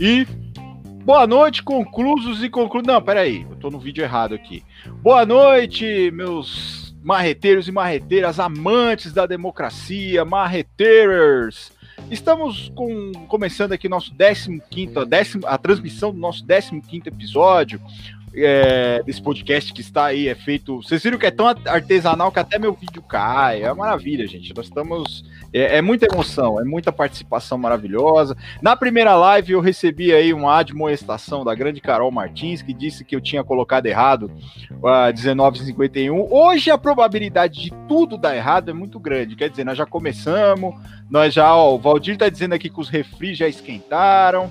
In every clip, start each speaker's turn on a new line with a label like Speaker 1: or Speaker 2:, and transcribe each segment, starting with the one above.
Speaker 1: E boa noite, conclusos e conclusos. Não, peraí, eu tô no vídeo errado aqui. Boa noite, meus marreteiros e marreteiras, amantes da democracia, marreteiros. Estamos com, começando aqui nosso 15 a, a transmissão do nosso 15 episódio é, desse podcast que está aí, é feito. Vocês viram que é tão artesanal que até meu vídeo cai. É uma maravilha, gente. Nós estamos. É, é, muita emoção, é muita participação maravilhosa. Na primeira live eu recebi aí uma admoestação da grande Carol Martins, que disse que eu tinha colocado errado a 1951. Hoje a probabilidade de tudo dar errado é muito grande. Quer dizer, nós já começamos, nós já, ó, o Valdir está dizendo aqui que os refris já esquentaram.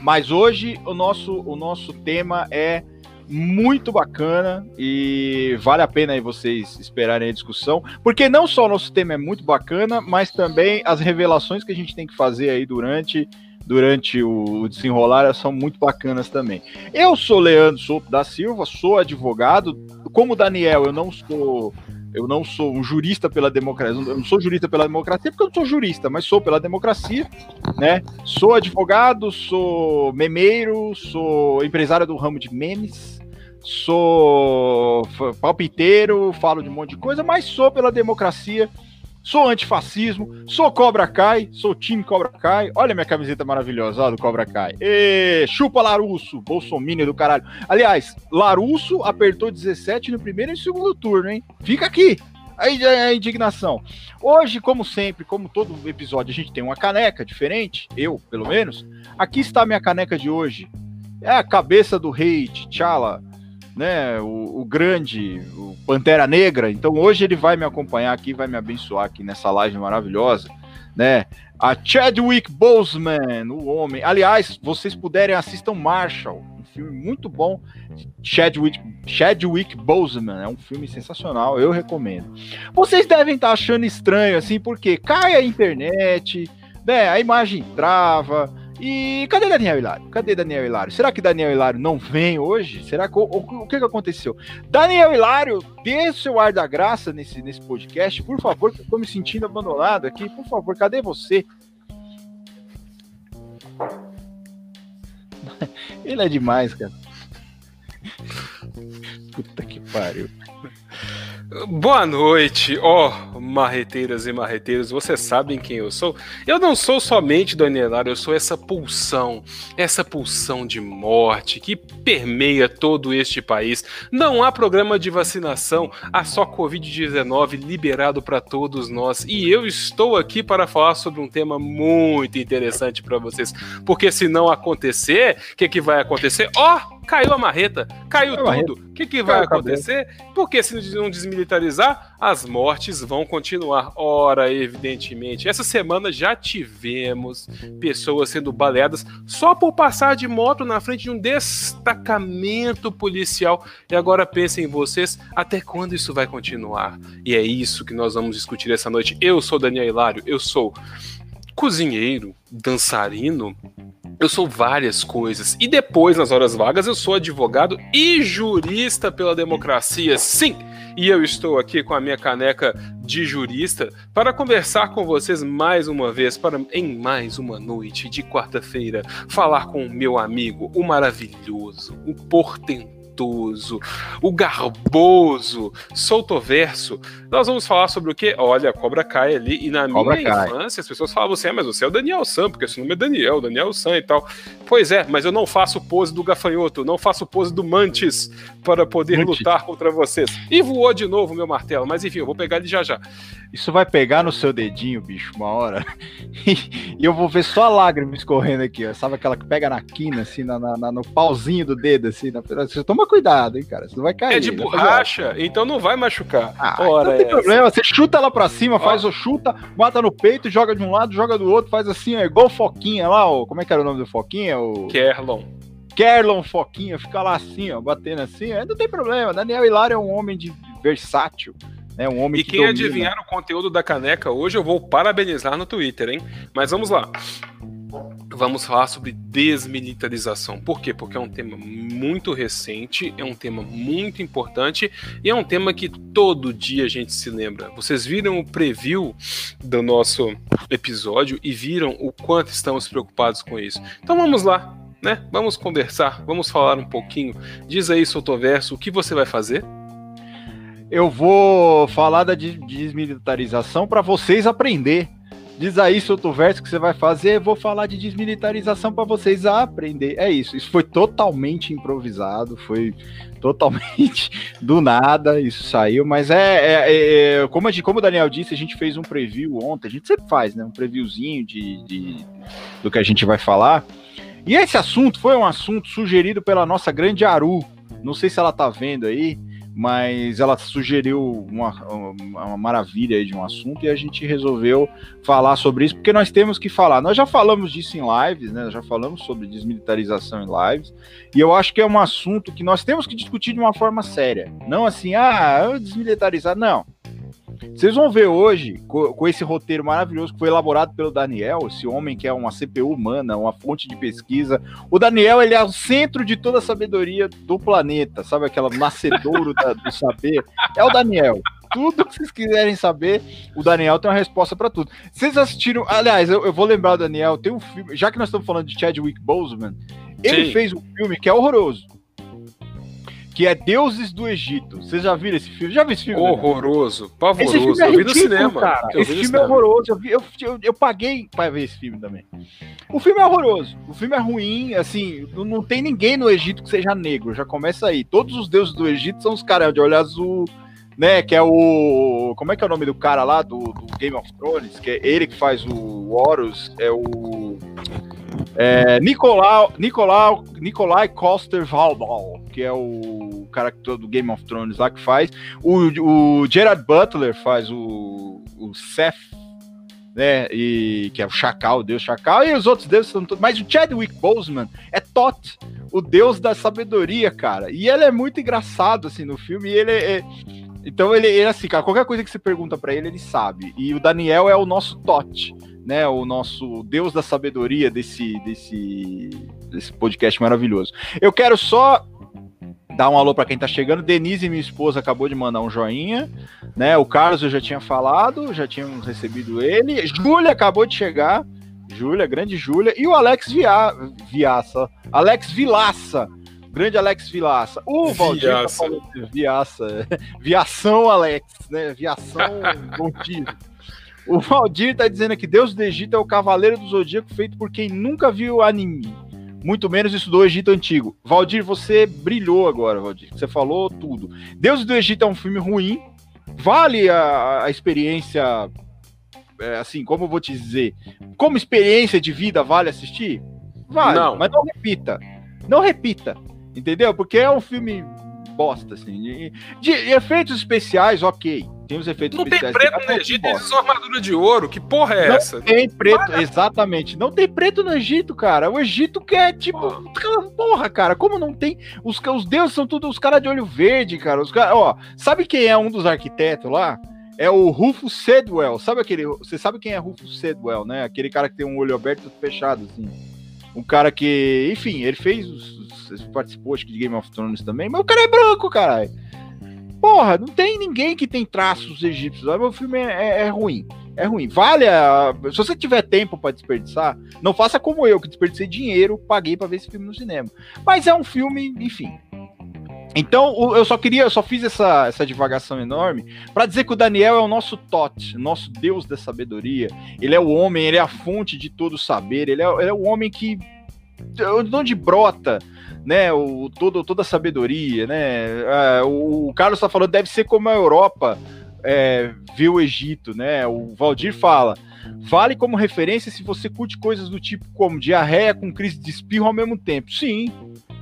Speaker 1: Mas hoje o nosso, o nosso tema é muito bacana e vale a pena aí vocês esperarem a discussão, porque não só o nosso tema é muito bacana, mas também as revelações que a gente tem que fazer aí durante durante o desenrolar são muito bacanas também. Eu sou Leandro Souto da Silva, sou advogado, como Daniel, eu não sou eu não sou um jurista pela democracia, eu não sou jurista pela democracia porque eu não sou jurista, mas sou pela democracia, né? Sou advogado, sou memeiro, sou empresário do ramo de memes, sou palpiteiro, falo de um monte de coisa, mas sou pela democracia sou antifascismo, sou Cobra Kai, sou time Cobra Kai. Olha minha camiseta maravilhosa, ó, do Cobra Kai. E, chupa Larusso, bolsominion do caralho. Aliás, Larusso apertou 17 no primeiro e segundo turno, hein? Fica aqui. Aí a indignação. Hoje, como sempre, como todo episódio, a gente tem uma caneca diferente, eu, pelo menos. Aqui está a minha caneca de hoje. É a cabeça do rei T'Challa né, o, o, grande, o Pantera Negra. Então hoje ele vai me acompanhar aqui, vai me abençoar aqui nessa live maravilhosa, né? A Chadwick Boseman, o homem. Aliás, vocês puderem assistam Marshall, um filme muito bom. Chadwick, Chadwick Boseman é um filme sensacional, eu recomendo. Vocês devem estar achando estranho assim, porque cai a internet, né? A imagem trava e cadê Daniel Hilário? Cadê Daniel Hilário? Será que Daniel Hilário não vem hoje? Será que o, o, que, que aconteceu? Daniel Hilário, dê seu ar da graça nesse, nesse podcast, por favor, que eu tô me sentindo abandonado aqui. Por favor, cadê você? Ele é demais, cara. Puta que pariu.
Speaker 2: Boa noite, ó oh, marreteiras e marreteiros, vocês sabem quem eu sou? Eu não sou somente Danielar, eu sou essa pulsão, essa pulsão de morte que permeia todo este país. Não há programa de vacinação, há só Covid-19 liberado para todos nós. E eu estou aqui para falar sobre um tema muito interessante para vocês, porque se não acontecer, o que, que vai acontecer? Ó! Oh, caiu a marreta, caiu tudo. O que, que vai acontecer? Porque se não desmilitarizar, as mortes vão continuar. Ora, evidentemente. Essa semana já tivemos pessoas sendo baleadas só por passar de moto na frente de um destacamento policial. E agora pensem vocês, até quando isso vai continuar? E é isso que nós vamos discutir essa noite. Eu sou Daniel Hilário, eu sou cozinheiro, dançarino, eu sou várias coisas. E depois, nas horas vagas, eu sou advogado e jurista pela democracia. Sim! E eu estou aqui com a minha caneca de jurista para conversar com vocês mais uma vez, para em mais uma noite de quarta-feira, falar com o meu amigo, o maravilhoso, o portentoso o garboso, soltoverso. Nós vamos falar sobre o que? Olha, Cobra cai ali. E na Cobra minha infância, as pessoas falavam assim: ah, mas você é o Daniel Sam, porque seu nome é Daniel, Daniel Sam e tal. Pois é, mas eu não faço pose do gafanhoto, não faço pose do Mantis para poder Mantis. lutar contra vocês. E voou de novo meu martelo, mas enfim, eu vou pegar ele já já.
Speaker 1: Isso vai pegar no seu dedinho, bicho, uma hora. e eu vou ver só a lágrima escorrendo aqui, ó. Sabe aquela que pega na quina, assim, na, na, no pauzinho do dedo, assim. Na... Você toma cuidado, hein, cara. Você não vai cair.
Speaker 2: É de borracha, então não vai machucar.
Speaker 1: Ah, Ora não tem é problema. Você chuta ela pra cima, faz o chuta, bota no peito, joga de um lado, joga do outro, faz assim, ó, igual Foquinha lá, ó. Como é que era o nome do Foquinha? O...
Speaker 2: Kerlon.
Speaker 1: Kerlon Foquinha, fica lá assim, ó, batendo assim, aí não tem problema. Daniel Hilário é um homem de versátil. Né, um homem
Speaker 2: e que quem domina. adivinhar o conteúdo da caneca hoje, eu vou parabenizar no Twitter, hein? Mas vamos lá. Vamos falar sobre desmilitarização. Por quê? Porque é um tema muito recente, é um tema muito importante e é um tema que todo dia a gente se lembra. Vocês viram o preview do nosso episódio e viram o quanto estamos preocupados com isso. Então vamos lá, né? Vamos conversar, vamos falar um pouquinho. Diz aí, Sotoverso, o que você vai fazer?
Speaker 1: Eu vou falar da desmilitarização para vocês aprender Diz aí, solto verso que você vai fazer. Vou falar de desmilitarização para vocês aprender. É isso. Isso foi totalmente improvisado, foi totalmente do nada. Isso saiu, mas é, é, é como, gente, como o Daniel disse, a gente fez um preview ontem. A gente sempre faz, né? Um previewzinho de, de do que a gente vai falar. E esse assunto foi um assunto sugerido pela nossa grande Aru. Não sei se ela tá vendo aí mas ela sugeriu uma, uma maravilha de um assunto e a gente resolveu falar sobre isso, porque nós temos que falar. Nós já falamos disso em lives, né? Já falamos sobre desmilitarização em lives, e eu acho que é um assunto que nós temos que discutir de uma forma séria. Não assim, ah, desmilitarizar, não. Vocês vão ver hoje, com, com, esse roteiro maravilhoso que foi elaborado pelo Daniel, esse homem que é uma CPU humana, uma fonte de pesquisa. O Daniel, ele é o centro de toda a sabedoria do planeta, sabe? Aquela nascedouro da, do saber. É o Daniel. Tudo que vocês quiserem saber, o Daniel tem uma resposta para tudo. Vocês assistiram. Aliás, eu, eu, vou lembrar o Daniel, tem um filme. Já que nós estamos falando de Chadwick Boseman, ele Sim. fez um filme que é horroroso que é Deuses do Egito. Vocês já viram esse filme? Já viu esse filme?
Speaker 2: Horroroso, pavoroso. Esse filme é eu vi no cinema.
Speaker 1: Cara. Esse filme cinema. é horroroso. Eu, vi, eu, eu, eu, paguei pra ver esse filme também. O filme é horroroso. O filme é ruim, assim, não, não tem ninguém no Egito que seja negro. Já começa aí. Todos os deuses do Egito são os caras de olho azul, né? Que é o. Como é que é o nome do cara lá do, do Game of Thrones? Que é ele que faz o Horus, é o. É, Nicolau, Nicolau, Nicolai Coster Waldau, que é o cara do Game of Thrones lá que faz. O, o Gerard Butler faz o, o Seth, né? E, que é o Chacal, o deus Chacal, e os outros deuses são todos. Mas o Chadwick Boseman é Tot, o deus da sabedoria, cara. E ele é muito engraçado, assim, no filme. E ele é então ele, ele assim, cara, qualquer coisa que você pergunta para ele, ele sabe. E o Daniel é o nosso Tot né, o nosso Deus da sabedoria desse, desse, desse podcast maravilhoso. Eu quero só dar um alô para quem tá chegando. Denise, minha esposa, acabou de mandar um joinha, né? O Carlos eu já tinha falado, já tínhamos recebido ele. Júlia acabou de chegar. Júlia, grande Júlia. E o Alex Via, Viaça. Alex Vilaça. Grande Alex Vilaça. O Valdir tá falando Viaça. Viação Alex, né? Viação Bom o Valdir tá dizendo que Deus do Egito é o cavaleiro do zodíaco feito por quem nunca viu anime. Muito menos estudou Egito Antigo. Valdir, você brilhou agora, Valdir. Você falou tudo. Deus do Egito é um filme ruim. Vale a, a experiência. É, assim, como eu vou te dizer? Como experiência de vida, vale assistir? Vale, não. mas não repita. Não repita. Entendeu? Porque é um filme bosta, assim. De, de efeitos especiais, ok. Tem os efeitos
Speaker 2: não tem preto no Egito, eles usam armadura de ouro. Que porra é
Speaker 1: não
Speaker 2: essa?
Speaker 1: Tem preto, exatamente. Não tem preto no Egito, cara. O Egito quer, tipo, porra, porra cara. Como não tem. Os, os deuses são todos os caras de olho verde, cara. Os cara, ó, sabe quem é um dos arquitetos lá? É o Rufus Sedwell. Sabe aquele. Você sabe quem é Rufus Sedwell, né? Aquele cara que tem um olho aberto e fechado, assim. Um cara que, enfim, ele fez os, os, participou acho que de Game of Thrones também, mas o cara é branco, caralho. Porra, não tem ninguém que tem traços egípcios. O filme é, é, é ruim. É ruim. Vale a... Se você tiver tempo para desperdiçar, não faça como eu, que desperdicei dinheiro, paguei para ver esse filme no cinema. Mas é um filme, enfim. Então, eu só queria, eu só fiz essa, essa divagação enorme para dizer que o Daniel é o nosso Tot, nosso Deus da sabedoria. Ele é o homem, ele é a fonte de todo saber, ele é, ele é o homem que de onde brota né, o, todo, toda a sabedoria, né? É, o, o Carlos está falando, deve ser como a Europa é, viu o Egito, né? O Valdir fala, vale como referência se você curte coisas do tipo como diarreia com crise de espirro ao mesmo tempo. Sim,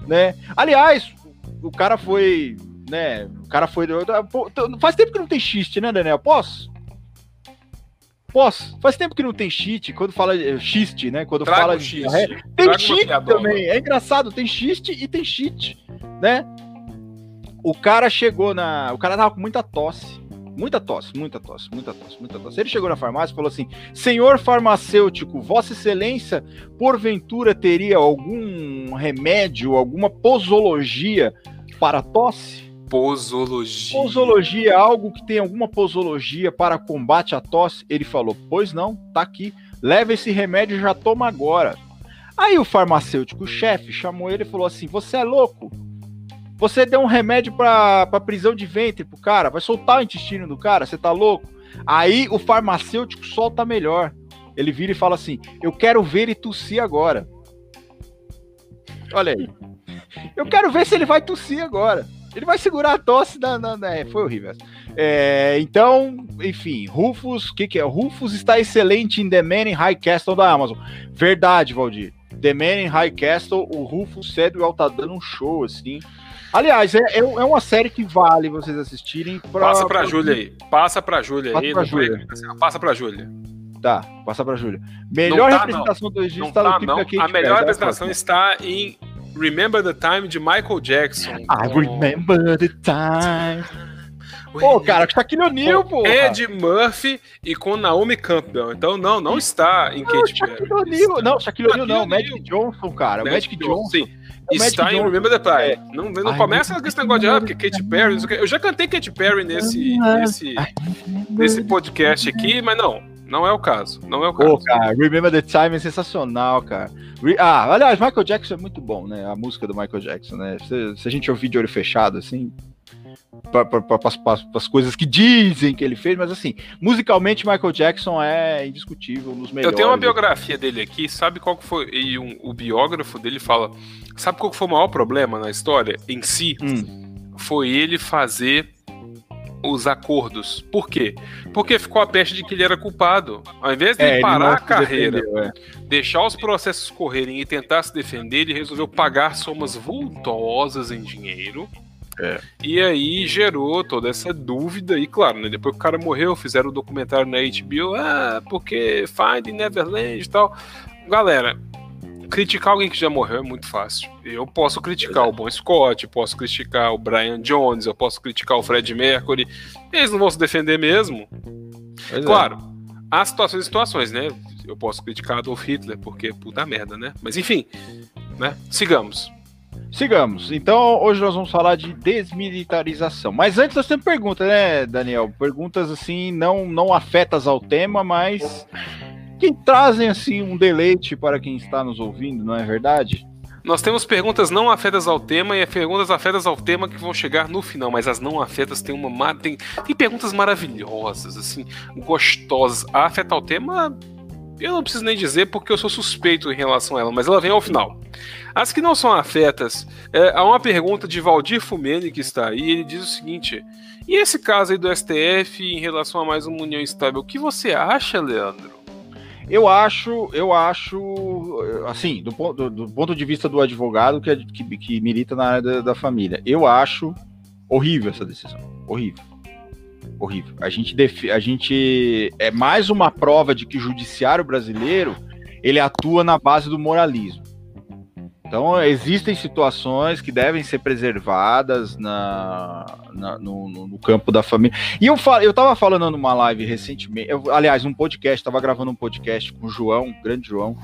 Speaker 1: né? Aliás, o cara foi, né? O cara foi. Faz tempo que não tem xiste, né, Daniel? Posso? Posso? Faz tempo que não tem cheat, quando fala xiste, né? Quando
Speaker 2: Trago
Speaker 1: fala
Speaker 2: de
Speaker 1: Tem Trago cheat também. É engraçado, tem xiste e tem cheat, né? O cara chegou na. O cara tava com muita tosse. muita tosse, muita tosse, muita tosse, muita tosse. Ele chegou na farmácia e falou assim: Senhor farmacêutico, Vossa Excelência, porventura teria algum remédio, alguma posologia para tosse?
Speaker 2: Posologia.
Speaker 1: Posologia, algo que tem alguma posologia para combate à tosse? Ele falou: Pois não, tá aqui. Leva esse remédio e já toma agora. Aí o farmacêutico, o chefe, chamou ele e falou assim: Você é louco? Você deu um remédio pra prisão de ventre pro cara, vai soltar o intestino do cara, você tá louco? Aí o farmacêutico solta melhor. Ele vira e fala assim: Eu quero ver ele tossir agora. Olha aí. Eu quero ver se ele vai tossir agora. Ele vai segurar a tosse da. da, da é, foi horrível. É, então, enfim, Rufus, o que, que é? Rufus está excelente em The Man in High Castle da Amazon. Verdade, Valdir. The Man in High Castle, o Rufus Sedwell tá dando um show, assim. Aliás, é, é, é uma série que vale vocês assistirem.
Speaker 2: Pra, passa pra, pra Júlia aí. Passa pra Júlia
Speaker 1: passa
Speaker 2: aí.
Speaker 1: Pra Júlia.
Speaker 2: Passa pra Júlia.
Speaker 1: Tá, passa pra Júlia. Melhor tá, representação não. do Egito está
Speaker 2: tá,
Speaker 1: no clipe. Kate
Speaker 2: A melhor representação está em Remember the Time de Michael Jackson.
Speaker 1: I remember the time. Pô, cara, Shaquille O'Neal, pô.
Speaker 2: Ed Murphy e com Naomi Campbell. Então, não, não está em Kate
Speaker 1: Perry. O'Neal, não, Shaquille O'Neal não, Magic Johnson, cara. Magic, Magic Johnson. Sim.
Speaker 2: Está em Remember the Time. É. Não, não Ai, começa com esse negócio de, ah, porque Katy Perry, eu já cantei Katy Perry nesse, nesse, nesse podcast aqui, mas não, não é o caso. Não é o caso.
Speaker 1: Pô, cara, Remember the Time é sensacional, cara. Ah, aliás, Michael Jackson é muito bom, né? A música do Michael Jackson, né? Se, se a gente ouvir de olho fechado, assim, para as coisas que dizem que ele fez, mas assim, musicalmente Michael Jackson é indiscutível, um dos melhores.
Speaker 2: Eu tenho uma biografia dele aqui, sabe qual que foi? E um, o biógrafo dele fala, sabe qual que foi o maior problema na história em si? Hum. Foi ele fazer os acordos. Por quê? Porque ficou a peste de que ele era culpado. Ao invés de é, parar a carreira, é. deixar os processos correrem e tentar se defender, ele resolveu pagar somas vultosas em dinheiro é. E aí gerou toda essa dúvida, e claro, né, depois que o cara morreu, fizeram o um documentário na HBO, ah, porque Finding Neverland e tal. Galera, criticar alguém que já morreu é muito fácil. Eu posso criticar o Bon Scott, posso criticar o Brian Jones, eu posso criticar o Fred Mercury. Eles não vão se defender mesmo. Pois é. claro, é. há situações e situações, né? Eu posso criticar Adolf Hitler, porque puta merda, né? Mas enfim, né? Sigamos.
Speaker 1: Sigamos. Então, hoje nós vamos falar de desmilitarização. Mas antes nós temos perguntas, né, Daniel? Perguntas assim, não, não afetas ao tema, mas que trazem assim um deleite para quem está nos ouvindo, não é verdade?
Speaker 2: Nós temos perguntas não afetas ao tema e perguntas afetas ao tema que vão chegar no final, mas as não afetas têm uma tem, tem perguntas maravilhosas, assim, gostosas. A afeta ao tema eu não preciso nem dizer porque eu sou suspeito em relação a ela, mas ela vem ao final. As que não são afetas, é, há uma pergunta de Valdir Fumene que está aí, ele diz o seguinte: e esse caso aí do STF em relação a mais uma união estável, o que você acha, Leandro?
Speaker 1: Eu acho, eu acho, assim, do, do, do ponto de vista do advogado que, que, que milita na área da, da família, eu acho horrível essa decisão, horrível horrível. A gente, def... a gente é mais uma prova de que o judiciário brasileiro ele atua na base do moralismo. Então, existem situações que devem ser preservadas na, na no, no, campo da família. E eu, fal, eu tava falando numa live recentemente, eu, aliás, num podcast, tava gravando um podcast com o João, o grande João,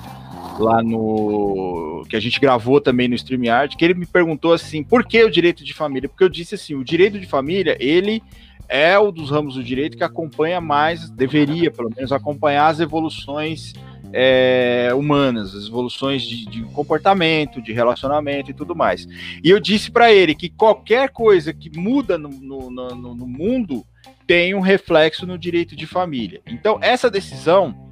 Speaker 1: lá no. que a gente gravou também no StreamYard, que ele me perguntou assim: por que o direito de família? Porque eu disse assim: o direito de família, ele é o dos ramos do direito que acompanha mais, deveria pelo menos acompanhar as evoluções é, humanas, as evoluções de, de, comportamento, de relacionamento e tudo mais. E eu disse para ele que qualquer coisa que muda no, no, no, no mundo tem um reflexo no direito de família. Então, essa decisão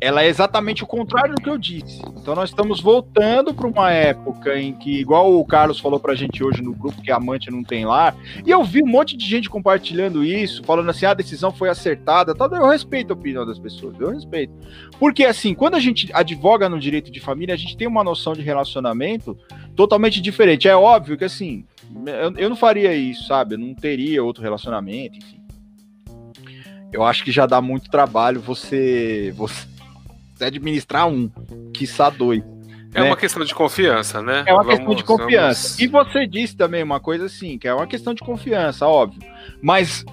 Speaker 1: ela é exatamente o contrário do que eu disse. Então nós estamos voltando para uma época em que, igual o Carlos falou para a gente hoje no grupo, que amante não tem lar, e eu vi um monte de gente compartilhando isso, falando assim, ah, a decisão foi acertada, tal. Eu respeito a opinião das pessoas, eu respeito. Porque assim, quando a gente advoga no direito de família, a gente tem uma noção de relacionamento totalmente diferente. É óbvio que assim, eu, eu não faria isso, sabe? Eu não teria outro relacionamento, enfim. Eu acho que já dá muito trabalho você você administrar um, quiçá dois.
Speaker 2: É né? uma questão de confiança, né?
Speaker 1: É uma vamos, questão de confiança. Vamos... E você disse também uma coisa assim, que é uma questão de confiança, óbvio. Mas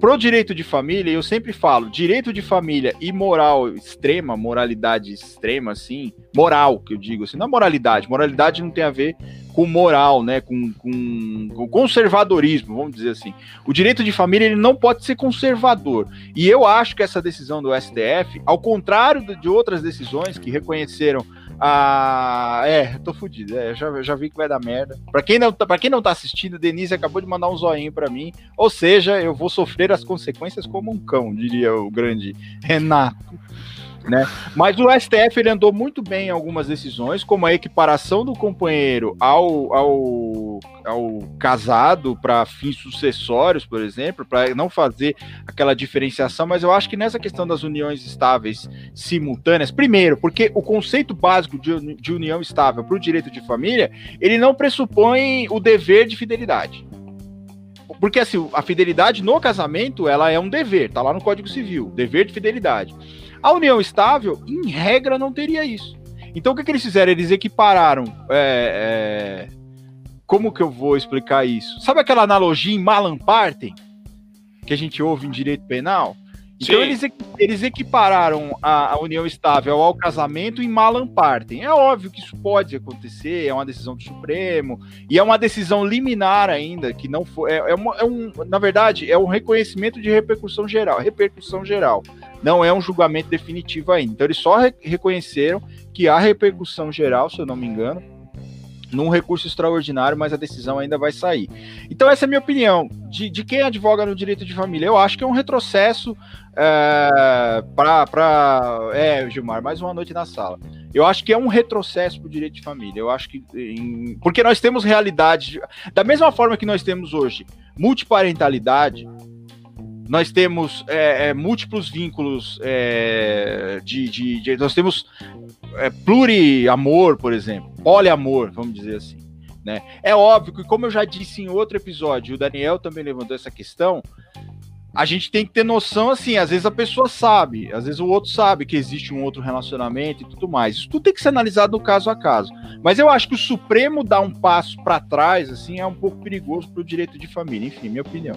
Speaker 1: pro direito de família, eu sempre falo, direito de família e moral extrema, moralidade extrema, assim, moral, que eu digo assim, não é moralidade, moralidade não tem a ver com moral, né, com, com, com, conservadorismo, vamos dizer assim. O direito de família ele não pode ser conservador. E eu acho que essa decisão do STF, ao contrário de outras decisões que reconheceram a. É, tô fudido, é, já, já vi que vai dar merda. Pra quem, não, tá, pra quem não tá assistindo, Denise acabou de mandar um zoinho para mim. Ou seja, eu vou sofrer as consequências como um cão, diria o grande Renato. Né? Mas o STF ele andou muito bem em algumas decisões, como a equiparação do companheiro ao, ao, ao casado para fins sucessórios, por exemplo, para não fazer aquela diferenciação. Mas eu acho que nessa questão das uniões estáveis simultâneas, primeiro, porque o conceito básico de, de união estável para o direito de família, ele não pressupõe o dever de fidelidade. Porque assim, a fidelidade no casamento, ela é um dever, tá lá no Código Civil, dever de fidelidade. A união estável, em regra, não teria isso. Então, o que, que eles fizeram? Eles equipararam. É, é... Como que eu vou explicar isso? Sabe aquela analogia em Malampartem? Que a gente ouve em direito penal? Então eles, eles equipararam a, a, união estável ao casamento em malampartem. É óbvio que isso pode acontecer, é uma decisão do Supremo, e é uma decisão liminar ainda, que não foi. É, é, uma, é um, na verdade, é um reconhecimento de repercussão geral. Repercussão geral. Não é um julgamento definitivo ainda. Então eles só re reconheceram que há repercussão geral, se eu não me engano num recurso extraordinário, mas a decisão ainda vai sair. Então, essa é a minha opinião. De, de quem advoga no direito de família, eu acho que é um retrocesso é, para. É, Gilmar, mais uma noite na sala. Eu acho que é um retrocesso para o direito de família. Eu acho que. Em, porque nós temos realidade. Da mesma forma que nós temos hoje multiparentalidade, nós temos é, é, múltiplos vínculos é, de, de, de, Nós temos é, pluriamor, por exemplo, poliamor, vamos dizer assim. Né? É óbvio que, como eu já disse em outro episódio, o Daniel também levantou essa questão. A gente tem que ter noção, assim, às vezes a pessoa sabe, às vezes o outro sabe que existe um outro relacionamento e tudo mais. Isso tudo tem que ser analisado no caso a caso. Mas eu acho que o Supremo dar um passo para trás, assim, é um pouco perigoso para o direito de família. Enfim, minha opinião.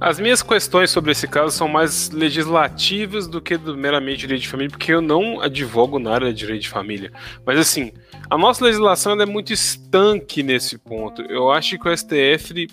Speaker 2: As minhas questões sobre esse caso são mais legislativas do que do meramente direito de família, porque eu não advogo na área de direito de família. Mas assim, a nossa legislação é muito estanque nesse ponto. Eu acho que o STF,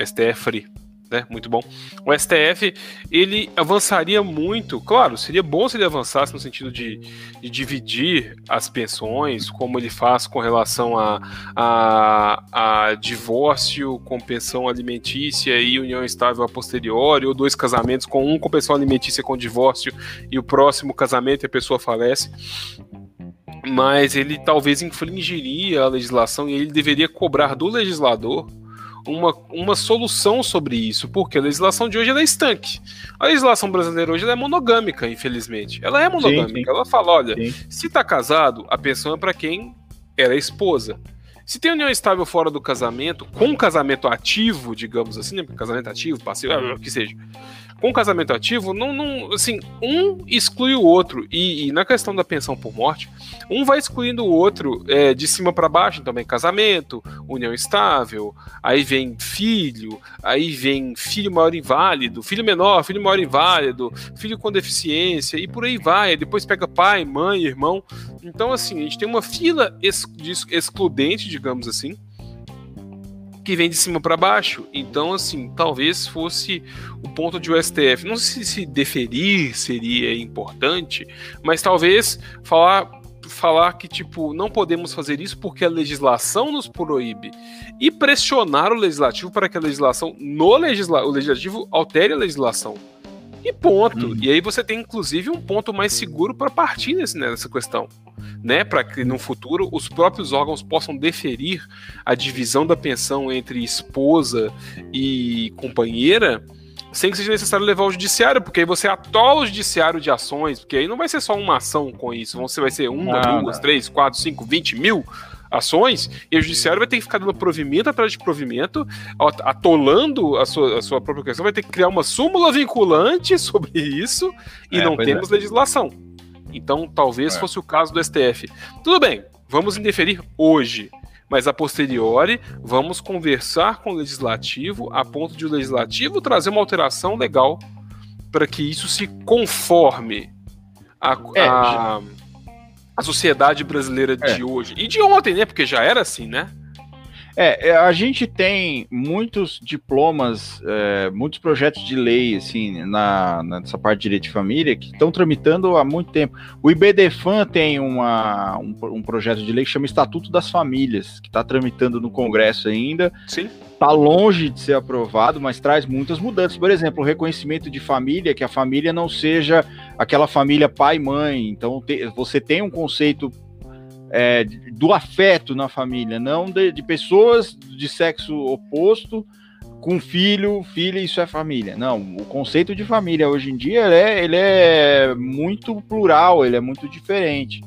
Speaker 2: STF né? Muito bom. O STF ele avançaria muito, claro, seria bom se ele avançasse no sentido de, de dividir as pensões, como ele faz com relação a, a, a, divórcio com pensão alimentícia e união estável a posteriori, ou dois casamentos com um com pensão alimentícia com divórcio e o próximo casamento a pessoa falece mas ele talvez infringiria a legislação e ele deveria cobrar do legislador uma, uma solução sobre isso, porque a legislação de hoje é estanque. A legislação brasileira hoje é monogâmica, infelizmente. Ela é monogâmica. Sim, sim. Ela fala: olha, sim. se tá casado, a pensão é para quem era esposa. Se tem união estável fora do casamento, com um casamento ativo, digamos assim, né? Casamento ativo, passivo, o que seja com casamento ativo, não, não, assim, um exclui o outro. E, e, na questão da pensão por morte, um vai excluindo o outro é, de cima para baixo. Então vem casamento, união estável, aí vem filho, aí vem filho maior inválido, filho menor, filho maior inválido, filho com deficiência, e por aí vai. Depois pega pai, mãe, irmão. Então, assim, a gente tem uma fila ex excludente, digamos assim que vem de cima para baixo. Então, assim, talvez fosse o ponto de o STF. Não sei se deferir seria importante, mas talvez falar falar que tipo não podemos fazer isso porque a legislação nos proíbe e pressionar o legislativo para que a legislação no legisla o legislativo altere a legislação e ponto. Hum. E aí você tem inclusive um ponto mais seguro para partir nesse, nessa questão, né? Para que no futuro os próprios órgãos possam deferir a divisão da pensão entre esposa e companheira sem que seja necessário levar ao judiciário, porque aí você atola o judiciário de ações, porque aí não vai ser só uma ação com isso, você vai ser uma, não, duas, não. três, quatro, cinco, vinte mil ações, e o judiciário vai ter que ficar dando provimento atrás de provimento, atolando a sua, a sua própria questão, vai ter que criar uma súmula vinculante sobre isso, e é, não temos é. legislação. Então, talvez é. fosse o caso do STF. Tudo bem, vamos indeferir hoje. mas a posteriori vamos conversar com o legislativo a ponto de o legislativo trazer uma alteração legal para que isso se conforme a, é, a, a sociedade brasileira de é. hoje e de ontem, né? Porque já era assim, né?
Speaker 1: É, é, a gente tem muitos diplomas, é, muitos projetos de lei, assim, na, nessa parte de direito de família, que estão tramitando há muito tempo. O IBDFAN tem uma, um, um projeto de lei que chama Estatuto das Famílias, que está tramitando no Congresso ainda.
Speaker 2: Sim.
Speaker 1: Está longe de ser aprovado, mas traz muitas mudanças. Por exemplo, o reconhecimento de família, que a família não seja aquela família pai-mãe. Então, te, você tem um conceito é, do afeto na família, não de, de, pessoas de sexo oposto com filho, filha, isso é família. Não, o conceito de família hoje em dia ele é, ele é muito plural, ele é muito diferente.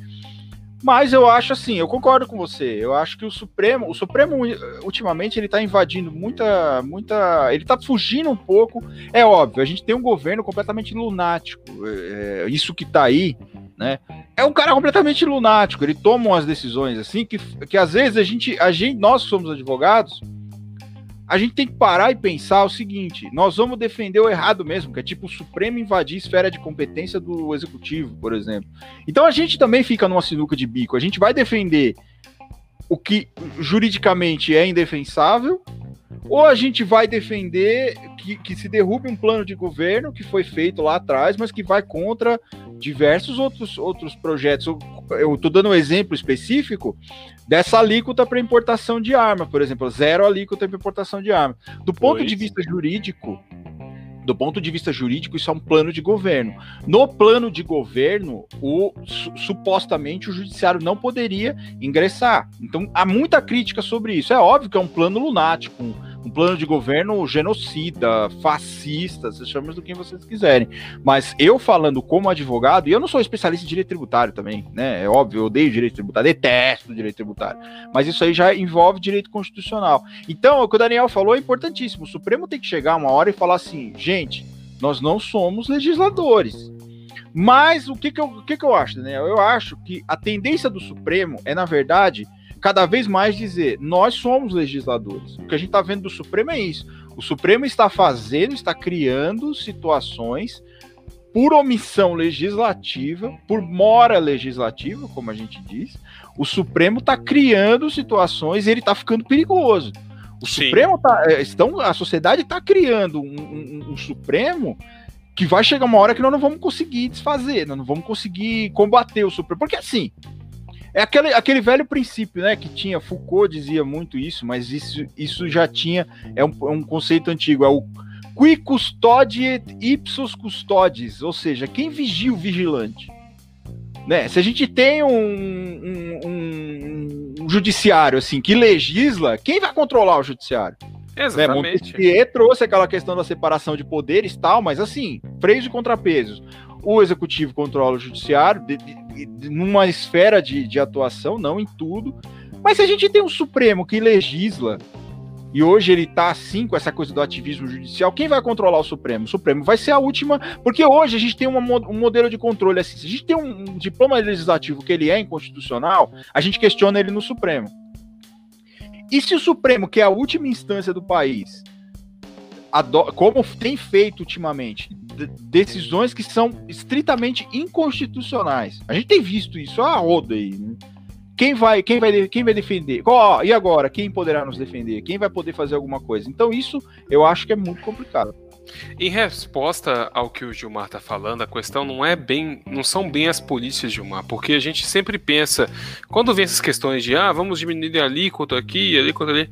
Speaker 1: Mas eu acho assim, eu concordo com você. Eu acho que o Supremo, o Supremo ultimamente ele tá invadindo muita, muita, ele tá fugindo um pouco. É óbvio, a gente tem um governo completamente lunático. É, isso que tá aí né? É um cara completamente lunático, ele toma umas decisões assim que, que às vezes a gente, a gente, nós somos advogados, a gente tem que parar e pensar o seguinte: nós vamos defender o errado mesmo, que é tipo o Supremo invadir a esfera de competência do executivo, por exemplo. Então a gente também fica numa sinuca de bico, a gente vai defender o que juridicamente é indefensável, ou a gente vai defender que, que, se derrube um plano de governo que foi feito lá atrás, mas que vai contra diversos outros, outros projetos. Eu estou dando um exemplo específico dessa alíquota para importação de arma, por exemplo, zero alíquota para importação de arma. Do ponto pois. de vista jurídico, do ponto de vista jurídico, isso é um plano de governo. No plano de governo, o su, supostamente o judiciário não poderia ingressar. Então há muita crítica sobre isso. É óbvio que é um plano lunático, um, um plano de governo genocida, fascista, vocês chamam do que vocês quiserem. Mas eu falando como advogado, e eu não sou especialista em direito tributário também, né? É óbvio, eu odeio direito tributário, detesto direito tributário. Mas isso aí já envolve direito constitucional. Então, o que o Daniel falou é importantíssimo. O Supremo tem que chegar uma hora e falar assim, gente, nós não somos legisladores. Mas o que, que, eu, o que, que eu acho, Daniel? Eu acho que a tendência do Supremo é, na verdade, cada vez mais dizer: nós somos legisladores. O que a gente está vendo do Supremo é isso. O Supremo está fazendo, está criando situações por omissão legislativa, por mora legislativa, como a gente diz. O Supremo está criando situações e ele está ficando perigoso. O Sim. Supremo tá, é, estão, a sociedade está criando um, um, um Supremo que vai chegar uma hora que nós não vamos conseguir desfazer, nós não vamos conseguir combater o Supremo. Porque assim, é aquele, aquele velho princípio, né? Que tinha, Foucault dizia muito isso, mas isso, isso já tinha, é um, é um conceito antigo, é o qui custodiet ipsos custodes, ou seja, quem vigia o vigilante. Né? Se a gente tem um, um, um, um judiciário assim que legisla, quem vai controlar o judiciário?
Speaker 2: Exatamente. Né?
Speaker 1: Montesquieu trouxe aquela questão da separação de poderes tal, mas assim, freios e contrapesos o executivo controla o judiciário, de, de, de, numa esfera de, de atuação, não em tudo. Mas se a gente tem um Supremo que legisla, e hoje ele está assim com essa coisa do ativismo judicial, quem vai controlar o Supremo? O Supremo vai ser a última, porque hoje a gente tem uma, um modelo de controle assim. Se a gente tem um, um diploma legislativo que ele é inconstitucional, a gente questiona ele no Supremo. E se o Supremo, que é a última instância do país, como tem feito ultimamente, decisões que são estritamente inconstitucionais. A gente tem visto isso a roda aí. Né? Quem vai, quem vai, quem vai defender? Oh, e agora, quem poderá nos defender? Quem vai poder fazer alguma coisa? Então isso eu acho que é muito complicado.
Speaker 2: Em resposta ao que o Gilmar está falando, a questão não é bem, não são bem as polícias, Gilmar, porque a gente sempre pensa, quando vem essas questões de ah, vamos diminuir ali, quanto aqui, ali, quanto ali,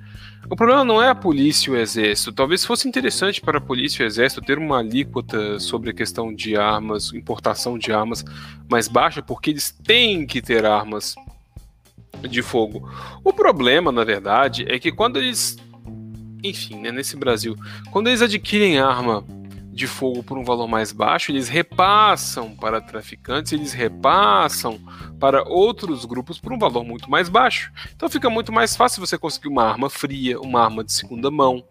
Speaker 2: o problema não é a polícia e o exército. Talvez fosse interessante para a polícia e o exército ter uma alíquota sobre a questão de armas, importação de armas mais baixa, porque eles têm que ter armas de fogo. O problema, na verdade, é que quando eles enfim, né, nesse Brasil, quando eles adquirem arma de fogo por um valor mais baixo, eles repassam para traficantes, eles repassam para outros grupos por um valor muito mais baixo. Então fica muito mais fácil você conseguir uma arma fria, uma arma de segunda mão.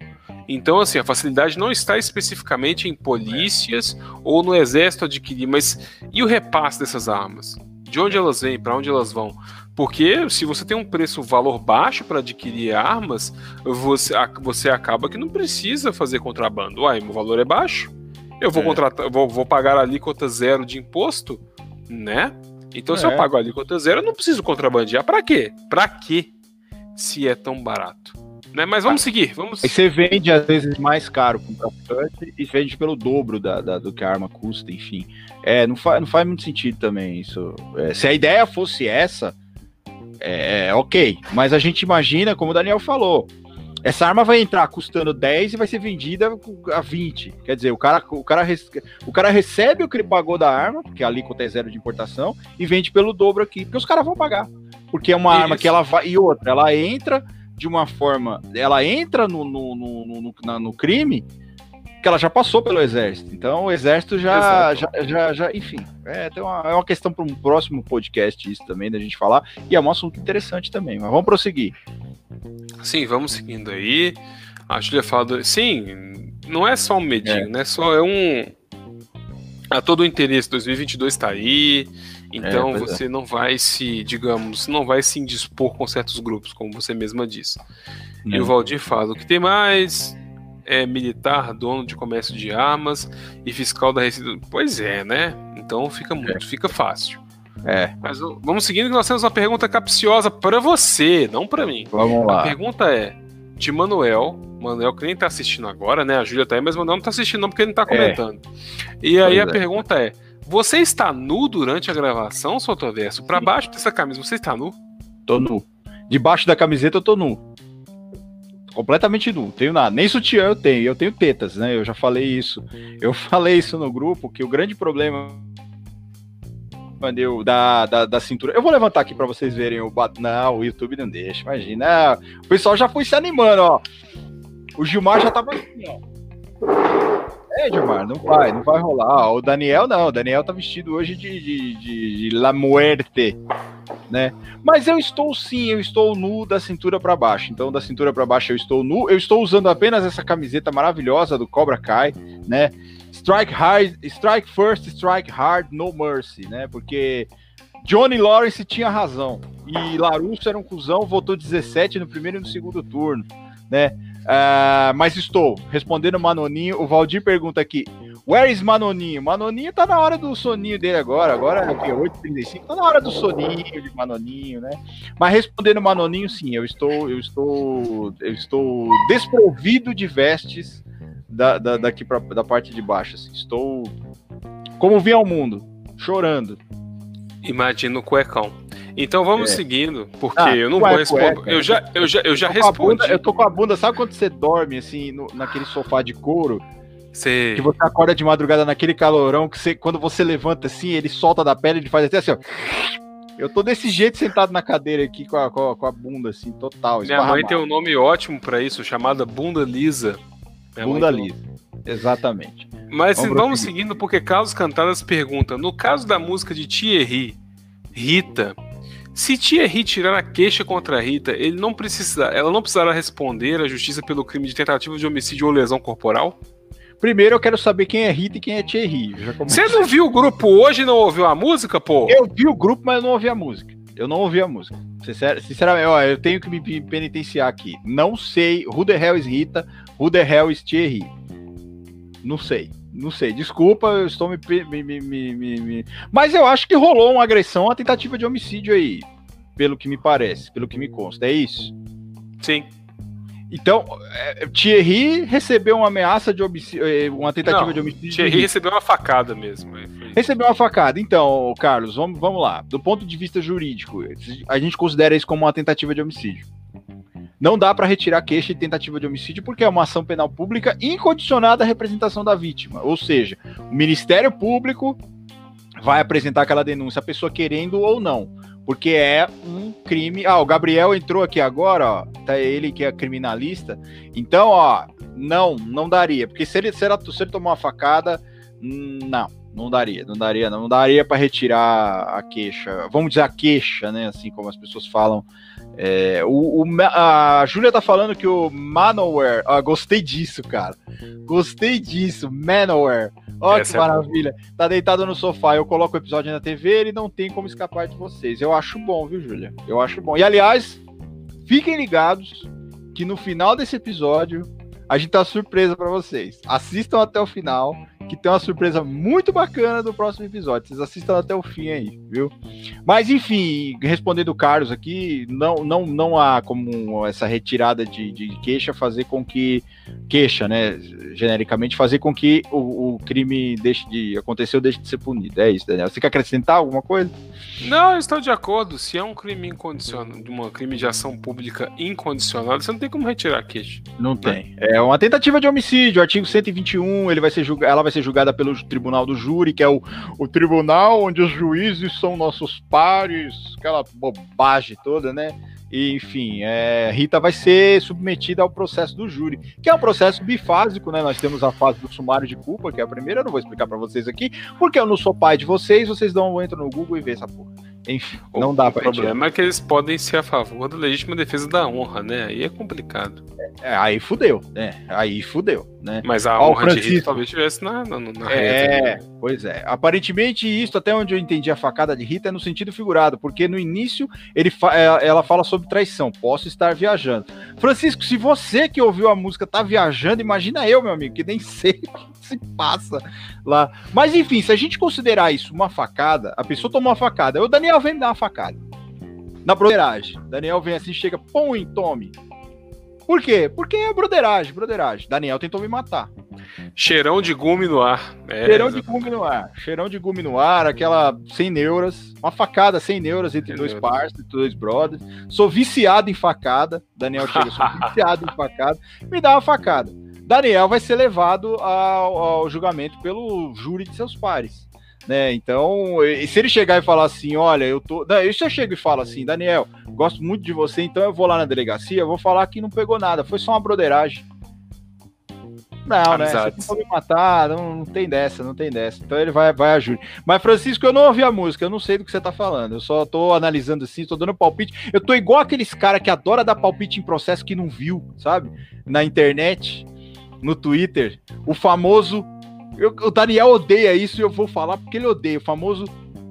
Speaker 2: Então, assim, a facilidade não está especificamente em polícias ou no exército adquirir, mas e o repasse dessas armas? De onde elas vêm? Para onde elas vão? Porque se você tem um preço, valor baixo para adquirir armas, você, você acaba que não precisa fazer contrabando. Uai, meu valor é baixo. Eu vou é. contratar, vou, vou pagar a alíquota zero de imposto, né? Então, é. se eu é. pago a alíquota zero, eu não preciso contrabandear. Para quê? Para quê? Se é tão barato. Né? Mas vamos ah, seguir. Vamos...
Speaker 1: Aí você vende, às vezes, mais caro um traficante e vende pelo dobro da, da, do que a arma custa, enfim. É, não, faz, não faz muito sentido também isso. É, se a ideia fosse essa, é, é, ok. Mas a gente imagina, como o Daniel falou, essa arma vai entrar custando 10 e vai ser vendida a 20. Quer dizer, o cara, o cara, o cara recebe o que ele pagou da arma, porque a alíquota é zero de importação, e vende pelo dobro aqui, porque os caras vão pagar. Porque é uma Isso. arma que ela vai. E outra, ela entra de uma forma. Ela entra no, no, no, no, no crime que ela já passou pelo exército. Então o exército já, já, já, já, enfim, é, tem uma, é uma questão para um próximo podcast isso também da gente falar e é um assunto interessante também. Mas vamos prosseguir.
Speaker 2: Sim, vamos seguindo aí. A Julia falou, sim, não é só um medinho, é. né? Só é um a todo o interesse 2022 está aí. Então é, você é. não vai se, digamos, não vai se indispor com certos grupos, como você mesma disse. E o Valdir fala: o que tem mais é militar, dono de comércio de armas e fiscal da Receita. Pois é, né? Então fica muito, é. fica fácil. É. Mas vamos seguindo que nós temos uma pergunta capciosa para você, não para mim.
Speaker 1: Vamos lá.
Speaker 2: A pergunta é de Manuel. Manuel que nem tá assistindo agora, né? A Júlia tá aí, mas Manuel não tá assistindo não porque ele não tá é. comentando. É. E aí pois a é. pergunta é: você está nu durante a gravação, Sotoverso? Para baixo dessa camisa, você está nu?
Speaker 1: Tô nu. Debaixo da camiseta eu tô nu. Completamente nu, tenho nada. Nem sutiã eu tenho, eu tenho tetas, né? Eu já falei isso. Eu falei isso no grupo, que o grande problema deu da, da, da cintura. Eu vou levantar aqui para vocês verem o Não, o YouTube não deixa, imagina. O pessoal já foi se animando, ó. O Gilmar já tava assim, ó. É, Gilmar, não vai, não vai rolar. O Daniel não, o Daniel tá vestido hoje de, de, de, de La Muerte, né? Mas eu estou sim, eu estou nu da cintura para baixo. Então, da cintura para baixo eu estou nu. Eu estou usando apenas essa camiseta maravilhosa do Cobra Kai, né? Strike hard, strike first, strike hard, no mercy, né? Porque Johnny Lawrence tinha razão. E Larusso era um cuzão, votou 17 no primeiro e no segundo turno, né? Uh, mas estou respondendo Manoninho. O Valdir pergunta aqui: Where is Manoninho? Manoninho tá na hora do soninho dele agora. Agora é o quê? 8h35? Tá na hora do soninho de Manoninho, né? Mas respondendo Manoninho, sim, eu estou, eu estou, eu estou desprovido de vestes da, da, daqui pra, da parte de baixo. Assim. Estou como vi ao mundo, chorando.
Speaker 2: Imagina o cuecão. Então vamos é. seguindo, porque ah, eu não vou responder. Eu já, eu já, eu já eu respondi.
Speaker 1: Bunda, eu tô com a bunda, sabe quando você dorme assim, no, naquele sofá de couro? Que você acorda de madrugada naquele calorão, que você, quando você levanta assim, ele solta da pele, ele faz até assim, ó. Eu tô desse jeito sentado na cadeira aqui com a, com a, com a bunda, assim, total.
Speaker 2: Minha mãe tem um nome ótimo para isso, chamada bunda lisa.
Speaker 1: Minha bunda lisa. Exatamente.
Speaker 2: Mas vamos, vamos seguindo, porque Carlos Cantadas pergunta: no caso da música de Thierry, Rita, se Thierry tirar a queixa contra a Rita, ele não precisa, ela não precisará responder à justiça pelo crime de tentativa de homicídio ou lesão corporal?
Speaker 1: Primeiro eu quero saber quem é Rita e quem é Thierry.
Speaker 2: Você não viu o grupo hoje e não ouviu a música, pô?
Speaker 1: Eu vi o grupo, mas eu não ouvi a música. Eu não ouvi a música. Sinceramente, ó, eu tenho que me penitenciar aqui. Não sei who the hell is Rita, who the hell is Thierry. Não sei. Não sei, desculpa, eu estou me, me, me, me, Mas eu acho que rolou uma agressão, uma tentativa de homicídio aí. Pelo que me parece, pelo que me consta. É isso?
Speaker 2: Sim.
Speaker 1: Então, é, Thierry recebeu uma ameaça de homicídio, é, uma tentativa
Speaker 2: Não,
Speaker 1: de homicídio.
Speaker 2: Thierry recebeu uma facada mesmo.
Speaker 1: Recebeu uma facada. Então, Carlos, vamos, vamos lá. Do ponto de vista jurídico, a gente considera isso como uma tentativa de homicídio. Não dá para retirar queixa de tentativa de homicídio porque é uma ação penal pública incondicionada à representação da vítima. Ou seja, o Ministério Público vai apresentar aquela denúncia, a pessoa querendo ou não. Porque é um crime. Ah, o Gabriel entrou aqui agora, ó. Tá ele que é criminalista. Então, ó, não, não daria. Porque se ele, se ele, se ele tomar uma facada, não, não daria, não daria, não daria para retirar a queixa. Vamos dizer a queixa, né? Assim como as pessoas falam É, o, o, a Júlia tá falando que o Manowar. Ah, gostei disso, cara. Gostei disso, Manowar. Olha que é maravilha. É tá deitado no sofá, eu coloco o episódio na TV, ele não tem como escapar de vocês. Eu acho bom, viu, Júlia? Eu acho bom. E aliás, fiquem ligados que no final desse episódio a gente tá surpresa para vocês. Assistam até o final que tem uma surpresa muito bacana do próximo episódio. Vocês assistam até o fim aí, viu? Mas enfim, respondendo o Carlos aqui, não, não, não há como essa retirada de, de queixa fazer com que queixa, né, genericamente fazer com que o, o crime deixe de acontecer ou deixe de ser punido. É isso, Daniel. Você quer acrescentar alguma coisa?
Speaker 2: Não, eu estou de acordo. Se é um crime incondicional, um crime de ação pública incondicional, você não tem como retirar a queixa.
Speaker 1: Não né? tem. É uma tentativa de homicídio, artigo 121, ele vai ser julgado, ela vai ser julgada pelo tribunal do júri, que é o, o tribunal onde os juízes são nossos pares, aquela bobagem toda, né? E, enfim, é, Rita vai ser submetida ao processo do júri, que é um processo bifásico, né? Nós temos a fase do sumário de culpa, que é a primeira, eu não vou explicar para vocês aqui, porque eu não sou pai de vocês, vocês dão, entram no Google e vê essa porra. Enfim, não dá para.
Speaker 2: O problema é que eles podem ser a favor da legítima defesa da honra, né? Aí é complicado.
Speaker 1: É, aí fudeu, né? Aí fudeu, né?
Speaker 2: Mas a honra Francisco... de Rita talvez estivesse na, na, na
Speaker 1: É, reta, pois é. Aparentemente, isso, até onde eu entendi a facada de Rita, é no sentido figurado, porque no início ele fa... É, ela fala sobre traição. Posso estar viajando. Francisco, se você que ouviu a música tá viajando, imagina eu, meu amigo, que nem sei o que se passa lá. Mas enfim, se a gente considerar isso uma facada, a pessoa tomou uma facada. O Daniel vem me dar uma facada. Na broderagem. Daniel vem assim, chega, põe, tome. Por quê? Porque é broderagem, broderagem. Daniel tentou me matar.
Speaker 2: Cheirão de gume no ar.
Speaker 1: É, Cheirão exatamente. de gume no ar. Cheirão de gume no ar, aquela sem neuras. Uma facada sem neuras entre sem dois parceiros, entre dois brothers. Sou viciado em facada. Daniel chega, sou viciado em facada. Me dá uma facada. Daniel vai ser levado ao, ao julgamento pelo júri de seus pares né? Então, se ele chegar e falar assim, olha, eu tô. Não, se eu chego e falo assim, Daniel, gosto muito de você, então eu vou lá na delegacia, vou falar que não pegou nada, foi só uma broderagem. Não, né? Você não me matar, não, não, tem dessa, não tem dessa. Então ele vai, vai a júri. Mas, Francisco, eu não ouvi a música, eu não sei do que você tá falando. Eu só tô analisando assim, tô dando palpite. Eu tô igual aqueles cara que adora dar palpite em processo que não viu, sabe? Na internet, no Twitter. O famoso eu, o Daniel odeia isso e eu vou falar porque ele odeia. O famoso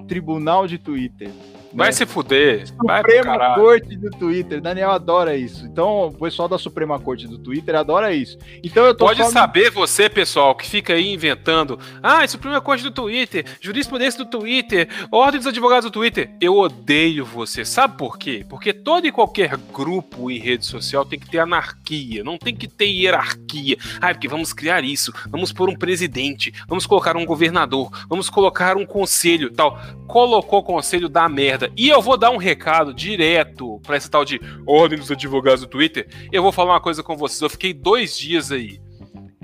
Speaker 1: tribunal de Twitter.
Speaker 2: Vai né? se fuder.
Speaker 1: Suprema Corte do Twitter. Daniel adora isso. Então, o pessoal da Suprema Corte do Twitter adora isso. Então eu tô
Speaker 2: Pode falando... saber você, pessoal, que fica aí inventando. Ah, Suprema Corte do Twitter, jurisprudência do Twitter, Ordem dos Advogados do Twitter. Eu odeio você. Sabe por quê? Porque todo e qualquer grupo em rede social tem que ter anarquia, não tem que ter hierarquia. Ah, porque vamos criar isso, vamos pôr um presidente, vamos colocar um governador, vamos colocar um conselho, tal. Colocou o conselho da merda merda. E eu vou dar um recado direto para essa tal de ordem dos advogados do Twitter. Eu vou falar uma coisa com vocês. Eu fiquei dois dias aí.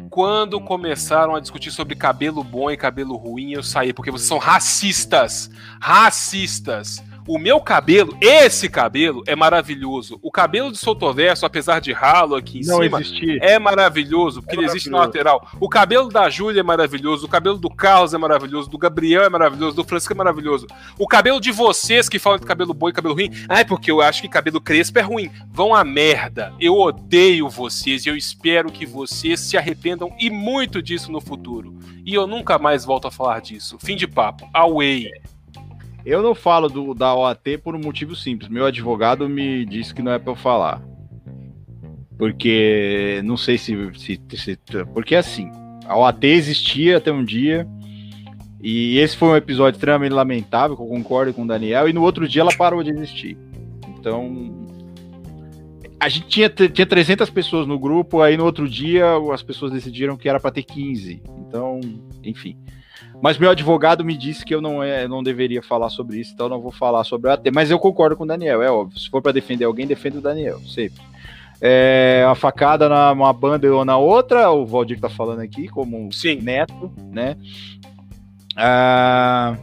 Speaker 2: Quando começaram a discutir sobre cabelo bom e cabelo ruim, eu saí, porque vocês são racistas. Racistas. O meu cabelo, esse cabelo, é maravilhoso. O cabelo de Sotoverso, apesar de ralo aqui em
Speaker 1: não
Speaker 2: cima,
Speaker 1: existir.
Speaker 2: é maravilhoso, porque é ele existe na lateral. O cabelo da Júlia é maravilhoso, o cabelo do Carlos é maravilhoso, do Gabriel é maravilhoso, do Francisco é maravilhoso. O cabelo de vocês que falam de cabelo bom e cabelo ruim, ah, é porque eu acho que cabelo crespo é ruim. Vão a merda. Eu odeio vocês e eu espero que vocês se arrependam e muito disso no futuro. E eu nunca mais volto a falar disso. Fim de papo. Away.
Speaker 1: Eu não falo do, da OAT por um motivo simples. Meu advogado me disse que não é para eu falar. Porque não sei se, se, se, Porque assim, a OAT existia até um dia. E esse foi um episódio extremamente lamentável, que eu concordo com o Daniel. E no outro dia ela parou de existir. Então. A gente tinha, tinha 300 pessoas no grupo, aí no outro dia as pessoas decidiram que era para ter 15. Então, enfim. Mas meu advogado me disse que eu não, é, não deveria falar sobre isso, então não vou falar sobre o AT. Mas eu concordo com o Daniel, é óbvio. Se for para defender alguém, defende o Daniel, sempre. É, a facada numa banda ou na outra, o Valdir tá falando aqui, como Sim. neto, né? Ah,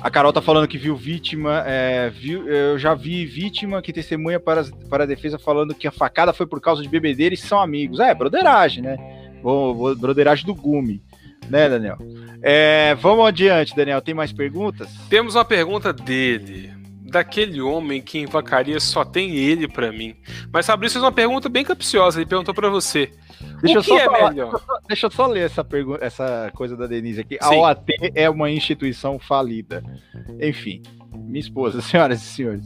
Speaker 1: a Carol tá falando que viu vítima, é, viu, eu já vi vítima que testemunha para, para a defesa falando que a facada foi por causa de bebedeira e são amigos. É, broderagem, né? Broderagem do Gume né, Daniel? É, vamos adiante, Daniel. Tem mais perguntas?
Speaker 2: Temos uma pergunta dele. daquele homem que em vacaria só tem ele para mim. Mas Fabrício fez uma pergunta bem capciosa, ele perguntou para você.
Speaker 1: Deixa o que é falar, melhor? Deixa eu, só, deixa eu só ler essa, pergunta, essa coisa da Denise aqui. Sim. A OAT é uma instituição falida. Enfim, minha esposa, senhoras e senhores.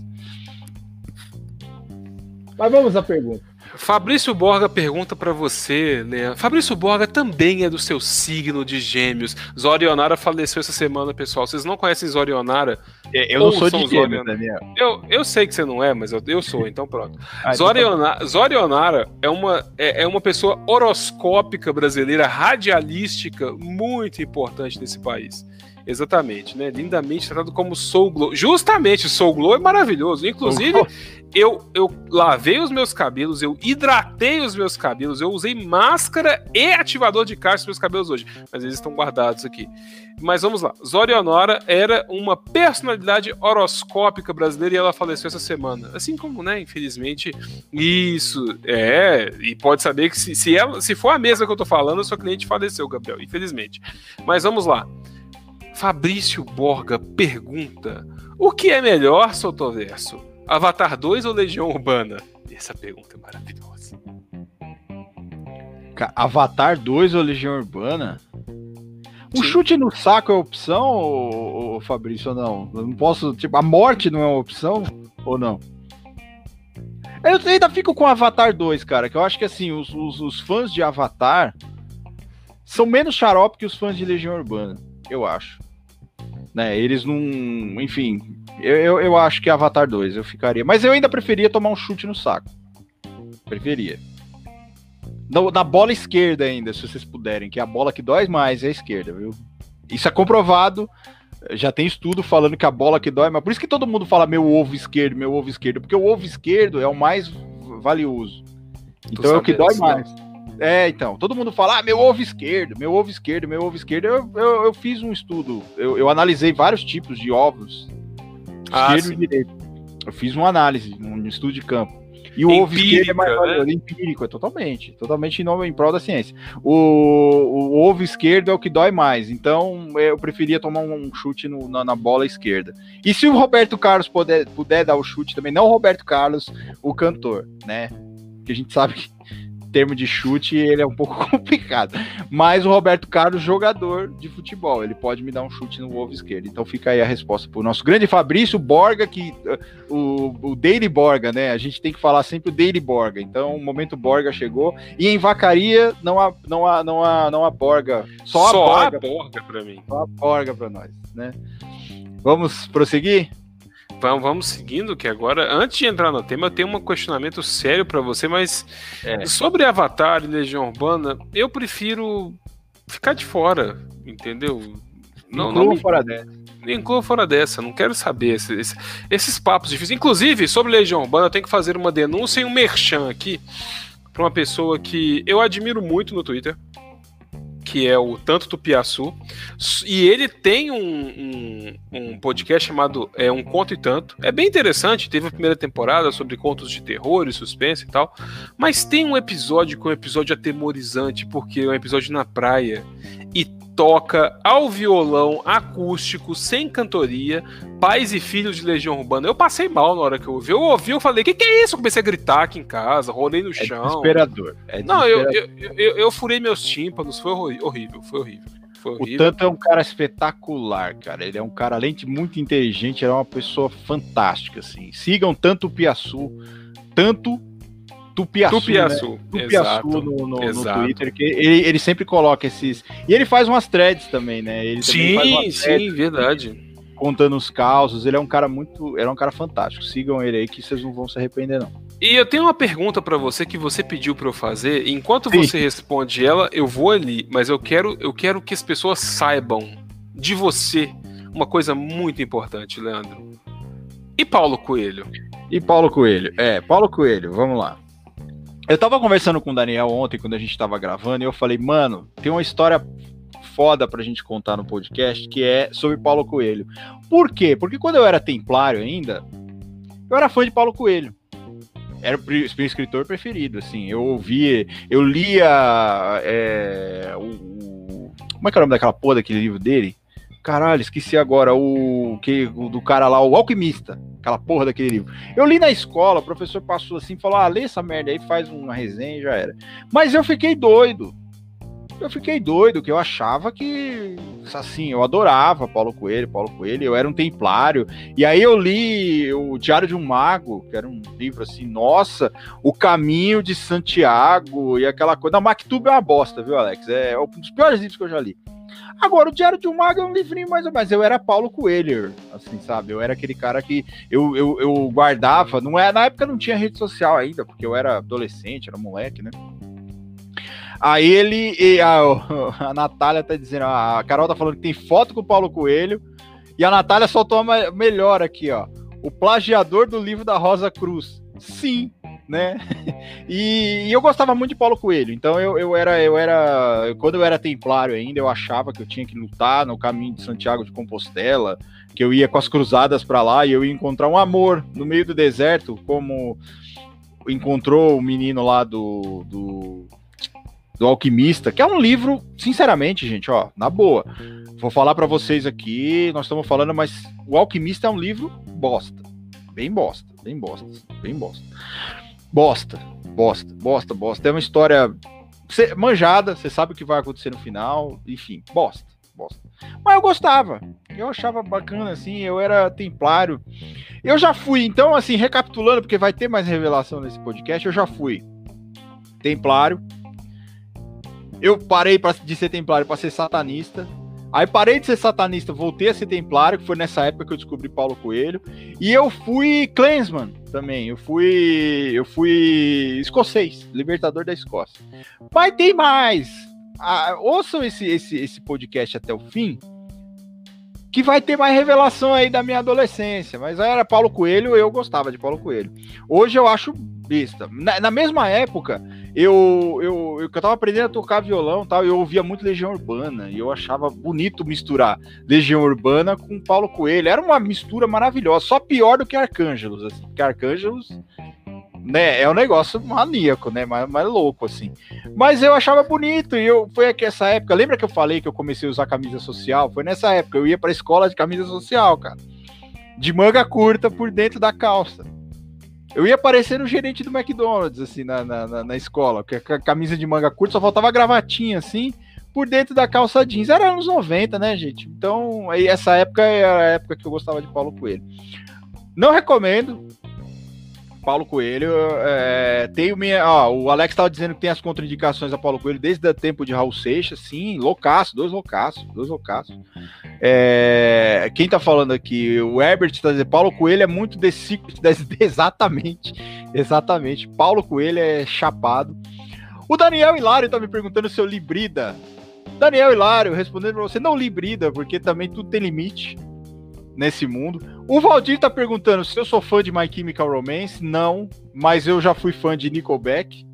Speaker 1: Mas vamos à pergunta.
Speaker 2: Fabrício Borga pergunta para você, Leandro. Fabrício Borga também é do seu signo de gêmeos. Zorionara faleceu essa semana, pessoal. Vocês não conhecem Zorionara?
Speaker 1: É, eu não sou de gêmeos, Daniel.
Speaker 2: Eu, eu sei que você não é, mas eu, eu sou, então pronto. ah, então... Tá Zorionara é uma, é, é uma pessoa horoscópica brasileira, radialística, muito importante nesse país. Exatamente, né? Lindamente tratado como Soul Glow. Justamente, Soul Glow é maravilhoso. Inclusive, eu, eu lavei os meus cabelos, eu hidratei os meus cabelos, eu usei máscara e ativador de carne nos meus cabelos hoje. Mas eles estão guardados aqui. Mas vamos lá. Zorionora era uma personalidade horoscópica brasileira e ela faleceu essa semana. Assim como, né, infelizmente, isso é. E pode saber que se, se, ela, se for a mesma que eu tô falando, sua cliente faleceu, Gabriel, infelizmente. Mas vamos lá. Fabrício Borga pergunta: O que é melhor, Sotoverso? Avatar 2 ou Legião Urbana? Essa pergunta é maravilhosa.
Speaker 1: Avatar 2 ou Legião Urbana? O Sim. chute no saco é opção, ou, ou, Fabrício, ou não? Eu não posso. Tipo, a morte não é uma opção? Ou não? Eu ainda fico com Avatar 2, cara, que eu acho que assim, os, os, os fãs de Avatar são menos xarope que os fãs de Legião Urbana, eu acho. Né, eles não. Enfim, eu, eu, eu, acho que é Avatar 2 eu ficaria. Mas eu ainda preferia tomar um chute no saco. Preferia. Na, na, bola esquerda ainda, se vocês puderem, que é a bola que dói mais é a esquerda, viu? Isso é comprovado. Já tem estudo falando que a bola que dói, mas por isso que todo mundo fala meu ovo esquerdo, meu ovo esquerdo, porque o ovo esquerdo é o mais valioso. Então é o que dói mais. É, então, todo mundo fala, ah, meu ovo esquerdo, meu ovo esquerdo, meu ovo esquerdo. Eu, eu, eu fiz um estudo, eu, eu, analisei vários tipos de ovos, ah, esquerdo sim. e direito. Eu fiz uma análise, um estudo de campo. E o ovo esquerdo é mais valioso, né? empírico, é totalmente, totalmente em, em prol da ciência. O, o, ovo esquerdo é o que dói mais, então eu preferia tomar um chute no, na, na, bola esquerda. E se o Roberto Carlos puder, puder dar o chute também, não o Roberto Carlos, o cantor, né? Que a gente sabe que termo de chute, ele é um pouco complicado. Mas o Roberto Carlos, jogador de futebol, ele pode me dar um chute no ovo esquerdo. Então fica aí a resposta para o nosso grande Fabrício Borga, que uh, o, o Daily Borga, né? A gente tem que falar sempre o Daily Borga. Então o momento Borga chegou. E em Vacaria não há, não há, não há, não há Borga. Só, só a Borga. Borga para mim. Só a Borga para nós, né? Vamos prosseguir?
Speaker 2: Vamos, vamos seguindo, que agora, antes de entrar no tema, eu tenho um questionamento sério para você, mas é. sobre Avatar e Legião Urbana, eu prefiro ficar de fora, entendeu?
Speaker 1: Não, não me... fora dessa.
Speaker 2: Inclua fora dessa, não quero saber esses, esses papos difíceis. Inclusive, sobre Legião Urbana, eu tenho que fazer uma denúncia e um merchan aqui para uma pessoa que eu admiro muito no Twitter, que é o Tanto Tupiaçu, e ele tem um, um, um, podcast chamado é, Um Conto e Tanto. É bem interessante, teve a primeira temporada sobre contos de terror e suspense e tal, mas tem um episódio que é um episódio atemorizante, porque é um episódio na praia, e toca ao violão acústico, sem cantoria, pais e filhos de Legião Urbana. Eu passei mal na hora que eu ouvi. Eu ouvi, eu falei, o que, que é isso? Eu comecei a gritar aqui em casa, rolei no é chão.
Speaker 1: Desesperador.
Speaker 2: É Não, eu, eu, eu, eu, furei meus tímpanos, foi horrível, foi horrível. Foi horrível.
Speaker 1: O Tanto é um cara espetacular, cara. Ele é um cara, além de muito inteligente, ele é uma pessoa fantástica, assim. Sigam tanto o Piaçu, tanto Tupiaçu, Tupiaçu, né? Tupiaçu no, no, no, Twitter, que ele, ele sempre coloca esses. E ele faz umas threads também, né? Ele
Speaker 2: sim, sim, verdade.
Speaker 1: Contando os causos. Ele é um cara muito. Ele é um cara fantástico. Sigam ele aí que vocês não vão se arrepender, não.
Speaker 2: E eu tenho uma pergunta para você que você pediu para eu fazer. Enquanto sim. você responde ela, eu vou ali. Mas eu quero, eu quero que as pessoas saibam de você uma coisa muito importante, Leandro. E Paulo Coelho?
Speaker 1: E Paulo Coelho? É, Paulo Coelho, vamos lá. Eu tava conversando com o Daniel ontem, quando a gente tava gravando, e eu falei, mano, tem uma história foda pra gente contar no podcast, que é sobre Paulo Coelho. Por quê? Porque quando eu era templário ainda, eu era fã de Paulo Coelho. Era o meu escritor preferido, assim. Eu ouvia, eu lia é, o, o, Como é que é o nome daquela porra daquele livro dele? Caralho, esqueci agora o que o do cara lá, o alquimista. aquela porra daquele livro. Eu li na escola, o professor passou assim, falou: ah, lê essa merda aí, faz uma resenha e já era. Mas eu fiquei doido. Eu fiquei doido, que eu achava que, assim, eu adorava Paulo Coelho, Paulo Coelho, eu era um templário. E aí eu li o Diário de um Mago, que era um livro assim, nossa, o caminho de Santiago e aquela coisa. Não, Mactub é uma bosta, viu, Alex? É um dos piores livros que eu já li. Agora, o Diário de um Mago é um livrinho mais ou menos. Eu era Paulo Coelho, assim, sabe? Eu era aquele cara que eu, eu, eu guardava. Não é, na época não tinha rede social ainda, porque eu era adolescente, era moleque, né? Aí ele. E a, a Natália tá dizendo, a Carol tá falando que tem foto com o Paulo Coelho. E a Natália soltou uma melhor aqui, ó. O plagiador do livro da Rosa Cruz. Sim, né? E, e, eu gostava muito de Paulo Coelho, então eu, eu era, eu era, quando eu era templário ainda, eu achava que eu tinha que lutar no caminho de Santiago de Compostela, que eu ia com as cruzadas para lá e eu ia encontrar um amor no meio do deserto, como encontrou o menino lá do, do, do Alquimista, que é um livro, sinceramente, gente, ó, na boa. Vou falar para vocês aqui, nós estamos falando, mas o Alquimista é um livro bosta, bem bosta, bem bosta, bem bosta. Bosta, bosta, bosta, bosta. É uma história manjada, você sabe o que vai acontecer no final, enfim, bosta, bosta. Mas eu gostava, eu achava bacana, assim, eu era templário. Eu já fui, então, assim, recapitulando, porque vai ter mais revelação nesse podcast, eu já fui templário. Eu parei pra, de ser templário para ser satanista. Aí parei de ser satanista, voltei a ser templário, que foi nessa época que eu descobri Paulo Coelho. E eu fui Clansman também. Eu fui. Eu fui escocês, libertador da Escócia. Mas tem mais. Ah, ouçam esse, esse, esse podcast até o fim. Que vai ter mais revelação aí da minha adolescência. Mas era Paulo Coelho, eu gostava de Paulo Coelho. Hoje eu acho besta. Na, na mesma época, eu, eu, eu, eu tava aprendendo a tocar violão tal, eu ouvia muito Legião Urbana, e eu achava bonito misturar Legião Urbana com Paulo Coelho. Era uma mistura maravilhosa, só pior do que Arcângelos, assim, porque Arcângelos né, é um negócio maníaco, né, mais, mais louco, assim. Mas eu achava bonito, e eu, foi aqui essa época, lembra que eu falei que eu comecei a usar camisa social? Foi nessa época, eu ia pra escola de camisa social, cara. De manga curta por dentro da calça. Eu ia parecer o gerente do McDonald's, assim, na, na, na escola, porque a camisa de manga curta só faltava gravatinha, assim, por dentro da calça jeans. Era anos 90, né, gente? Então, aí essa época era a época que eu gostava de Paulo Coelho. Não recomendo, Paulo Coelho. É, tem minha, ó, o Alex estava dizendo que tem as contraindicações a Paulo Coelho desde o tempo de Raul Seixas. Sim, loucaço, dois loucaços, dois loucaços. É, quem está falando aqui? O Herbert está dizendo Paulo Coelho é muito desse, exatamente, exatamente. Paulo Coelho é chapado. O Daniel Hilário está me perguntando se eu librida. Daniel Hilário, respondendo para você, não librida, porque também tudo tem limite nesse mundo. O Valdir tá perguntando se eu sou fã de My Chemical Romance. Não, mas eu já fui fã de Nickelback.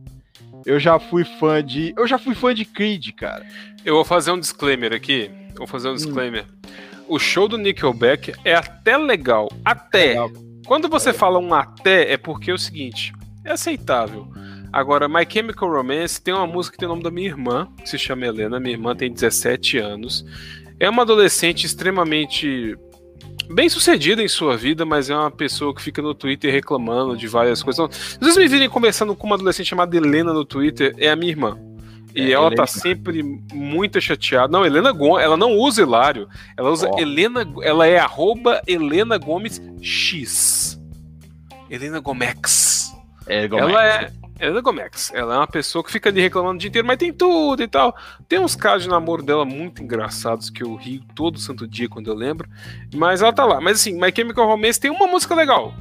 Speaker 1: Eu já fui fã de. Eu já fui fã de Creed, cara.
Speaker 2: Eu vou fazer um disclaimer aqui. Vou fazer um hum. disclaimer. Hum. O show do Nickelback é até legal. Até. Legal. Quando você é. fala um até, é porque é o seguinte: é aceitável. Agora, My Chemical Romance tem uma música que tem o nome da minha irmã, que se chama Helena. Minha irmã tem 17 anos. É uma adolescente extremamente bem sucedida em sua vida, mas é uma pessoa que fica no Twitter reclamando de várias coisas. Então, vocês me virem conversando com uma adolescente chamada Helena no Twitter, é a minha irmã. E é, ela Helena. tá sempre muito chateada. Não, Helena Gomes, ela não usa Hilário. Ela usa oh. Helena, ela é arroba Helena Gomes X. Helena Gomex. É, Gomex. Ela é, ela é Gomex. Ela é uma pessoa que fica ali reclamando o dia inteiro, mas tem tudo e tal. Tem uns casos de namoro dela muito engraçados que eu rio todo santo dia quando eu lembro. Mas ela tá lá. Mas assim, My Chemical Romance tem uma música legal.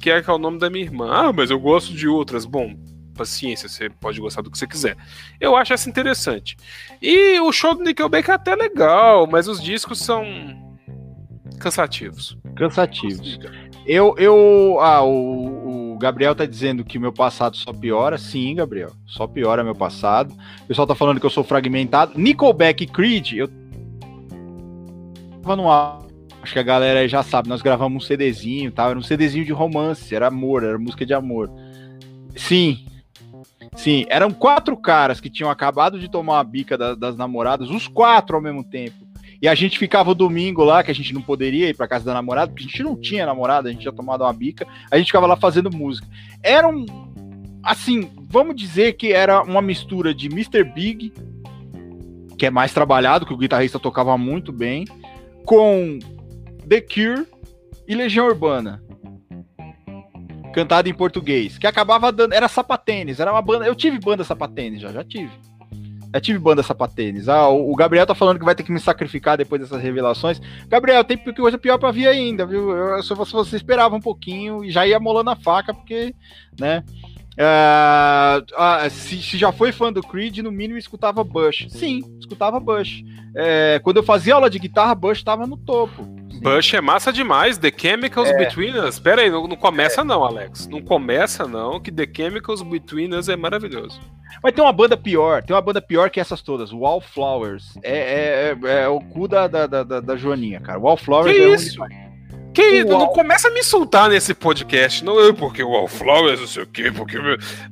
Speaker 2: Que é, que é o nome da minha irmã. Ah, mas eu gosto de outras. Bom, paciência, você pode gostar do que você quiser. Eu acho essa interessante. E o show do Nickelback é até legal, mas os discos são cansativos.
Speaker 1: Cansativos. Eu, eu, ah, o, o, Gabriel tá dizendo que meu passado só piora. Sim, Gabriel, só piora meu passado. O pessoal tá falando que eu sou fragmentado. Nickelback e Creed, eu tava no Acho que a galera já sabe, nós gravamos um CDzinho, tá? Era um CDzinho de romance, era amor, era música de amor. Sim, Sim, eram quatro caras que tinham acabado de tomar uma bica da, das namoradas, os quatro ao mesmo tempo. E a gente ficava o domingo lá, que a gente não poderia ir pra casa da namorada, porque a gente não tinha namorada, a gente tinha tomado uma bica. A gente ficava lá fazendo música. Era um. Assim, vamos dizer que era uma mistura de Mr. Big, que é mais trabalhado, que o guitarrista tocava muito bem, com The Cure e Legião Urbana. Cantado em português. Que acabava dando. Era sapatênis. Era uma banda. Eu tive banda sapatênis já, já tive. Já tive banda sapatênis. Ah, o Gabriel tá falando que vai ter que me sacrificar depois dessas revelações. Gabriel, tem coisa pior pra vir ainda, viu? Eu, se você esperava um pouquinho e já ia molando a faca, porque, né? Uh, uh, se, se, já foi fã do Creed, no mínimo escutava Bush. Sim, escutava Bush. É, quando eu fazia aula de guitarra, Bush estava no topo.
Speaker 2: Sim. Bush é massa demais. The Chemicals é. Between Us. Pera aí, não, não começa é. não, Alex. Não começa não, que The Chemicals Between Us é maravilhoso.
Speaker 1: Mas tem uma banda pior, tem uma banda pior que essas todas, Wallflowers. É, é, é, é o cu da, da, da, da Joaninha, cara. Wallflowers
Speaker 2: que é isso? Que não começa a me insultar nesse podcast, não é porque o Wallflowers, não sei o quê, porque.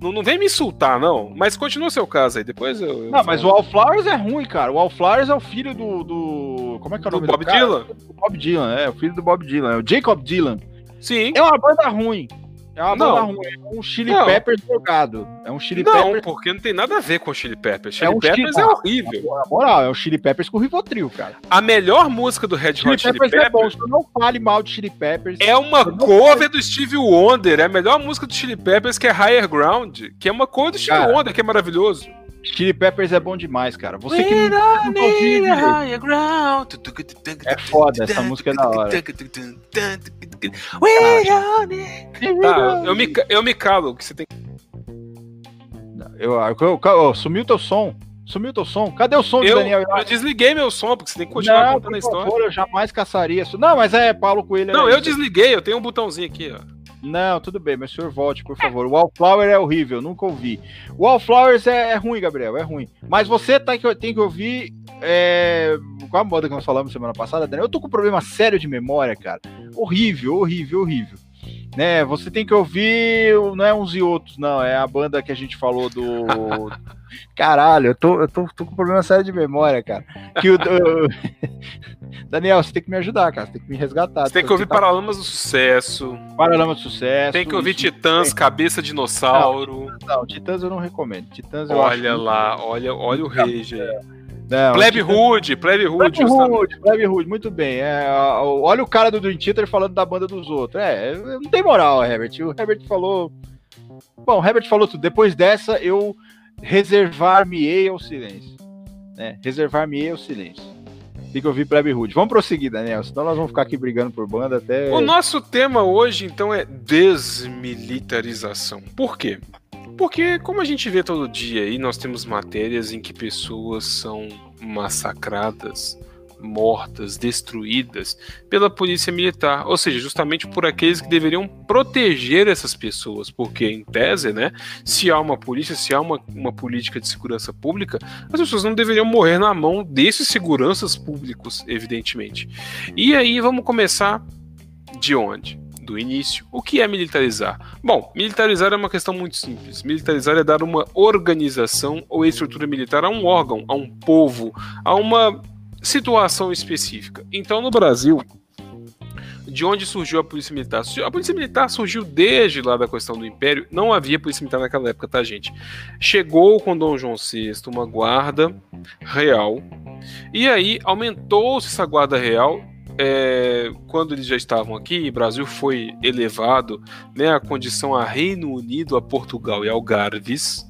Speaker 2: Não, não vem me insultar, não. Mas continua o seu caso aí, depois eu. eu
Speaker 1: não, mas o Wallflowers é ruim, cara. O Wallflowers é o filho do. do... Como é que é o nome do
Speaker 2: Bob Dylan?
Speaker 1: Bob Dylan, é, o filho do Bob Dylan, é o Jacob Dylan.
Speaker 2: Sim.
Speaker 1: É uma banda ruim. É uma banda ruim. É um Chili não. Peppers drogado. É um Chili
Speaker 2: não,
Speaker 1: Peppers.
Speaker 2: Não, porque não tem nada a ver com Chili Peppers. Chili é um Peppers chili... é horrível.
Speaker 1: Na moral, é o Chili Peppers com o Rivotril, cara.
Speaker 2: A melhor música do Red Hot Chili, Chili Peppers, Peppers é bom.
Speaker 1: Não fale mal de Chili Peppers.
Speaker 2: É uma cover do Steve Wonder. É a melhor música do Chili Peppers que é Higher Ground, que é uma cover do Steve cara, Wonder, que é maravilhoso.
Speaker 1: Chili Peppers é bom demais, cara. Você que não, não ouviu, É foda, essa música é da hora.
Speaker 2: Tá, eu me, eu me calo, que você tem
Speaker 1: eu, eu, eu, sumiu teu som. Sumiu teu som. Cadê o som
Speaker 2: eu,
Speaker 1: Daniel?
Speaker 2: Eu desliguei meu som, porque você tem que continuar não, contando a história. Favor,
Speaker 1: eu jamais caçaria isso. Não, mas é Paulo Coelho.
Speaker 2: Não, eu desliguei, eu tenho um botãozinho aqui, ó.
Speaker 1: Não, tudo bem, mas o senhor volte, por favor. Wallflower é horrível, nunca ouvi. Wallflowers é, é ruim, Gabriel, é ruim. Mas você tá, tem que ouvir. É... Qual a moda que nós falamos semana passada, Daniel? Eu tô com problema sério de memória, cara. Horrível, horrível, horrível. Né, você tem que ouvir, não é uns e outros, não, é a banda que a gente falou do. Caralho, eu tô, eu tô, tô com problema sério de memória, cara. Que o, Daniel, você tem que me ajudar, cara. Você tem que me resgatar.
Speaker 2: Você tem que ouvir tá... Paralamas do Sucesso.
Speaker 1: Paralamas do Sucesso.
Speaker 2: Tem que ouvir Titãs, Cabeça Dinossauro.
Speaker 1: Não, não, Titãs eu não recomendo. Titãs
Speaker 2: eu
Speaker 1: Olha
Speaker 2: acho lá, olha, olha o Rage aí. Não, Plebe Hood, Plebe Hood.
Speaker 1: Plebe Hood, muito bem. É, olha o cara do Dream Theater falando da banda dos outros. É, não tem moral, Herbert. O Herbert falou. Bom, o Herbert falou tudo. Depois dessa, eu reservar-me-ei ao silêncio. Né? Reservar-me-ei ao silêncio. Tem que ouvir Plebe Hood. Vamos prosseguir, Daniel, senão nós vamos ficar aqui brigando por banda até.
Speaker 2: O nosso tema hoje, então, é desmilitarização. Por quê? Porque, como a gente vê todo dia aí, nós temos matérias em que pessoas são massacradas, mortas, destruídas pela polícia militar, ou seja, justamente por aqueles que deveriam proteger essas pessoas, porque em tese, né, se há uma polícia, se há uma, uma política de segurança pública, as pessoas não deveriam morrer na mão desses seguranças públicos, evidentemente. E aí vamos começar de onde? Do início. O que é militarizar? Bom, militarizar é uma questão muito simples. Militarizar é dar uma organização ou estrutura militar a um órgão, a um povo, a uma situação específica. Então, no Brasil, de onde surgiu a Polícia Militar? A Polícia Militar surgiu desde lá da questão do Império. Não havia Polícia Militar naquela época, tá, gente? Chegou com Dom João VI uma guarda real. E aí aumentou-se essa guarda real. É, quando eles já estavam aqui, o Brasil foi elevado né, à condição a Reino Unido, a Portugal e Algarves.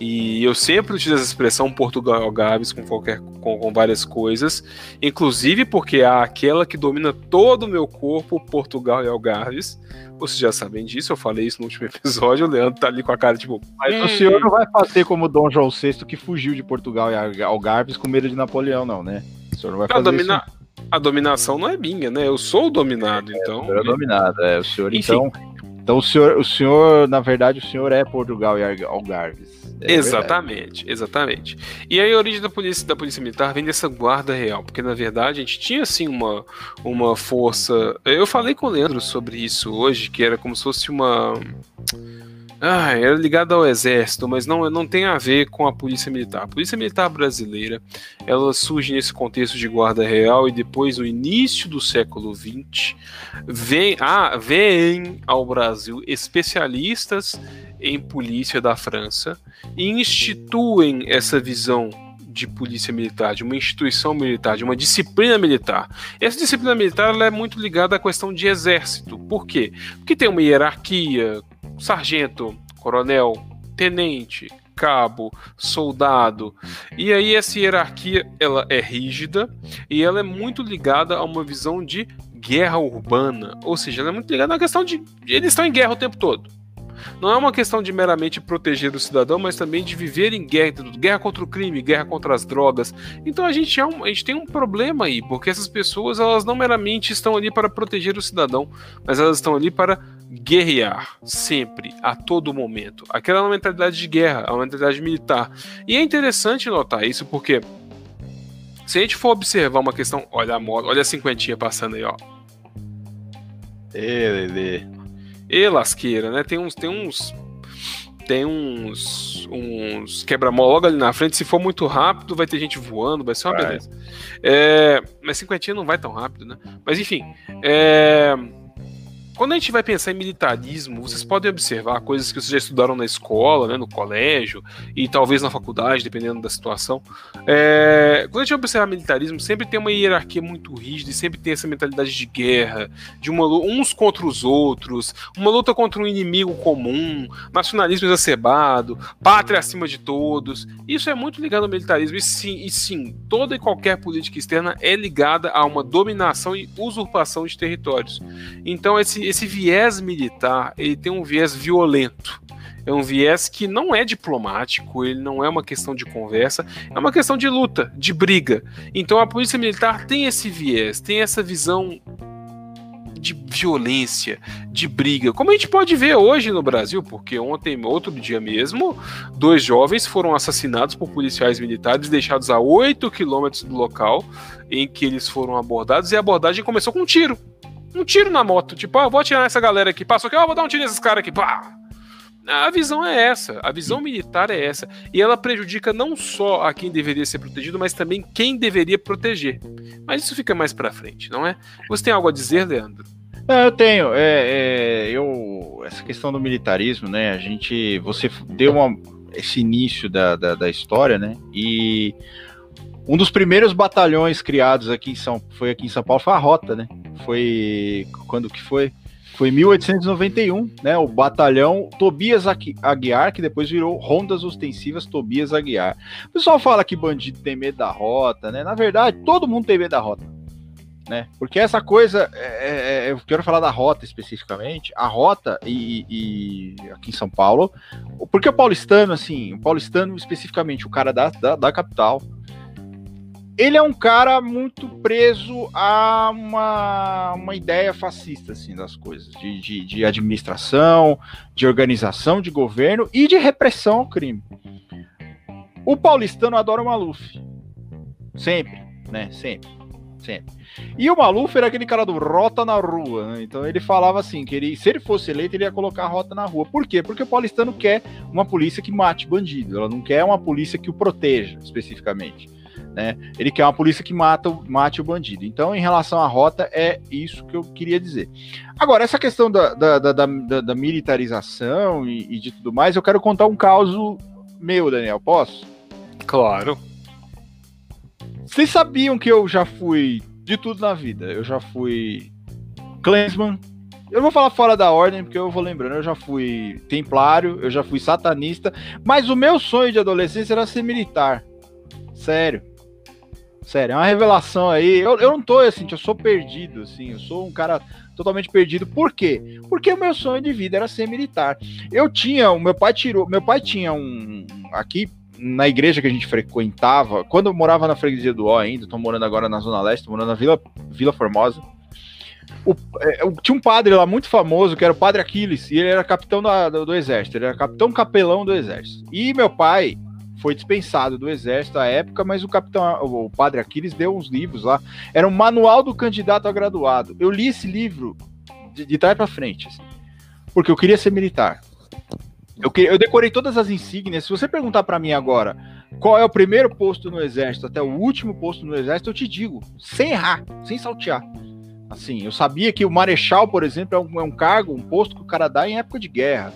Speaker 2: E eu sempre utilizo essa expressão Portugal e Algarves com, qualquer, com, com, várias coisas, inclusive porque há aquela que domina todo o meu corpo, Portugal e Algarves. Vocês já sabem disso, eu falei isso no último episódio. O Leandro tá ali com a cara tipo.
Speaker 1: Mas hum. o senhor não vai fazer como Dom João VI que fugiu de Portugal e Algarves com medo de Napoleão, não, né?
Speaker 2: O senhor não vai fazer domina... isso. A dominação não é minha, né? Eu sou o dominado,
Speaker 1: é,
Speaker 2: então.
Speaker 1: Eu é dominado, é. O senhor, Enfim. então. Então o senhor, o senhor, na verdade, o senhor é Portugal e Algarves.
Speaker 2: É exatamente, verdade. exatamente. E aí a origem da polícia, da polícia militar vem dessa guarda real, porque na verdade a gente tinha assim uma, uma força. Eu falei com o Leandro sobre isso hoje, que era como se fosse uma Ah, era ligada ao exército, mas não, não tem a ver com a polícia militar. A polícia militar brasileira, ela surge nesse contexto de guarda real e depois no início do século XX vem, ah, vem ao Brasil especialistas em polícia da França e instituem essa visão de polícia militar, de uma instituição militar, de uma disciplina militar. Essa disciplina militar é muito ligada à questão de exército. Por quê? Porque tem uma hierarquia, sargento, coronel, tenente, cabo, soldado. E aí essa hierarquia ela é rígida e ela é muito ligada a uma visão de guerra urbana, ou seja, ela é muito ligada à questão de eles estão em guerra o tempo todo. Não é uma questão de meramente proteger o cidadão, mas também de viver em guerra, guerra contra o crime, guerra contra as drogas. Então a gente, é um, a gente tem um problema aí, porque essas pessoas elas não meramente estão ali para proteger o cidadão, mas elas estão ali para guerrear sempre, a todo momento. Aquela é uma mentalidade de guerra, é uma mentalidade militar. E é interessante notar isso porque se a gente for observar uma questão, olha a moda, olha a cinquentinha passando aí, ó.
Speaker 1: Ê, Lelê.
Speaker 2: E lasqueira, né? Tem uns. Tem uns. Tem uns. uns quebra-mola logo ali na frente. Se for muito rápido, vai ter gente voando, vai ser uma vai. beleza. É, mas cinquentinha não vai tão rápido, né? Mas enfim. É, quando a gente vai pensar em militarismo, vocês podem observar coisas que vocês já estudaram na escola, né, no colégio e talvez na faculdade, dependendo da situação. É, quando a gente observar militarismo, sempre tem uma hierarquia muito rígida e sempre tem essa mentalidade de guerra, de uma uns contra os outros, uma luta contra um inimigo comum, nacionalismo exacerbado, pátria acima de todos. Isso é muito ligado ao militarismo. E sim, e sim, toda e qualquer política externa é ligada a uma dominação e usurpação de territórios. Então esse esse, viés militar ele tem um viés violento. É um viés que não é diplomático, ele não é uma questão de conversa, é uma questão de luta, de briga. Então a polícia militar tem esse viés, tem essa visão de violência, de briga, como a gente pode ver hoje no Brasil, porque ontem, outro dia mesmo, dois jovens foram assassinados por policiais militares deixados a 8 quilômetros do local em que eles foram abordados e a abordagem começou com um tiro um tiro na moto. Tipo, ah, vou atirar nessa galera aqui. Passou aqui, ó, vou dar um tiro nesses caras aqui. Pá! A visão é essa, a visão militar é essa. E ela prejudica não só a quem deveria ser protegido, mas também quem deveria proteger. Mas isso fica mais pra frente, não é? Você tem algo a dizer, Leandro?
Speaker 1: Não, eu tenho. É, é, eu, essa questão do militarismo, né? A gente. Você deu uma, esse início da, da, da história, né? E um dos primeiros batalhões criados aqui em São, foi aqui em São Paulo foi a Rota, né? Foi quando que foi? Foi em 1891, né? O batalhão Tobias Aguiar, que depois virou Rondas Ostensivas Tobias Aguiar. O pessoal fala que bandido tem medo da rota, né? Na verdade, todo mundo tem medo da rota. Né? Porque essa coisa, é, é, é eu quero falar da rota especificamente, a rota e, e, aqui em São Paulo, porque o paulistano, assim, o paulistano especificamente, o cara da, da, da capital, ele é um cara muito preso a uma, uma ideia fascista assim, das coisas, de, de, de administração, de organização de governo e de repressão ao crime. O paulistano adora o Maluf. Sempre, né? Sempre. Sempre. E o Maluf era aquele cara do rota na rua, né? Então ele falava assim, que ele, se ele fosse eleito, ele ia colocar a rota na rua. Por quê? Porque o paulistano quer uma polícia que mate bandido. Ela não quer uma polícia que o proteja, especificamente. Né? Ele quer uma polícia que mata, mate o bandido. Então, em relação à rota, é isso que eu queria dizer. Agora, essa questão da, da, da, da, militarização e, e, de tudo mais, eu quero contar um caso meu, Daniel. Posso?
Speaker 2: Claro.
Speaker 1: Vocês sabiam que eu já fui de tudo na vida? Eu já fui Clansman. Eu vou falar fora da ordem, porque eu vou lembrando. Eu já fui templário, eu já fui satanista, mas o meu sonho de adolescência era ser militar. Sério. Sério, é uma revelação aí. Eu, eu não tô assim, eu sou perdido, assim, eu sou um cara totalmente perdido. Por quê? Porque o meu sonho de vida era ser militar. Eu tinha, o meu pai tirou, meu pai tinha um aqui na igreja que a gente frequentava, quando eu morava na freguesia do O ainda, tô morando agora na Zona Leste, tô morando na Vila, Vila Formosa. O, é, tinha um padre lá muito famoso, que era o Padre Aquiles, e ele era capitão da, do, do, exército, ele era capitão capelão do exército. E meu pai, foi dispensado do exército à época, mas o capitão, o padre Aquiles deu uns livros lá. Era um manual do candidato a graduado. Eu li esse livro de, de trás para frente, assim, porque eu queria ser militar. Eu, eu decorei todas as insígnias. Se você perguntar para mim agora qual é o primeiro posto no exército até o último posto no exército, eu te digo, sem errar, sem saltear. Assim, eu sabia que o marechal, por exemplo, é um, é um cargo, um posto que o cara dá em época de guerra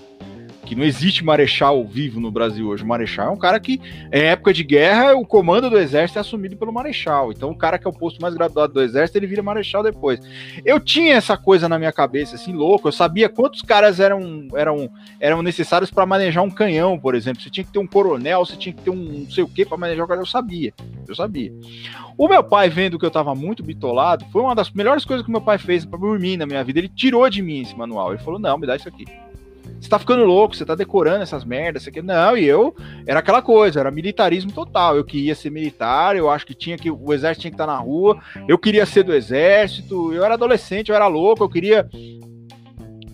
Speaker 1: que não existe marechal vivo no Brasil hoje. O marechal é um cara que, em época de guerra, o comando do exército é assumido pelo marechal. Então, o cara que é o posto mais graduado do exército, ele vira marechal depois. Eu tinha essa coisa na minha cabeça, assim, louco. Eu sabia quantos caras eram, eram, eram necessários para manejar um canhão, por exemplo. Você tinha que ter um coronel, você tinha que ter um não sei o que para manejar o canhão. Eu sabia, eu sabia. O meu pai, vendo que eu tava muito bitolado, foi uma das melhores coisas que meu pai fez para dormir na minha vida. Ele tirou de mim esse manual. Ele falou: Não, me dá isso aqui. Você tá ficando louco, você tá decorando essas merdas, quer... Não, e eu era aquela coisa, era militarismo total. Eu queria ser militar, eu acho que tinha que o exército tinha que estar na rua, eu queria ser do exército, eu era adolescente, eu era louco, eu queria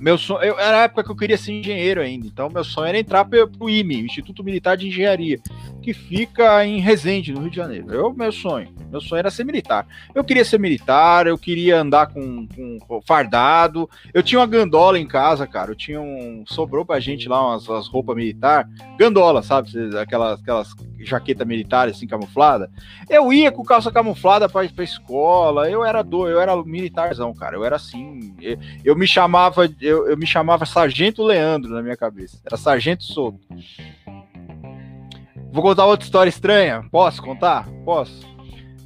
Speaker 1: meu sonho, eu, era a época que eu queria ser engenheiro ainda, então meu sonho era entrar pro, pro IME, Instituto Militar de Engenharia, que fica em Resende, no Rio de Janeiro. Eu, meu sonho, meu sonho era ser militar. Eu queria ser militar, eu queria andar com, com fardado. Eu tinha uma gandola em casa, cara. Eu tinha um. Sobrou pra gente lá umas, umas roupas militar. Gandola, sabe? Aquelas, aquelas jaqueta militar assim camuflada. Eu ia com calça camuflada pra, pra escola. Eu era do, eu era militarzão, cara. Eu era assim. Eu, eu me chamava, eu, eu me chamava Sargento Leandro na minha cabeça. Era Sargento Souto. Vou contar outra história estranha. Posso contar? Posso.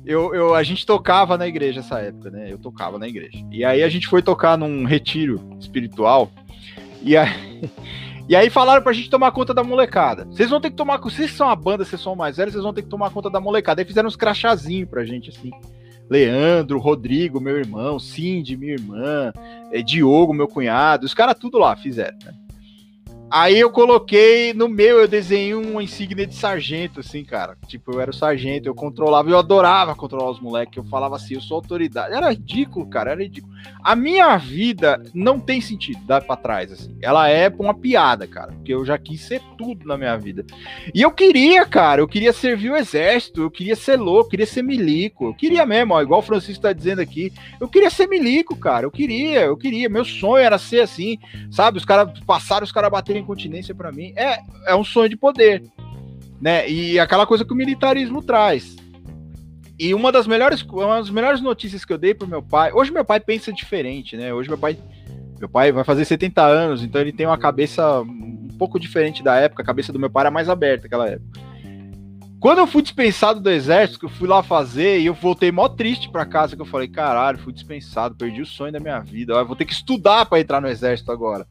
Speaker 1: Eu, eu, a gente tocava na igreja essa época, né? Eu tocava na igreja. E aí a gente foi tocar num retiro espiritual. E aí, e aí falaram pra gente tomar conta da molecada. Vocês vão ter que tomar. Vocês são a banda, vocês são mais velhos, vocês vão ter que tomar conta da molecada. Aí fizeram uns crachazinhos pra gente, assim. Leandro, Rodrigo, meu irmão, Cindy, minha irmã, é, Diogo, meu cunhado, os caras tudo lá fizeram, né? Aí eu coloquei no meu, eu desenhei uma insígnia de sargento, assim, cara. Tipo, eu era o sargento, eu controlava, eu adorava controlar os moleques. Eu falava assim, eu sou autoridade. Era ridículo, cara, era ridículo. A minha vida não tem sentido dar pra trás, assim. Ela é uma piada, cara, porque eu já quis ser tudo na minha vida. E eu queria, cara, eu queria servir o exército, eu queria ser louco, eu queria ser milico. Eu queria mesmo, ó, igual o Francisco tá dizendo aqui. Eu queria ser milico, cara, eu queria, eu queria. Meu sonho era ser assim, sabe? Os caras passaram, os caras baterem incontinência para mim é, é um sonho de poder, né? E aquela coisa que o militarismo traz. E uma das melhores, uma das melhores notícias que eu dei pro meu pai, hoje meu pai pensa diferente, né? Hoje meu pai, meu pai vai fazer 70 anos, então ele tem uma cabeça um pouco diferente da época, a cabeça do meu pai era mais aberta naquela época. Quando eu fui dispensado do exército, que eu fui lá fazer, e eu voltei mó triste para casa, que eu falei, caralho, fui dispensado, perdi o sonho da minha vida, eu vou ter que estudar para entrar no exército agora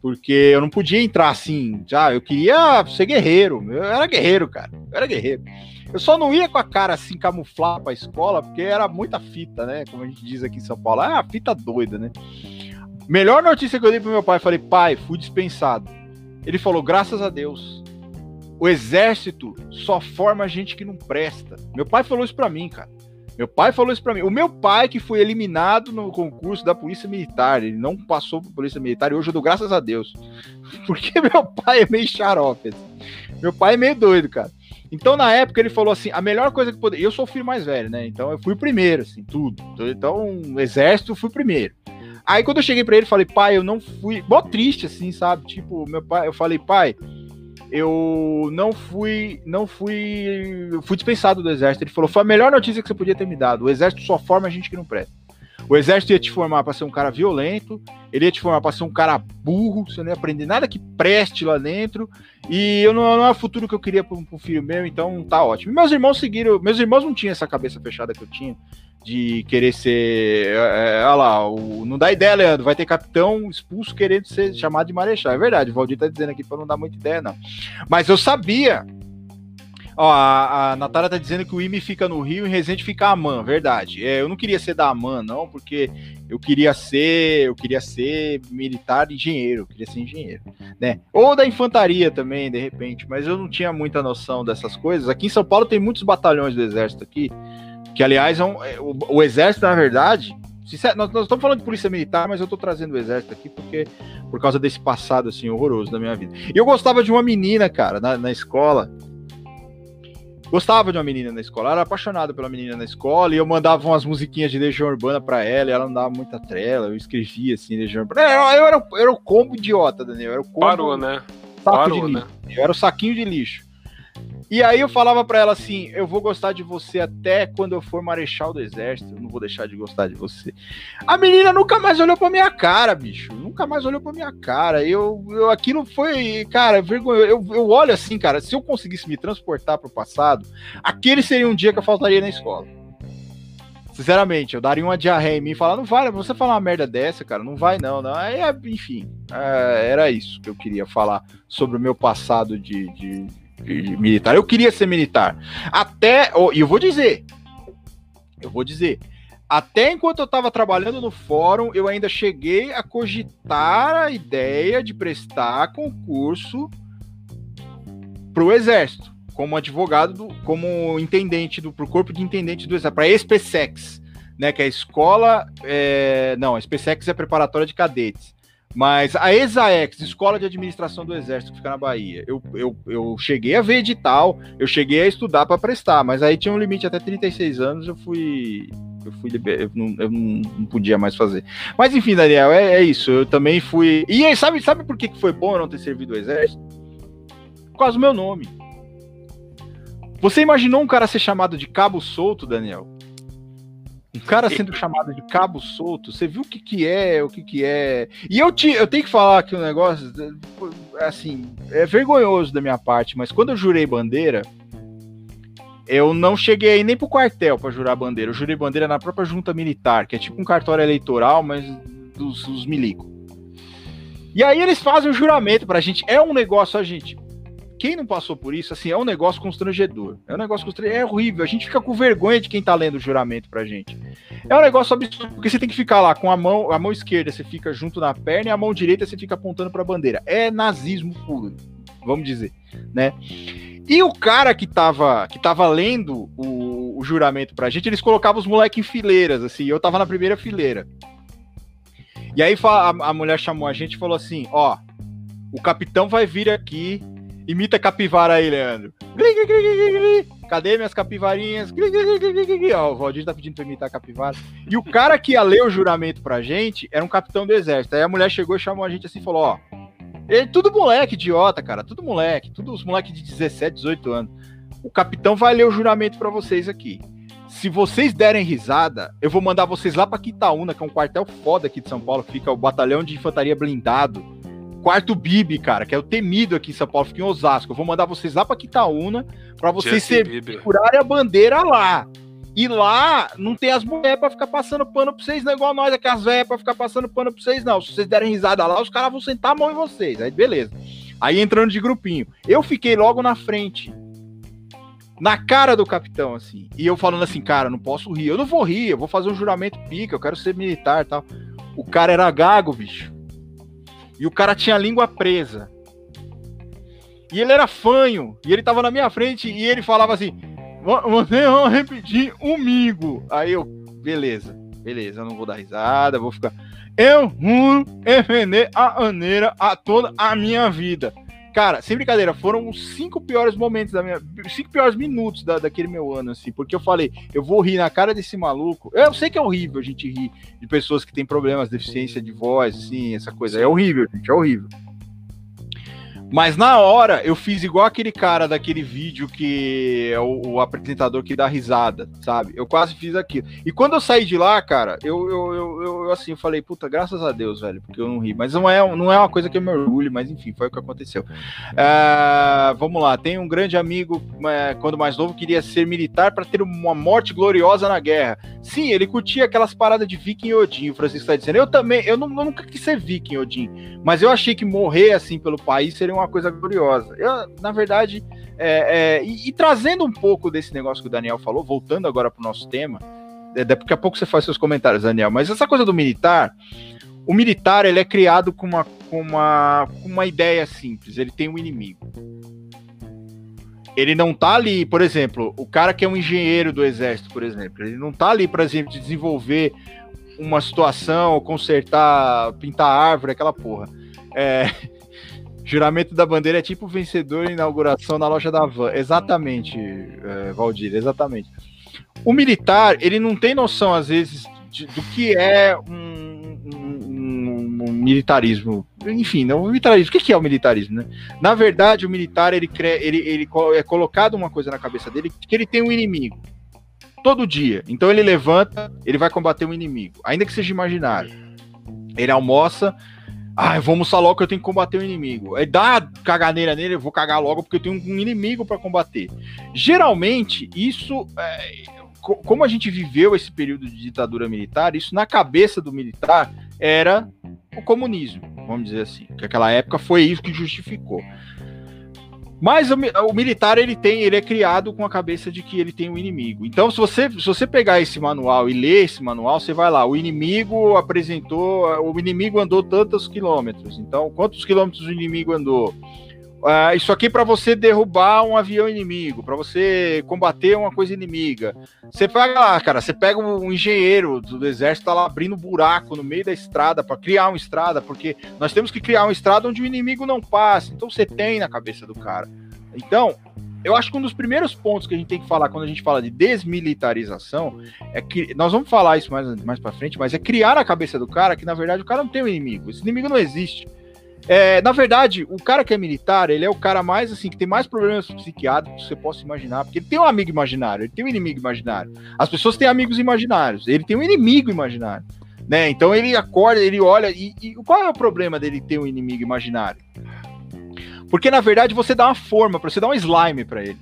Speaker 1: porque eu não podia entrar assim, já, eu queria ser guerreiro, eu era guerreiro, cara, eu era guerreiro. Eu só não ia com a cara assim camuflar pra escola, porque era muita fita, né, como a gente diz aqui em São Paulo, ah, fita doida, né. Melhor notícia que eu dei pro meu pai, falei, pai, fui dispensado. Ele falou, graças a Deus, o exército só forma gente que não presta. Meu pai falou isso pra mim, cara. Meu pai falou isso para mim. O meu pai, que foi eliminado no concurso da Polícia Militar, ele não passou para Polícia Militar e hoje eu dou graças a Deus. Porque meu pai é meio xarope. Assim. Meu pai é meio doido, cara. Então, na época, ele falou assim: a melhor coisa que poderia. Eu sou o filho mais velho, né? Então, eu fui o primeiro, assim, tudo. Então, exército, eu fui o primeiro. Aí, quando eu cheguei para ele, falei: pai, eu não fui. Mó triste, assim, sabe? Tipo, meu pai, eu falei: pai, eu não fui, não fui, fui dispensado do exército. Ele falou: foi a melhor notícia que você podia ter me dado. O exército só forma a gente que não presta. O exército ia te formar para ser um cara violento, ele ia te formar para ser um cara burro, você não ia aprender nada que preste lá dentro. E eu não, não é o futuro que eu queria para um filho meu, então tá ótimo. meus irmãos seguiram, meus irmãos não tinham essa cabeça fechada que eu tinha de querer ser. É, é, olha lá, o, não dá ideia, Leandro. Vai ter capitão expulso querendo ser chamado de marechal. É verdade, o Valdir tá dizendo aqui para não dar muita ideia, não. Mas eu sabia. Ó, a, a Natália tá dizendo que o IME fica no Rio e o Resende fica a AMAN, verdade. É, eu não queria ser da AMAN, não, porque eu queria ser, eu queria ser militar engenheiro, eu queria ser engenheiro, né? Ou da infantaria também, de repente, mas eu não tinha muita noção dessas coisas. Aqui em São Paulo tem muitos batalhões do exército aqui que, aliás, é um, é, o, o, Exército, na verdade. Nós, nós, estamos falando de polícia militar, mas eu estou trazendo o Exército aqui porque por causa desse passado assim horroroso da minha vida. E eu gostava de uma menina, cara, na, na escola. Gostava de uma menina na escola, eu era apaixonado pela menina na escola, e eu mandava umas musiquinhas de Legião Urbana pra ela, e ela não dava muita trela, eu escrevia assim, Legião Urbana. Eu, eu, era, eu era o combo idiota, Daniel. Era o combo...
Speaker 2: Parou, né?
Speaker 1: Parou. Né? Eu era o saquinho de lixo. E aí eu falava para ela assim: eu vou gostar de você até quando eu for marechal do exército, eu não vou deixar de gostar de você. A menina nunca mais olhou pra minha cara, bicho. Nunca mais olhou pra minha cara. Eu, eu aquilo foi, cara, vergonha. Eu, eu olho assim, cara, se eu conseguisse me transportar pro passado, aquele seria um dia que eu faltaria na escola. Sinceramente, eu daria uma diarreia em mim e falar, não vai, você falar uma merda dessa, cara, não vai não, não. Aí, enfim, é, era isso que eu queria falar sobre o meu passado de, de militar. Eu queria ser militar. Até, e eu vou dizer, eu vou dizer, até enquanto eu estava trabalhando no fórum, eu ainda cheguei a cogitar a ideia de prestar concurso para o Exército, como advogado, do, como intendente do pro corpo de intendente do Exército, para a SPSEX, né, que é a escola, é, não, a SPSEX é a preparatória de cadetes. Mas a ESAEX, Escola de Administração do Exército, que fica na Bahia, eu, eu, eu cheguei a ver edital, eu cheguei a estudar para prestar, mas aí tinha um limite até 36 anos, eu fui. Eu fui eu, não, eu não, podia mais fazer. Mas enfim, Daniel, é, é, isso. Eu também fui. E aí, sabe, sabe por que foi bom eu não ter servido o Exército? Por causa do meu nome. Você imaginou um cara ser chamado de cabo solto, Daniel? Um cara sendo chamado de cabo solto, você viu o que que é, o que que é. E eu, te, eu tenho que falar que o negócio, assim, é vergonhoso da minha parte, mas quando eu jurei bandeira, eu não cheguei aí nem pro quartel para jurar bandeira. Eu jurei bandeira na própria junta militar, que é tipo um cartório eleitoral, mas dos, dos milico. E aí eles fazem o juramento pra gente. É um negócio, a gente quem não passou por isso, assim, é um negócio constrangedor. É um negócio constrangedor. É horrível. A gente fica com vergonha de quem tá lendo o juramento pra gente. É um negócio absurdo, porque você tem que ficar lá com a mão, a mão esquerda você fica junto na perna e a mão direita você fica apontando pra bandeira. É nazismo puro, vamos dizer, né? E o cara que tava, que tava lendo o, o juramento pra gente, eles colocavam os moleques em fileiras, assim, eu tava na primeira fileira. E aí a, a mulher chamou a gente e falou assim: ó, o capitão vai vir aqui Imita capivara aí, Leandro. Cadê minhas capivarinhas? Ó, o Valdir tá pedindo pra imitar capivara. E o cara que ia ler o juramento pra gente era um capitão do exército. Aí a mulher chegou e chamou a gente assim e falou: ó. Ele, tudo moleque idiota, cara. Tudo moleque. Tudo os moleques de 17, 18 anos. O capitão vai ler o juramento para vocês aqui. Se vocês derem risada, eu vou mandar vocês lá para Quitaúna, que é um quartel foda aqui de São Paulo, fica o batalhão de infantaria blindado Quarto Bibi, cara, que é o temido aqui em São Paulo, fica em Osasco. Eu vou mandar vocês lá pra Quitaúna pra vocês segurarem a bandeira lá. E lá não tem as mulheres pra ficar passando pano pra vocês, não é igual nós aqui, as velhas pra ficar passando pano pra vocês, não. Se vocês derem risada lá, os caras vão sentar a mão em vocês. Aí, beleza. Aí entrando de grupinho. Eu fiquei logo na frente. Na cara do capitão, assim. E eu falando assim, cara, não posso rir. Eu não vou rir, eu vou fazer um juramento pica, eu quero ser militar e tal. O cara era gago, bicho. E o cara tinha a língua presa. E ele era fanho. E ele tava na minha frente e ele falava assim: Vocês vão repetir um Aí eu, beleza, beleza, eu não vou dar risada, vou ficar. Eu vou defender a maneira a toda a minha vida. Cara, sem brincadeira, foram os cinco piores momentos da minha. Cinco piores minutos da, daquele meu ano, assim, porque eu falei, eu vou rir na cara desse maluco. Eu sei que é horrível a gente rir de pessoas que têm problemas, deficiência de voz, assim, essa coisa. É horrível, gente, é horrível. Mas na hora eu fiz igual aquele cara daquele vídeo que é o, o, apresentador que dá risada, sabe? Eu quase fiz aquilo. E quando eu saí de lá, cara, eu, eu, eu, eu assim, eu falei, puta, graças a Deus, velho, porque eu não ri. Mas não é, não é uma coisa que eu me orgulho, mas enfim, foi o que aconteceu. É, vamos lá, tem um grande amigo, é, quando mais novo, queria ser militar para ter uma morte gloriosa na guerra. Sim, ele curtia aquelas paradas de viking e Odin, o Francisco tá dizendo. Eu também, eu, não, eu nunca quis ser viking Odin, mas eu achei que morrer assim pelo país seria uma uma coisa gloriosa. Eu, na verdade, é, é, e, e, trazendo um pouco desse negócio que o Daniel falou, voltando agora para o nosso tema, é, daqui a pouco você faz seus comentários, Daniel, mas essa coisa do militar, o militar ele é criado com uma, com uma, com uma ideia simples, ele tem um inimigo. Ele não tá ali, por exemplo, o cara que é um engenheiro do exército, por exemplo, ele não tá ali, de desenvolver uma situação, consertar, pintar árvore, aquela porra. É, Juramento da bandeira é tipo vencedor em inauguração na loja da Van. Exatamente, é, Valdir, exatamente. O militar, ele não tem noção, às vezes, de, do que é um, um, um, militarismo enfim, não militarismo. O que é o militarismo, né? Na verdade, o militar ele, ele, ele é colocado uma coisa na cabeça dele que ele tem um inimigo todo dia. Então ele levanta, ele vai combater um inimigo, ainda que seja imaginário. Ele almoça, ah, eu vou almoçar logo que eu tenho que combater o um inimigo. Aí dá caganeira nele, eu vou cagar logo porque eu tenho um inimigo para combater. Geralmente, isso. É, como a gente viveu esse período de ditadura militar, isso na cabeça do militar era o comunismo, vamos dizer assim. Que aquela época foi isso que justificou. Mas o, o, militar ele tem, ele é criado com a cabeça de que ele tem um inimigo. Então, se você, se você pegar esse manual e ler esse manual, você vai lá, o inimigo apresentou, o inimigo andou tantos quilômetros. Então, quantos quilômetros o inimigo andou? Uh, isso aqui para você derrubar um avião inimigo, para você combater uma coisa inimiga. Você pega lá, cara, você pega um engenheiro do exército tá lá abrindo buraco no meio da estrada para criar uma estrada, porque nós temos que criar uma estrada onde o inimigo não passe. Então você tem na cabeça do cara. Então, eu acho que um dos primeiros pontos que a gente tem que falar quando a gente fala de desmilitarização é que nós vamos falar isso mais mais para frente, mas é criar na cabeça do cara que na verdade o cara não tem um inimigo. Esse inimigo não existe. É, na verdade, o cara que é militar, ele é o cara mais assim, que tem mais problemas psiquiátricos que você possa imaginar, porque ele tem um amigo imaginário, ele tem um inimigo imaginário. As pessoas têm amigos imaginários, ele tem um inimigo imaginário. Né? Então ele acorda, ele olha, e, e qual é o problema dele ter um inimigo imaginário? Porque na verdade você dá uma forma, você dá um slime para ele.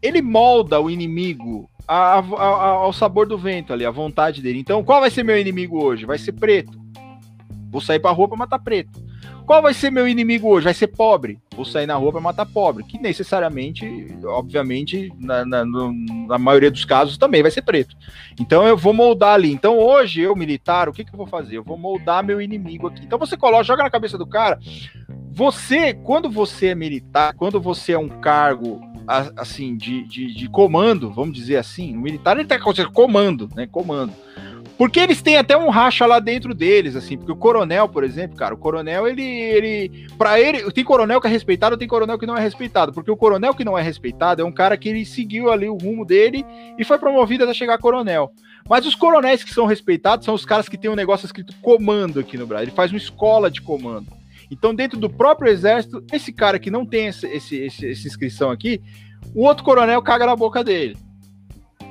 Speaker 1: Ele molda o inimigo a, a, a, ao sabor do vento ali, à vontade dele. Então, qual vai ser meu inimigo hoje? Vai ser preto. Vou sair pra rua pra matar preto. Qual vai ser meu inimigo hoje? Vai ser pobre. Vou sair na rua para matar pobre. Que necessariamente, obviamente, na, na, na, maioria dos casos também vai ser preto. Então eu vou moldar ali. Então hoje, eu, militar, o que, que eu vou fazer? Eu vou moldar meu inimigo aqui. Então você coloca, joga na cabeça do cara. Você, quando você é militar, quando você é um cargo assim de, de, de comando, vamos dizer assim, o militar ele tá com comando, né? Comando. Porque eles têm até um racha lá dentro deles, assim, porque o coronel, por exemplo, cara, o coronel, ele, ele, para ele, tem coronel que é respeitado, tem coronel que não é respeitado, porque o coronel que não é respeitado é um cara que ele seguiu ali o rumo dele e foi promovido até chegar a coronel. Mas os coronéis que são respeitados são os caras que tem um negócio escrito comando aqui no Brasil, ele faz uma escola de comando. Então, dentro do próprio exército, esse cara que não tem esse, esse, esse, essa inscrição aqui, o outro coronel caga na boca dele.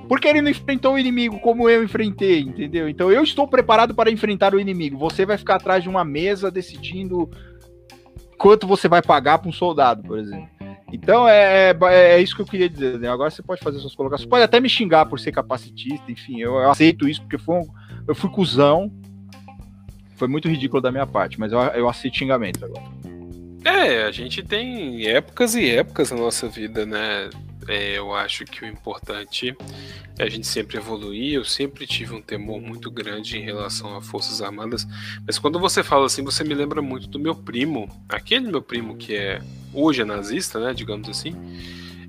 Speaker 1: Porque ele não enfrentou o inimigo como eu enfrentei, entendeu? Então eu estou preparado para enfrentar o inimigo. Você vai ficar atrás de uma mesa decidindo quanto você vai pagar para um soldado, por exemplo. Então é, é, é, isso que eu queria dizer. Né? Agora você pode fazer suas colocações. Pode até me xingar por ser capacitista, enfim, eu, eu aceito isso porque foi um, eu fui cuzão. Foi muito ridículo da minha parte, mas eu, eu aceito xingamento agora.
Speaker 2: É, a gente tem épocas e épocas na nossa vida, né? É, eu acho que o importante é a gente sempre evoluir. Eu sempre tive um temor muito grande em relação a Forças Armadas, mas quando você fala assim, você me lembra muito do meu primo, aquele meu primo que é hoje é nazista, né, digamos assim.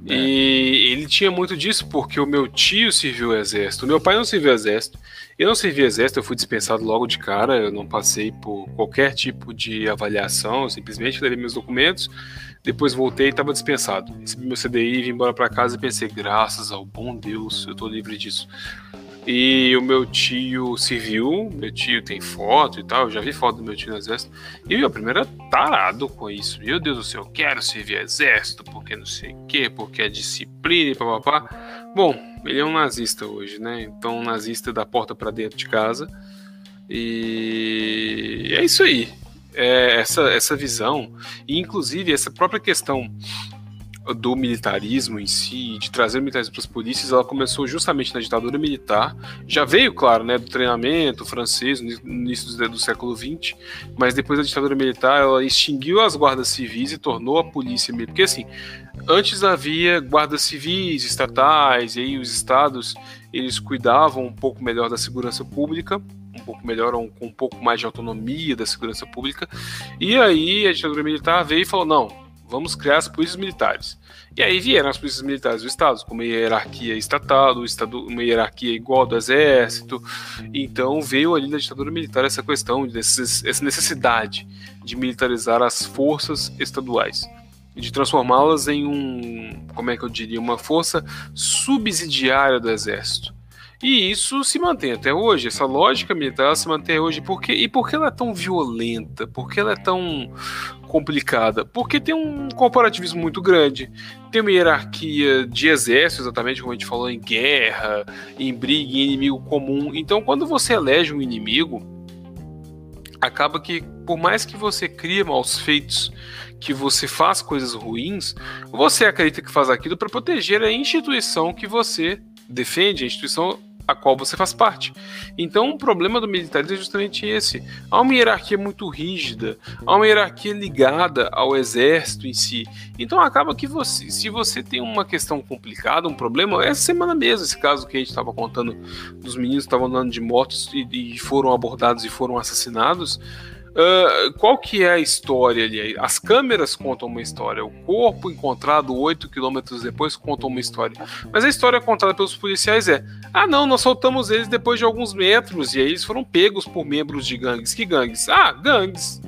Speaker 2: É. E ele tinha muito disso porque o meu tio serviu o exército. Meu pai não serviu o exército. Eu não servi o exército, eu fui dispensado logo de cara. Eu não passei por qualquer tipo de avaliação, simplesmente levei meus documentos depois voltei e estava dispensado. Recebi meu CDI, vim embora para casa e pensei, graças ao bom Deus, eu tô livre disso. E o meu tio civil, meu tio tem foto e tal, eu já vi foto do meu tio no exército. E meu primeiro era tarado com isso. Meu Deus do céu, eu quero servir exército, porque não sei o quê, porque é disciplina e papapá. Bom, ele é um nazista hoje, né? Então, um nazista da porta para dentro de casa. E é isso aí é, essa, essa visão, e inclusive essa própria questão do militarismo em si, de trazer o militarismo para as polícias, ela começou justamente na ditadura militar. Já veio, claro, né, do treinamento francês no início do, do século XX, mas depois da ditadura militar ela extinguiu as guardas civis e tornou a polícia militar. Porque assim, antes havia guardas civis estatais e aí os estados eles cuidavam um pouco melhor da segurança pública um pouco melhor, um, com um pouco mais de autonomia da segurança pública. E aí a ditadura militar veio e falou: não, vamos criar as polícias militares. E aí vieram as polícias militares do Estado, com uma hierarquia estatal, uma hierarquia igual do Exército. Então veio ali na ditadura militar essa questão, essa necessidade de militarizar as forças estaduais de transformá-las em um, como é que eu diria, uma força subsidiária do exército. E isso se mantém até hoje, essa lógica militar se mantém hoje. Por quê? E por que ela é tão violenta? Por que ela é tão complicada? Porque tem um corporativismo muito grande, tem uma hierarquia de exército, exatamente como a gente falou, em guerra, em briga, em inimigo comum. Então, quando você elege um inimigo, acaba que, por mais que você crie maus feitos, que você faz coisas ruins, você acredita que faz aquilo para proteger a instituição que você defende, a instituição a qual você faz parte. Então, o problema do militarismo é justamente esse. Há uma hierarquia muito rígida, há uma hierarquia ligada ao exército em si. Então, acaba que você, se você tem uma questão complicada, um problema, essa semana mesmo, esse caso que a gente estava contando dos meninos que estavam andando de motos e, e foram abordados e foram assassinados. Uh, qual que é a história ali? As câmeras contam uma história, o corpo encontrado 8 quilômetros depois conta uma história. Mas a história contada pelos policiais é: ah, não, nós soltamos eles depois de alguns metros e aí eles foram pegos por membros de gangues. Que gangues? Ah, gangues.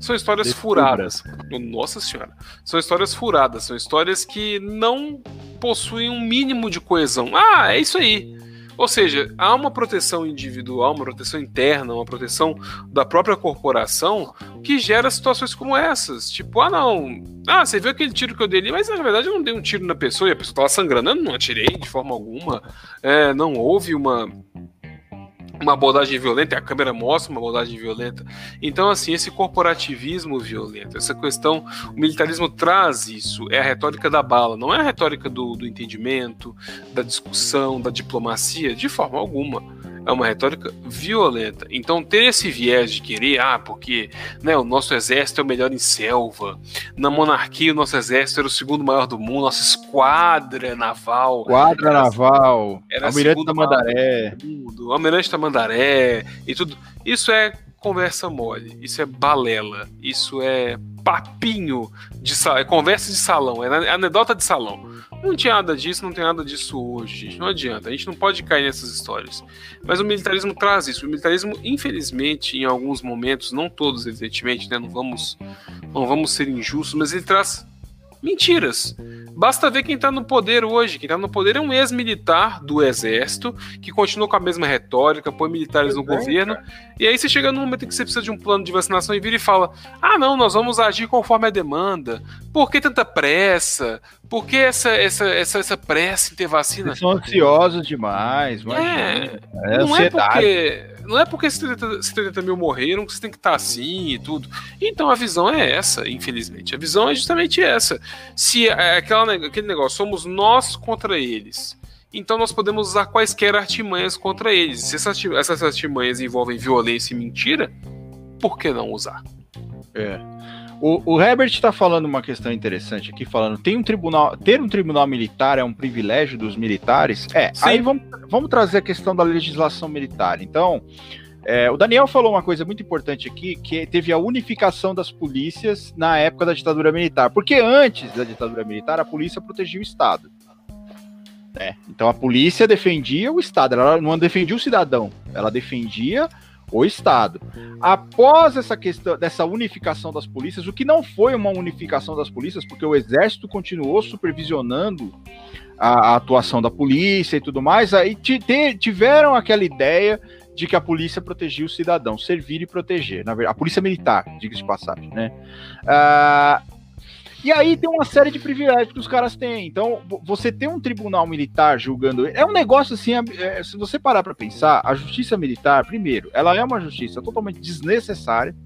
Speaker 2: São histórias furadas. Nossa senhora. São histórias furadas, são histórias que não possuem um mínimo de coesão. Ah, é isso aí. Ou seja, há uma proteção individual, uma proteção interna, uma proteção da própria corporação que gera situações como essas. Tipo, ah, não. Ah, você viu aquele tiro que eu dei ali, mas na verdade eu não dei um tiro na pessoa e a pessoa estava sangrando. Eu não atirei de forma alguma. É, não houve uma uma abordagem violenta, a câmera mostra uma abordagem violenta. Então, assim, esse corporativismo violento, essa questão, o militarismo traz isso, é a retórica da bala, não é a retórica do, do entendimento, da discussão, da diplomacia, de forma alguma é uma retórica violenta. Então, ter esse viés de querer, ah, porque né, o nosso exército é o melhor em selva, na monarquia o nosso exército era o segundo maior do mundo, nossa esquadra naval.
Speaker 1: Esquadra naval, era Almirante da Mandaré.
Speaker 2: Mundo, Almirante da Mandaré e tudo. Isso é conversa mole, isso é balela, isso é papinho de salão, é conversa de salão, é anedota de salão. Não tinha nada disso, não tem nada disso hoje, gente. Não adianta, a gente não pode cair nessas histórias. Mas o militarismo traz isso. O militarismo, infelizmente, em alguns momentos, não todos, evidentemente, né? Não vamos, não vamos ser injustos, mas ele traz mentiras. Basta ver quem está no poder hoje. Quem está no poder é um ex-militar do exército que continua com a mesma retórica, põe militares no governo. E aí você chega num momento em que você precisa de um plano de vacinação e vira e fala: ah, não, nós vamos agir conforme a demanda. Por que tanta pressa? Por que essa, essa, essa, essa pressa em ter vacina? Eles
Speaker 1: são ansiosos demais,
Speaker 2: é, é não é porque não é porque 70, 70 mil morreram que você tem que estar assim e tudo. Então a visão é essa, infelizmente. A visão é justamente essa. Se é aquela, aquele negócio, somos nós contra eles. Então nós podemos usar quaisquer artimanhas contra eles. Se essas, essas artimanhas envolvem violência e mentira, por que não usar?
Speaker 1: É. O, o Herbert está falando uma questão interessante aqui, falando tem um tribunal, ter um tribunal militar é um privilégio dos militares. É, Sim. aí vamos, vamos trazer a questão da legislação militar. Então, é, o Daniel falou uma coisa muito importante aqui, que teve a unificação das polícias na época da ditadura militar. Porque antes da ditadura militar, a polícia protegia o Estado. É, então a polícia defendia o Estado, ela não defendia o cidadão, ela defendia o Estado. Após essa questão dessa unificação das polícias, o que não foi uma unificação das polícias, porque o Exército continuou supervisionando a, a atuação da polícia e tudo mais, aí tiveram aquela ideia de que a polícia protegia o cidadão, servir e proteger, na verdade, a polícia militar, diga-se de passagem, né? Uh, e aí tem uma série de privilégios que os caras têm. Então, você tem um tribunal militar julgando. É um negócio assim, é, se você parar para pensar, a justiça militar, primeiro, ela é uma justiça totalmente desnecessária,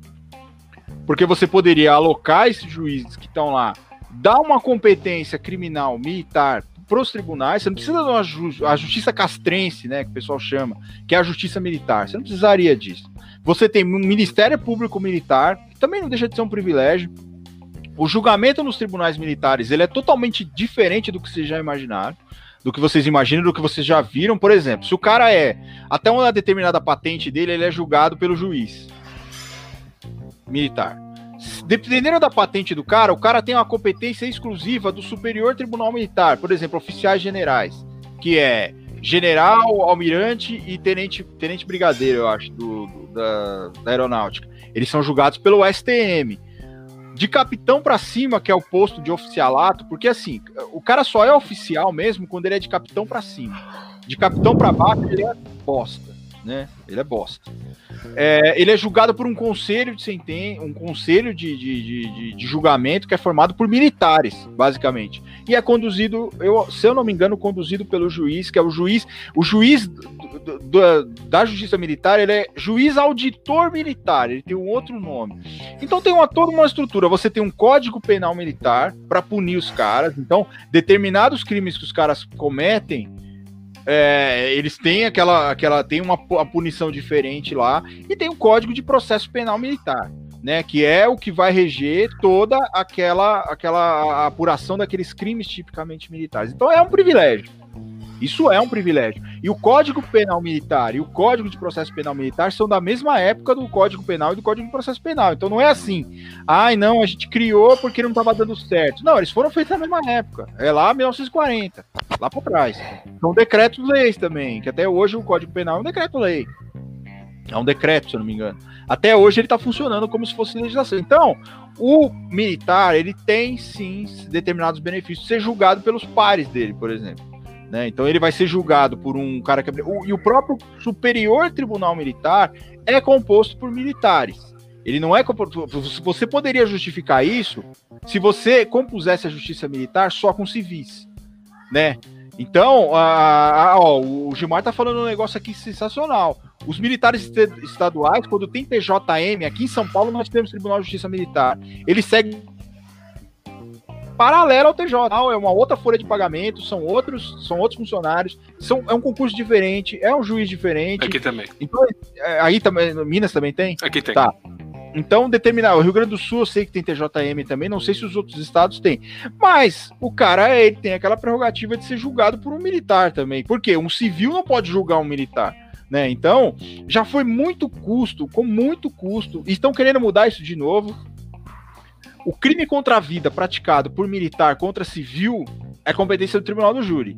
Speaker 1: porque você poderia alocar esses juízes que estão lá, dar uma competência criminal militar para os tribunais, você não precisa de uma ju a justiça castrense, né, que o pessoal chama, que é a justiça militar. Você não precisaria disso. Você tem um Ministério Público Militar, que também não deixa de ser um privilégio o julgamento nos tribunais militares ele é totalmente diferente do que vocês já imaginaram, do que vocês imaginam, do que vocês já viram. Por exemplo, se o cara é até uma determinada patente dele, ele é julgado pelo juiz militar. Dependendo da patente do cara, o cara tem uma competência exclusiva do Superior Tribunal Militar, por exemplo, oficiais generais, que é general, almirante e tenente, tenente brigadeiro, eu acho, do, do da, da aeronáutica. Eles são julgados pelo STM de capitão para cima, que é o posto de oficialato, porque assim, o cara só é oficial mesmo quando ele é de capitão para cima. De capitão para baixo, ele é bosta, né? Ele é bosta. É, ele é julgado por um conselho de sentença, um conselho de, de, de, de, julgamento que é formado por militares, basicamente. E é conduzido, eu, se eu não me engano, conduzido pelo juiz, que é o juiz, o juiz do, do, da justiça militar, ele é juiz auditor militar, ele tem um outro nome. Então tem uma, toda uma estrutura. Você tem um código penal militar para punir os caras. Então, determinados crimes que os caras cometem é, eles têm aquela, aquela tem uma, uma punição diferente lá e tem um código de processo penal militar, né? Que é o que vai reger toda aquela, aquela apuração daqueles crimes tipicamente militares. Então é um privilégio. Isso é um privilégio. E o Código Penal Militar e o Código de Processo Penal Militar são da mesma época do Código Penal e do Código de Processo Penal. Então não é assim, ai não, a gente criou porque não estava dando certo. Não, eles foram feitos na mesma época. É lá 1940, lá para trás. São decretos-leis também, que até hoje o Código Penal é um decreto-lei. É um decreto, se eu não me engano. Até hoje ele está funcionando como se fosse legislação. Então, o militar, ele tem sim determinados benefícios, ser julgado pelos pares dele, por exemplo. Né? Então ele vai ser julgado por um cara que. O, e o próprio Superior Tribunal Militar é composto por militares. Ele não é. Você poderia justificar isso se você compusesse a justiça militar só com civis. Né? Então, a, a, ó, o Gilmar tá falando um negócio aqui sensacional. Os militares estaduais, quando tem TJM, aqui em São Paulo nós temos Tribunal de Justiça Militar, eles seguem paralela ao TJ. É uma outra folha de pagamento, são outros, são outros funcionários, são, é um concurso diferente, é um juiz diferente.
Speaker 2: Aqui também.
Speaker 1: Então, é, aí também, Minas também tem?
Speaker 2: Aqui tem.
Speaker 1: Tá. Então, determinar. O Rio Grande do Sul eu sei que tem TJM também, não sei se os outros estados têm. Mas o cara, ele tem aquela prerrogativa de ser julgado por um militar também. Por quê? Um civil não pode julgar um militar. Né? Então, já foi muito custo, com muito custo. Estão querendo mudar isso de novo. O crime contra a vida praticado por militar contra civil é competência do tribunal do júri.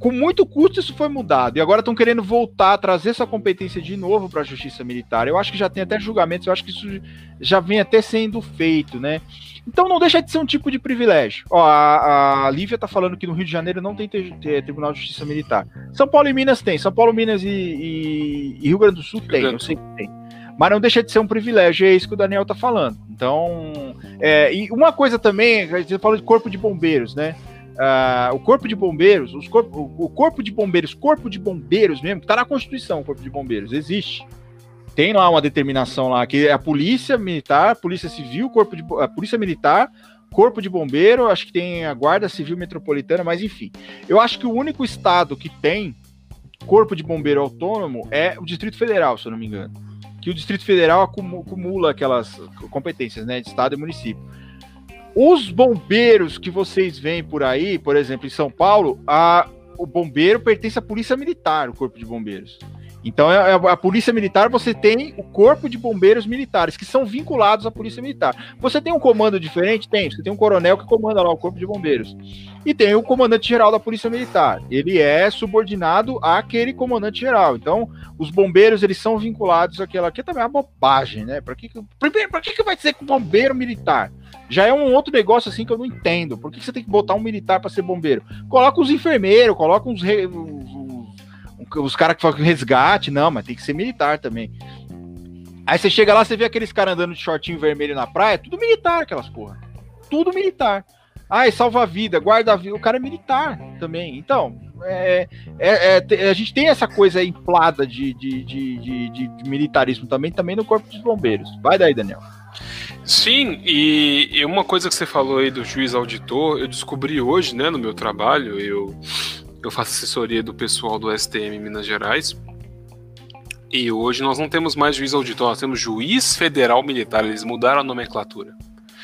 Speaker 1: Com muito custo isso foi mudado e agora estão querendo voltar a trazer essa competência de novo para a justiça militar. Eu acho que já tem até julgamentos, eu acho que isso já vem até sendo feito, né? Então não deixa de ser um tipo de privilégio. Ó, a, a Lívia tá falando que no Rio de Janeiro não tem Tribunal de Justiça Militar. São Paulo e Minas tem. São Paulo, Minas e, e, e Rio Grande do Sul tem, eu sei que tem mas não deixa de ser um privilégio, é isso que o Daniel tá falando. Então, é, e uma coisa também, a gente fala de corpo de bombeiros, né? Uh, o corpo de bombeiros, os corpo, o corpo de bombeiros, corpo de bombeiros mesmo, que tá na Constituição, o corpo de bombeiros, existe. Tem lá uma determinação lá, que é a polícia militar, polícia civil, corpo de a polícia militar, corpo de bombeiro, acho que tem a guarda civil metropolitana, mas enfim. Eu acho que o único estado que tem corpo de bombeiro autônomo é o Distrito Federal, se eu não me engano que o Distrito Federal acumula aquelas competências, né, de estado e município. Os bombeiros que vocês veem por aí, por exemplo, em São Paulo, a, o bombeiro pertence à Polícia Militar, o Corpo de Bombeiros. Então, é, é, a Polícia Militar, você tem o Corpo de Bombeiros Militares, que são vinculados à Polícia Militar. Você tem um comando diferente? Tem. Você tem um coronel que comanda lá o Corpo de Bombeiros. E tem o comandante-geral da Polícia Militar. Ele é subordinado àquele comandante-geral. Então, os bombeiros, eles são vinculados àquela... Que também é uma bobagem, né? Para que, primeiro, pra que, que vai ser com bombeiro militar? Já é um outro negócio assim que eu não entendo. Por que, que você tem que botar um militar para ser bombeiro? Coloca os enfermeiros, coloca uns, os caras que falam resgate, não, mas tem que ser militar também. Aí você chega lá, você vê aqueles caras andando de shortinho vermelho na praia, tudo militar, aquelas porra. Tudo militar. Ai, salva-vida, guarda-vida, o cara é militar também. Então, é, é, é, a gente tem essa coisa inflada de, de, de, de, militarismo também, também no Corpo dos Bombeiros. Vai daí, Daniel.
Speaker 2: Sim, e uma coisa que você falou aí do juiz auditor, eu descobri hoje, né, no meu trabalho, eu eu faço assessoria do pessoal do STM Minas Gerais. E hoje nós não temos mais juiz auditor, nós temos juiz federal militar. Eles mudaram a nomenclatura.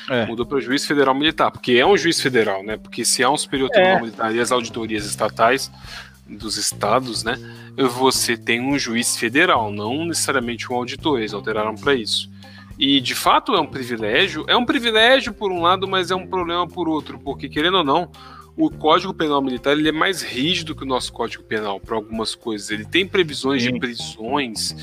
Speaker 2: É. Mudou para juiz federal militar, porque é um juiz federal, né? Porque se há um superior tribunal é. militar e as auditorias estatais dos estados, né? Você tem um juiz federal, não necessariamente um auditor. Eles alteraram para isso. E de fato é um privilégio. É um privilégio por um lado, mas é um problema por outro, porque querendo ou não, o Código Penal Militar ele é mais rígido que o nosso Código Penal para algumas coisas. Ele tem previsões Sim. de prisões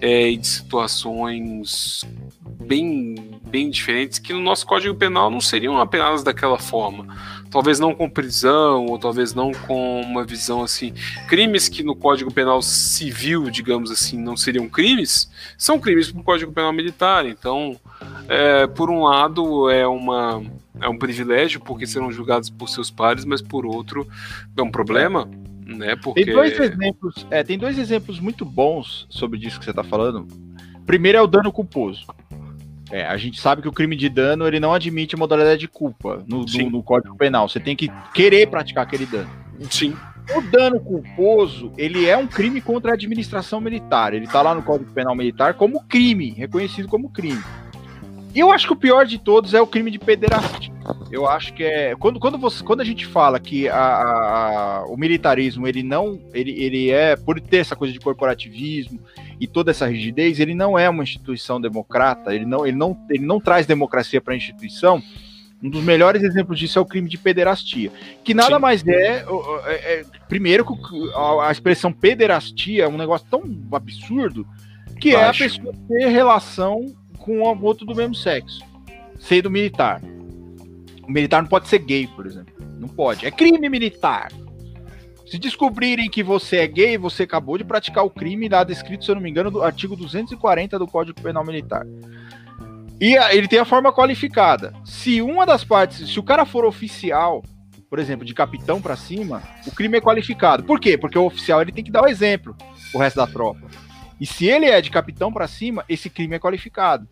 Speaker 2: é, e de situações bem, bem diferentes que no nosso Código Penal não seriam apenas daquela forma. talvez não com prisão, ou talvez não com uma visão assim. Crimes que no Código Penal Civil, digamos assim, não seriam crimes, são crimes no Código Penal Militar. Então, é, por um lado, é uma é um privilégio porque serão julgados por seus pares, mas por outro é um problema, né? Porque
Speaker 1: tem dois exemplos, é, tem dois exemplos muito bons sobre isso que você está falando. Primeiro é o dano culposo. É, a gente sabe que o crime de dano ele não admite modalidade de culpa no, no, no, Código Penal. Você tem que querer praticar aquele dano.
Speaker 2: Sim.
Speaker 1: O dano culposo, ele é um crime contra a administração militar. Ele está lá no Código Penal Militar como crime, reconhecido como crime. E eu acho que o pior de todos é o crime de pederastia. Eu acho que é quando, quando, você, quando a gente fala que a, a, o militarismo ele não ele, ele é por ter essa coisa de corporativismo e toda essa rigidez, ele não é uma instituição democrata. Ele não ele não ele não traz democracia para a instituição. Um dos melhores exemplos disso é o crime de pederastia, que nada Sim. mais é, é, é primeiro a, a expressão pederastia é um negócio tão absurdo que Baixo. é a pessoa ter relação com outro do mesmo sexo, sendo militar. O militar não pode ser gay, por exemplo. Não pode. É crime militar. Se descobrirem que você é gay, você acabou de praticar o crime lá descrito, se eu não me engano, do artigo 240 do Código Penal Militar. E ele tem a forma qualificada. Se uma das partes, se o cara for oficial, por exemplo, de capitão para cima, o crime é qualificado. Por quê? Porque o oficial ele tem que dar o exemplo, o resto da tropa. E se ele é de capitão para cima, esse crime é qualificado.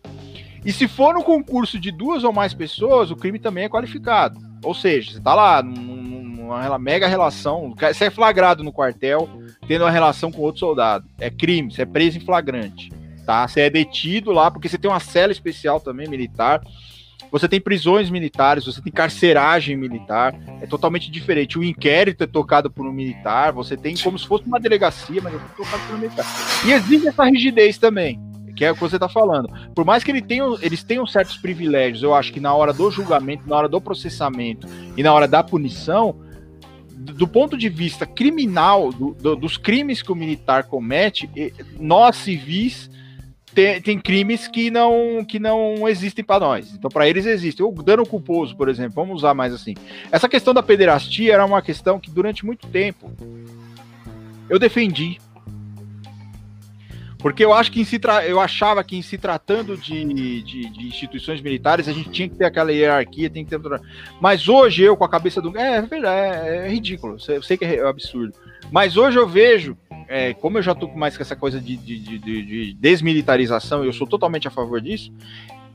Speaker 1: E se for no concurso de duas ou mais pessoas, o crime também é qualificado. Ou seja, você está lá numa mega relação, você é flagrado no quartel, tendo uma relação com outro soldado. É crime, você é preso em flagrante. Tá? Você é detido lá, porque você tem uma cela especial também, militar. Você tem prisões militares, você tem carceragem militar, é totalmente diferente. O inquérito é tocado por um militar, você tem como se fosse uma delegacia, mas é tocado por um militar. E existe essa rigidez também, que é o que você está falando. Por mais que ele tenha, eles tenham certos privilégios, eu acho que na hora do julgamento, na hora do processamento e na hora da punição, do ponto de vista criminal, do, do, dos crimes que o militar comete, nós civis tem, tem crimes que não, que não existem para nós. Então, para eles existe. O dano culposo, por exemplo, vamos usar mais assim. Essa questão da pederastia era uma questão que durante muito tempo eu defendi. Porque eu acho que se eu achava que em se tratando de, de, de, instituições militares, a gente tinha que ter aquela hierarquia, tem que ter. Mas hoje eu, com a cabeça do. É, é é, é ridículo. Eu sei que é absurdo. Mas hoje eu vejo é, como eu já tô mais com essa coisa de, de, de, de desmilitarização, eu sou totalmente a favor disso.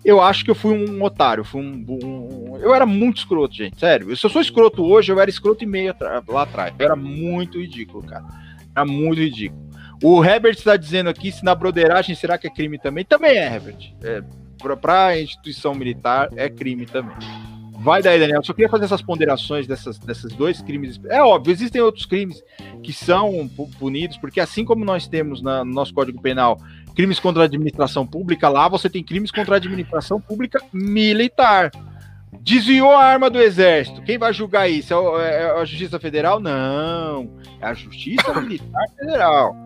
Speaker 1: Eu acho que eu fui um otário, fui um, um, eu era muito escroto, gente, sério. Se eu sou escroto hoje, eu era escroto e meio lá atrás. Eu era muito ridículo, cara. Era muito ridículo. O Herbert está dizendo aqui se na broderagem será que é crime também? Também é, Herbert. É, para a instituição militar é crime também. Vai daí, Daniel. Eu só queria fazer essas ponderações dessas, desses dois crimes. É óbvio, existem outros crimes que são punidos, porque assim como nós temos na, no nosso Código Penal crimes contra a administração pública, lá você tem crimes contra a administração pública militar. Desviou a arma do exército. Quem vai julgar isso? É, é a Justiça Federal? Não. É a Justiça Militar Federal.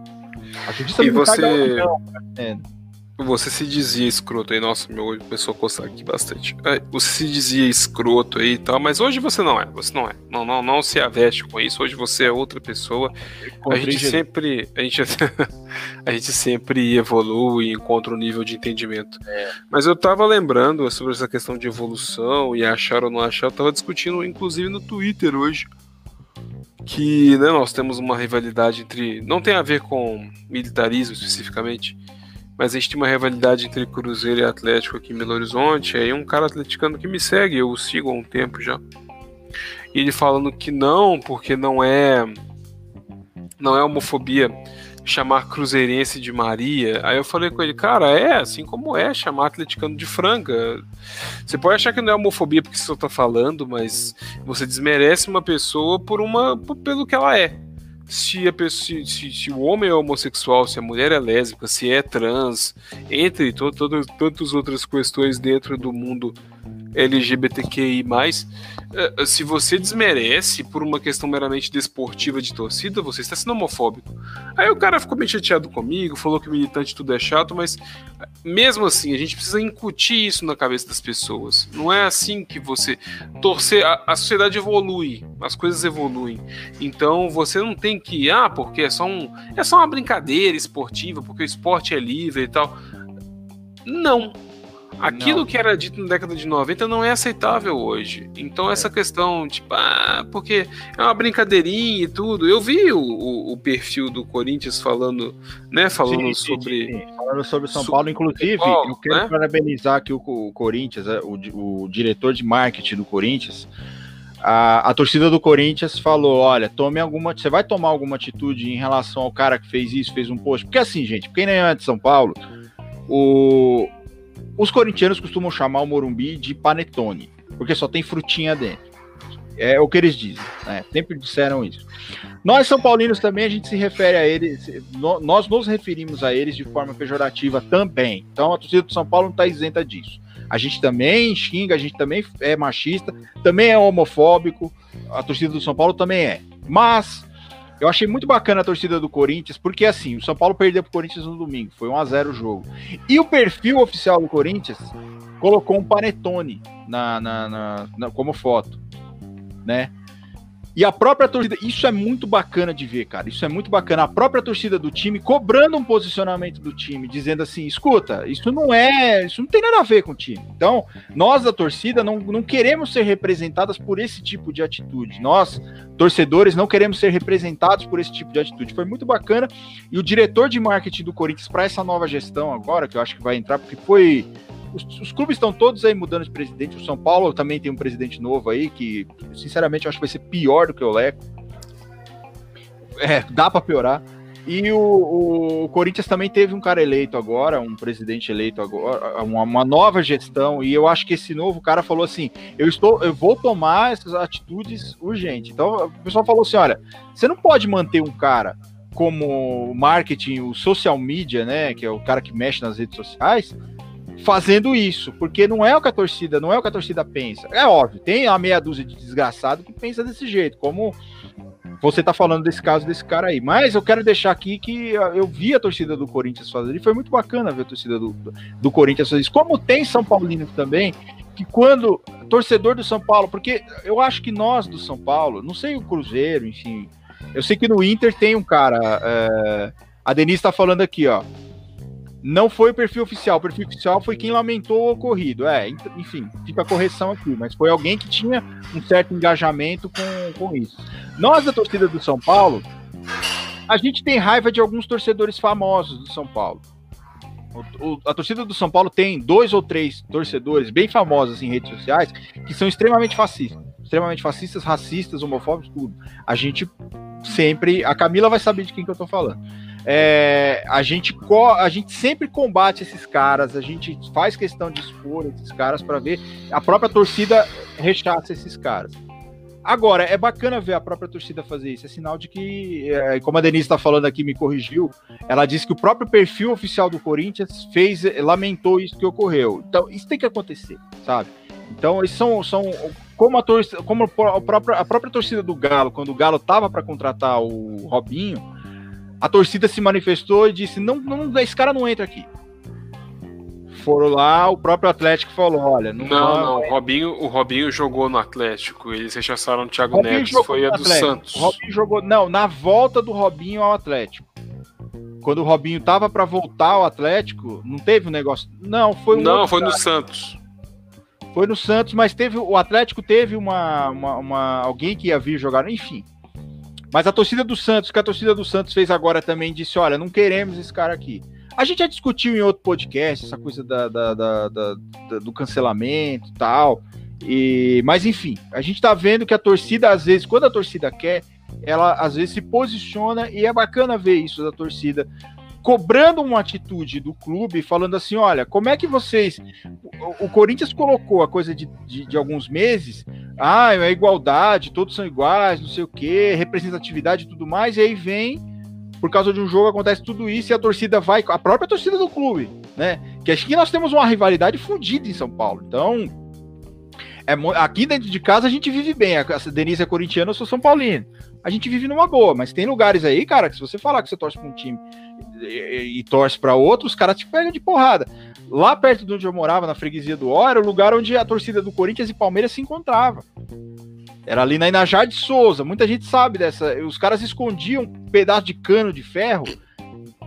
Speaker 2: A Justiça e Militar você... tá você se dizia escroto aí, nossa, meu olho começou a coçar aqui bastante. É, você se dizia escroto aí e tal, mas hoje você não é, você não é. Não, não, não se aveste com isso, hoje você é outra pessoa. A gente sempre. A gente, a gente sempre evolui e encontra um nível de entendimento. É. Mas eu tava lembrando sobre essa questão de evolução e achar ou não achar, eu tava discutindo, inclusive, no Twitter hoje que né, nós temos uma rivalidade entre. Não tem a ver com militarismo especificamente, mas tem uma rivalidade entre Cruzeiro e Atlético aqui em Belo Horizonte. Aí um cara atleticano que me segue, eu o sigo há um tempo já. E ele falando que não, porque não é não é homofobia chamar cruzeirense de Maria. Aí eu falei com ele, cara, é assim como é chamar atleticano de franga. Você pode achar que não é homofobia porque você está falando, mas você desmerece uma pessoa por uma pelo que ela é se, a pessoa, se, se, o homem é homossexual, se a mulher é lésbica, se é trans, entre todas, tantas outras questões dentro do mundo LGBTQI, se você desmerece por uma questão meramente desportiva de torcida, você está sendo homofóbico. Aí o cara ficou bem chateado comigo, falou que militante tudo é chato, mas mesmo assim, a gente precisa incutir isso na cabeça das pessoas. Não é assim que você torcer. A, a sociedade evolui, as coisas evoluem. Então você não tem que, ah, porque é só, um, é só uma brincadeira esportiva, porque o esporte é livre e tal. Não Aquilo não. que era dito na década de 90 não é aceitável hoje. Então, essa é. questão, tipo, ah, porque é uma brincadeirinha e tudo. Eu vi o, o, o perfil do Corinthians falando, né? Falando sim, sobre. Sim,
Speaker 1: sim. Falando sobre São Paulo, inclusive, eu quero né? parabenizar aqui o, o Corinthians, é, o, o diretor de marketing do Corinthians. A, a, torcida do Corinthians falou: olha, tome alguma. Você vai tomar alguma atitude em relação ao cara que fez isso, fez um post? Porque assim, gente, quem nem é de São Paulo, o, os corintianos costumam chamar o Morumbi de panetone, porque só tem frutinha dentro. É o que eles dizem, né? Sempre disseram isso. Nós, São Paulinos, também a gente se refere a eles, nós nos referimos a eles de forma pejorativa também. Então a torcida do São Paulo não está isenta disso. A gente também xinga, a gente também é machista, também é homofóbico, a torcida do São Paulo também é. Mas eu achei muito bacana a torcida do Corinthians, porque assim, o São Paulo perdeu pro Corinthians no domingo, foi 1 a 0 o jogo. E o perfil oficial do Corinthians colocou um panetone na, na, na, na como foto, né? E a própria torcida, isso é muito bacana de ver, cara. Isso é muito bacana. A própria torcida do time cobrando um posicionamento do time, dizendo assim: escuta, isso não é, isso não tem nada a ver com o time. Então, nós da torcida não, não queremos ser representadas por esse tipo de atitude. Nós, torcedores, não queremos ser representados por esse tipo de atitude. Foi muito bacana. E o diretor de marketing do Corinthians, para essa nova gestão agora, que eu acho que vai entrar, porque foi os, os, clubes estão todos aí mudando de presidente. O São Paulo também tem um presidente novo aí, que, sinceramente, eu acho que vai ser pior do que o Leco. É, dá para piorar. E o, o, Corinthians também teve um cara eleito agora, um presidente eleito agora, uma, uma, nova gestão, e eu acho que esse novo cara falou assim: eu estou, eu vou tomar essas atitudes urgentes. Então o pessoal falou assim: olha, você não pode manter um cara como marketing, o social media, né? Que é o cara que mexe nas redes sociais, fazendo isso, porque não é o que a torcida, não é o que a torcida pensa. É óbvio, tem a meia dúzia de desgraçado que pensa desse jeito, como você tá falando desse caso desse cara aí. Mas eu quero deixar aqui que eu vi a torcida do Corinthians fazer, e foi muito bacana ver a torcida do, do Corinthians fazer isso. Como tem São Paulino também, que quando torcedor do São Paulo, porque eu acho que nós do São Paulo, não sei o Cruzeiro, enfim, eu sei que no Inter tem um cara, é, a Denise tá falando aqui, ó, não foi o perfil oficial. O perfil oficial foi quem lamentou o ocorrido. É, enfim, fica a correção aqui, mas foi alguém que tinha um certo engajamento com, com isso. Nós, da torcida do São Paulo, a gente tem raiva de alguns torcedores famosos do São Paulo. O, o, a torcida do São Paulo tem dois ou três torcedores bem famosos em redes sociais que são extremamente fascistas. Extremamente fascistas, racistas, homofóbicos, tudo. A gente sempre. A Camila vai saber de quem que eu tô falando é, a, gente a gente sempre combate esses caras, a gente faz questão de expor esses caras para ver a própria torcida rechaça esses caras. Agora, é bacana ver a própria torcida fazer isso. É sinal de que, é, como a Denise está falando aqui, me corrigiu. Ela disse que o próprio perfil oficial do Corinthians fez, lamentou isso que ocorreu. Então, isso tem que acontecer, sabe? Então, eles são, são como a torcida, como a própria, a própria torcida do Galo, quando o Galo tava para contratar o Robinho, a torcida se manifestou e disse: não, não, esse cara não entra aqui. Foram lá, o próprio Atlético falou: olha,
Speaker 2: não. Não, não, o Robinho, o Robinho jogou no Atlético, eles rechaçaram o Thiago Robinho Neves, foi a do. Santos.
Speaker 1: O Robinho jogou, não, na volta do Robinho ao Atlético. Quando o Robinho tava para voltar ao Atlético, não teve um negócio. Não, foi um
Speaker 2: Não, foi cara. no Santos.
Speaker 1: Foi no Santos, mas teve o Atlético teve uma, uma, uma alguém que ia vir jogar, enfim. Mas a torcida do Santos, que a torcida do Santos fez agora também, disse: olha, não queremos esse cara aqui. A gente já discutiu em outro podcast essa coisa da, da, da, da do cancelamento e tal. Mas enfim, a gente tá vendo que a torcida, às vezes, quando a torcida quer, ela às vezes se posiciona e é bacana ver isso da torcida cobrando uma atitude do clube, falando assim: olha, como é que vocês. O, o Corinthians colocou a coisa de, de, de, alguns meses, ah, é igualdade, todos são iguais, não sei o quê, representatividade e tudo mais, e aí vem, por causa de um jogo, acontece tudo isso e a torcida vai, a própria torcida do clube, né? Que acho que nós temos uma rivalidade fodida em São Paulo. Então, É, aqui dentro de casa a gente vive bem. A Denise é corintiana, eu sou São Paulino. A gente vive numa boa, mas tem lugares aí, cara, que se você falar que você torce pra um time e, e, torce para outro, os caras te pegam de porrada. Lá perto de onde eu morava, na freguesia do Ó, era o lugar onde a torcida do Corinthians e Palmeiras se encontrava. Era ali na Inajá de Souza. Muita gente sabe dessa. Os caras escondiam um pedaço de cano de ferro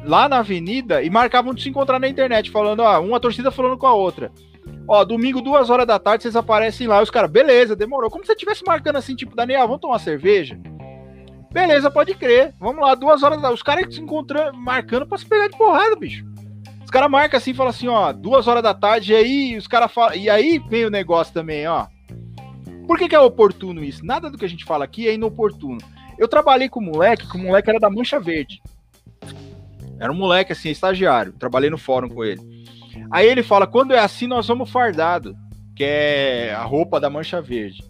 Speaker 1: lá na avenida e marcavam de se encontrar na internet, falando, ó, uma torcida falando com a outra. Ó, domingo, duas horas da tarde, vocês aparecem lá. E os caras, beleza, demorou. Como se você estivesse marcando assim, tipo, Daniel, vamos tomar cerveja? Beleza, pode crer. Vamos lá, duas horas da Os caras se encontrando, marcando pra se pegar de porrada, bicho. Os caras marcam assim e falam assim, ó, duas horas da tarde, e aí os caras falam. E aí vem o negócio também, ó. Por que, que é oportuno isso? Nada do que a gente fala aqui é inoportuno. Eu trabalhei com um moleque, que o moleque era da Mancha Verde. Era um moleque, assim, estagiário. Trabalhei no fórum com ele. Aí ele fala: quando é assim, nós vamos fardado, que é a roupa da Mancha Verde.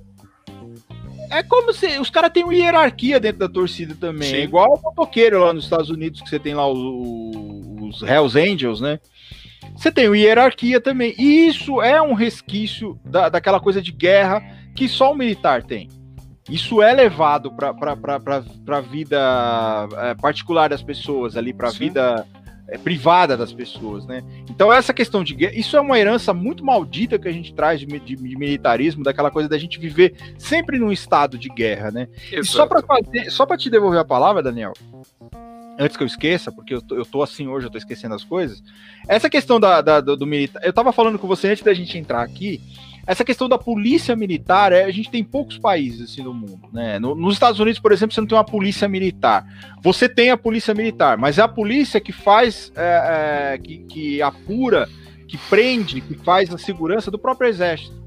Speaker 1: É como se os caras têm uma hierarquia dentro da torcida também. Sim. igual o motoqueiro lá nos Estados Unidos, que você tem lá os, os Hells Angels, né? Você tem uma hierarquia também. E isso é um resquício da, daquela coisa de guerra que só o militar tem. Isso é levado para a vida é, particular das pessoas, ali, para a vida é, privada das pessoas, né? Então essa questão de guerra, isso é uma herança muito maldita que a gente traz de, de, de militarismo, daquela coisa da gente viver sempre num estado de guerra, né? E só para só para te devolver a palavra, Daniel, antes que eu esqueça, porque eu tô, eu tô assim hoje, eu tô esquecendo as coisas. Essa questão da, da do, do militar, eu tava falando com você antes da gente entrar aqui essa questão da polícia militar, é, a gente tem poucos países assim no mundo, né? No, nos Estados Unidos, por exemplo, você não tem uma polícia militar. Você tem a polícia militar, mas é a polícia que faz, é, é, que, que apura, que prende, que faz a segurança do próprio exército.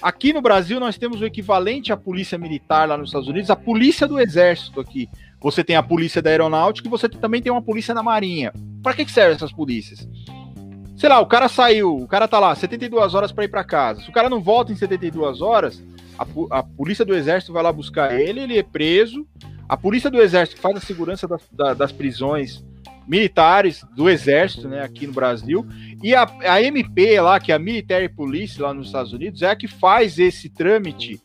Speaker 1: Aqui no Brasil, nós temos o equivalente à polícia militar lá nos Estados Unidos, a polícia do exército aqui. Você tem a polícia da aeronáutica e você também tem uma polícia da marinha. Para que, que servem essas polícias? Sei lá, o cara saiu, o cara tá lá, 72 horas para ir para casa. Se o cara não volta em 72 horas, a, a, polícia do exército vai lá buscar ele, ele é preso. A polícia do exército faz a segurança das, da, das prisões militares do exército, né, aqui no Brasil. E a, a MP lá, que é a Military Police lá nos Estados Unidos, é a que faz esse trâmite.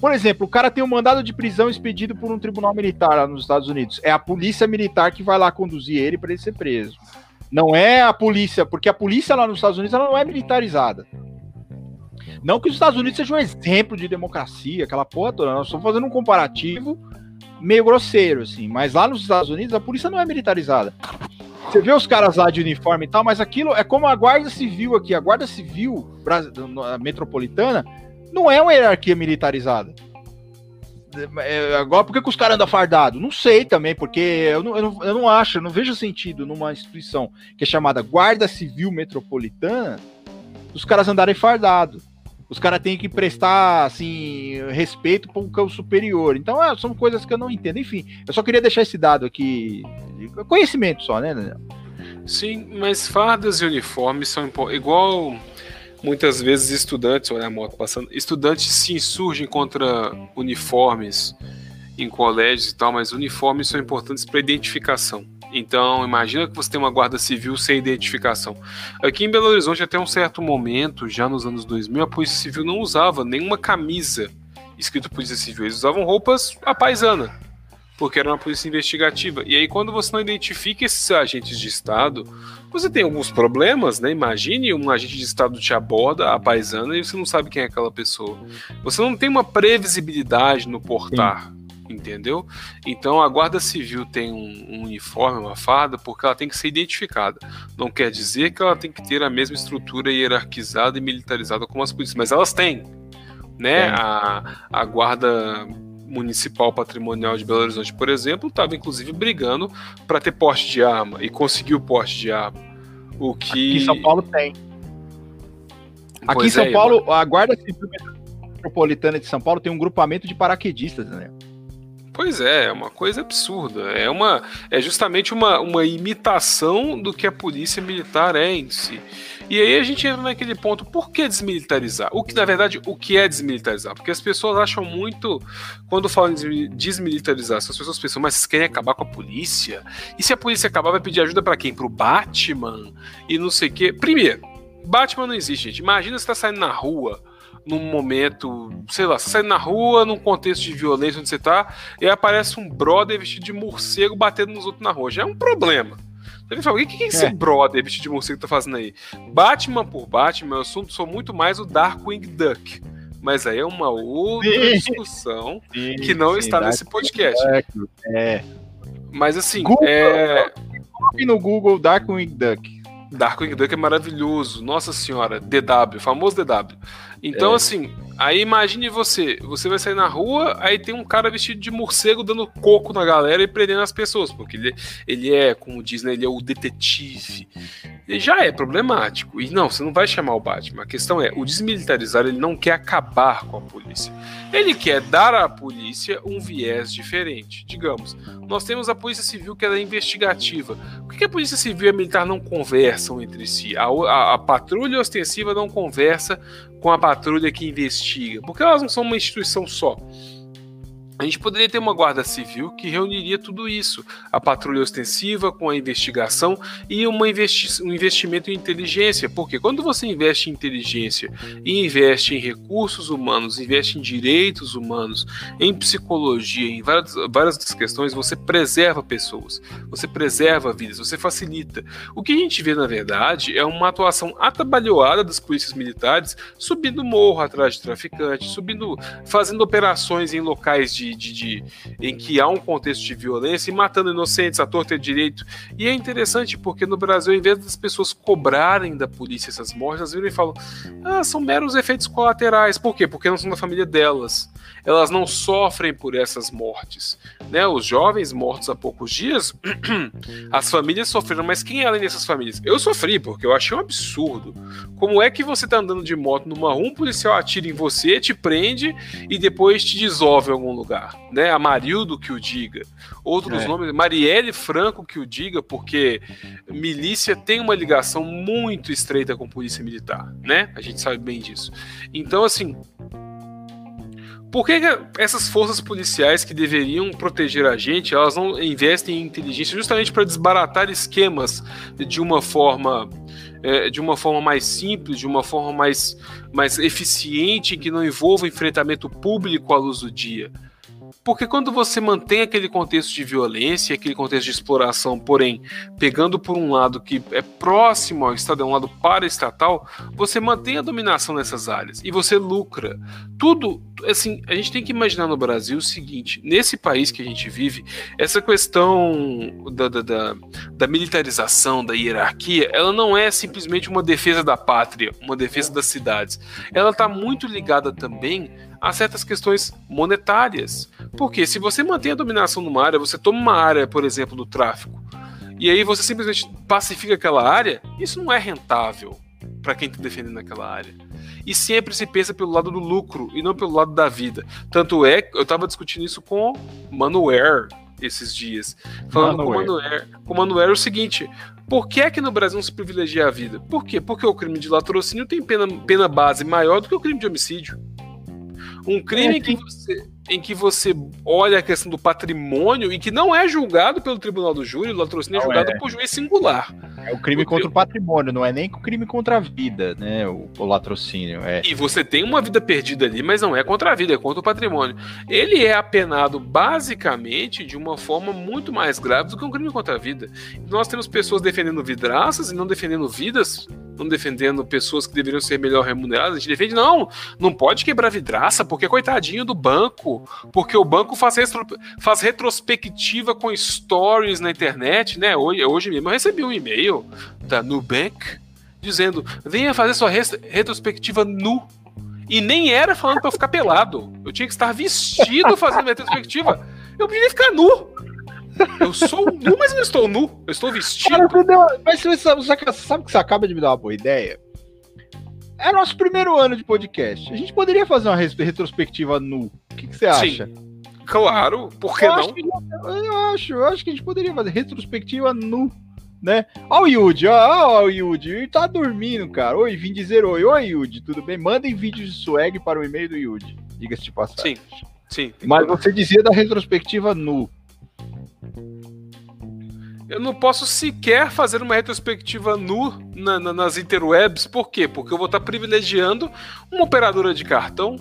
Speaker 1: Por exemplo, o cara tem um mandado de prisão expedido por um tribunal militar lá nos Estados Unidos. É a polícia militar que vai lá conduzir ele para ele ser preso. Não é a polícia, porque a polícia lá nos Estados Unidos ela não é militarizada. Não que os Estados Unidos sejam um exemplo de democracia, aquela porra toda. Nós estamos fazendo um comparativo meio grosseiro, assim. Mas lá nos Estados Unidos a polícia não é militarizada. Você vê os caras lá de uniforme e tal, mas aquilo é como a Guarda Civil aqui. A Guarda Civil metropolitana não é uma hierarquia militarizada. É, agora, por que, que os caras andam fardados? Não sei também, porque eu não, eu, não, eu não acho, eu não vejo sentido numa instituição que é chamada Guarda Civil Metropolitana os caras andarem fardados. Os caras têm que prestar, assim, respeito para um campo superior. Então, é, são coisas que eu não entendo. Enfim, eu só queria deixar esse dado aqui. Conhecimento só, né, Daniel?
Speaker 2: Sim, mas fardas e uniformes são igual muitas vezes estudantes, olha a moto passando, estudantes se insurgem contra uniformes em colégios e tal, mas uniformes são importantes para identificação. Então, imagina que você tem uma guarda civil sem identificação. Aqui em Belo Horizonte, até um certo momento, já nos anos 2000, a Polícia Civil não usava nenhuma camisa escrito Polícia Civil. Eles usavam roupas à paisana porque era uma polícia investigativa. E aí, quando você não identifica esses agentes de Estado, você tem alguns problemas, né? Imagine um agente de Estado te aborda, a paisana, e você não sabe quem é aquela pessoa. Você não tem uma previsibilidade no portar. Sim. Entendeu? Então a Guarda Civil tem um, um uniforme, uma farda, porque ela tem que ser identificada. Não quer dizer que ela tem que ter a mesma estrutura hierarquizada e militarizada como as polícias, mas elas têm. Né? A, a Guarda Municipal Patrimonial de Belo Horizonte, por exemplo, estava inclusive brigando para ter porte de arma e conseguiu porte de arma. O que
Speaker 1: Aqui em São Paulo tem. Aqui pois em São é, Paulo, a Guarda Civil Metropolitana de São Paulo tem um grupamento de paraquedistas, né?
Speaker 2: Pois é, é uma coisa absurda. É uma é justamente uma, uma imitação do que a polícia militar é em si. E aí a gente entra naquele ponto, por que desmilitarizar? O que, na verdade, o que é desmilitarizar? Porque as pessoas acham muito, quando falam de desmilitarizar, as pessoas pensam, mas vocês querem acabar com a polícia? E se a polícia acabar, vai pedir ajuda para quem? Pro Batman? E não sei o quê. Primeiro, Batman não existe, gente. Imagina você tá saindo na rua, num momento, sei lá, você sai na rua, num contexto de violência onde você tá, e aparece um brother vestido de morcego batendo nos outros na rua. Já é um problema. Ele fala, o que, que esse é. brother vestido de morcego tá fazendo aí? Batman por Batman, eu sou, sou muito mais o Darkwing Duck. Mas aí é uma outra sim. discussão sim, que não sim, está nesse podcast. Duck, é. Mas assim,
Speaker 1: Google, é... no Google Darkwing Duck.
Speaker 2: Darkwing Duck é maravilhoso. Nossa senhora, DW, famoso DW. Então, é. assim, aí imagine você, você vai sair na rua, aí tem um cara vestido de morcego dando coco na galera e prendendo as pessoas, porque ele, ele é, como diz, né, ele é o detetive. Já é problemático. E não, você não vai chamar o Batman. A questão é, o desmilitarizar, ele não quer acabar com a polícia. Ele quer dar à polícia um viés diferente. Digamos, nós temos a Polícia Civil que é investigativa. Por que a Polícia Civil e a Militar não conversam entre si? A, a, a patrulha ostensiva não conversa com a patrulha que investiga, porque elas não são uma instituição só. A gente poderia ter uma guarda civil que reuniria tudo isso: a patrulha ostensiva com a investigação e investi um investimento em inteligência. Porque quando você investe em inteligência e investe em recursos humanos, investe em direitos humanos, em psicologia, em várias, várias questões, você preserva pessoas, você preserva vidas, você facilita. O que a gente vê, na verdade, é uma atuação atabalhoada das polícias militares subindo morro atrás de traficantes, subindo, fazendo operações em locais de de, de, de, em que há um contexto de violência e matando inocentes à torta e direito. E é interessante porque no Brasil, ao invés das pessoas cobrarem da polícia essas mortes, elas viram e falam: ah, são meros efeitos colaterais. Por quê? Porque não são da família delas. Elas não sofrem por essas mortes. Né? Os jovens mortos há poucos dias, as famílias sofreram, mas quem é além dessas famílias? Eu sofri, porque eu achei um absurdo. Como é que você está andando de moto numa rua, um policial atira em você, te prende e depois te dissolve em algum lugar? Lugar, né? A Marildo que o diga. Outros é. nomes, Marielle Franco que o diga, porque milícia tem uma ligação muito estreita com polícia militar, né? A gente sabe bem disso. Então, assim, por que essas forças policiais que deveriam proteger a gente, elas não investem em inteligência justamente para desbaratar esquemas de uma forma é, de uma forma mais simples, de uma forma mais, mais eficiente, que não envolva enfrentamento público à luz do dia? Porque quando você mantém aquele contexto de violência, aquele contexto de exploração, porém, pegando por um lado que é próximo ao Estado, é um lado para-estatal, você mantém a dominação nessas áreas e você lucra. Tudo, assim, a gente tem que imaginar no Brasil o seguinte: nesse país que a gente vive, essa questão da, da, da, da militarização, da hierarquia, ela não é simplesmente uma defesa da pátria, uma defesa das cidades. Ela está muito ligada também a certas questões monetárias. Porque se você mantém a dominação numa área, você toma uma área, por exemplo, do tráfico, e aí você simplesmente pacifica aquela área, isso não é rentável para quem está defendendo aquela área. E sempre se pensa pelo lado do lucro e não pelo lado da vida. Tanto é que eu estava discutindo isso com Manuel esses dias. Falando com o Manuel, com o Manuel é o seguinte: por que é que no Brasil não se privilegia a vida? Por quê? Porque o crime de latrocínio tem pena, pena base maior do que o crime de homicídio. Um crime é, que você em que você olha a questão do patrimônio e que não é julgado pelo tribunal do júri, o latrocínio é julgado é. por juiz singular.
Speaker 1: É o crime o contra o patrimônio, não é nem o crime contra a vida, né? O, o, latrocínio. É.
Speaker 2: E você tem uma vida perdida ali, mas não é contra a vida, é contra o patrimônio. Ele é apenado basicamente de uma forma muito mais grave do que um crime contra a vida. Nós temos pessoas defendendo vidraças e não defendendo vidas, não defendendo pessoas que deveriam ser melhor remuneradas. A gente defende, não, não pode quebrar vidraça, porque coitadinho do banco porque o banco faz, retro, faz retrospectiva com stories na internet, né? Hoje, hoje mesmo eu recebi um e-mail da Nubank dizendo: venha fazer sua retrospectiva nu. E nem era falando para eu ficar pelado. Eu tinha que estar vestido fazendo retrospectiva. Eu podia ficar nu. Eu sou nu, mas não estou nu. Eu estou vestido. Cara,
Speaker 1: mas você sabe, que você acaba de me dar uma boa ideia? É nosso primeiro ano de podcast. A gente poderia fazer uma retrospectiva nu. O que, que você acha? Sim.
Speaker 2: Claro, por que eu
Speaker 1: não?
Speaker 2: Acho
Speaker 1: que, eu acho, eu acho que a gente poderia fazer retrospectiva nu, né? Ó o Yudi, ó, ó o Yudi, ele tá dormindo, cara. Oi, vim dizer oi. Oi, Yudi, tudo bem? Mandem vídeos de swag para o e-mail do Yudi. Diga-se de passagem.
Speaker 2: Sim, sim.
Speaker 1: Mas você dizia da retrospectiva nu.
Speaker 2: Eu não posso sequer fazer uma retrospectiva nu na, na, nas interwebs. Por quê? Porque eu vou estar privilegiando uma operadora de cartão,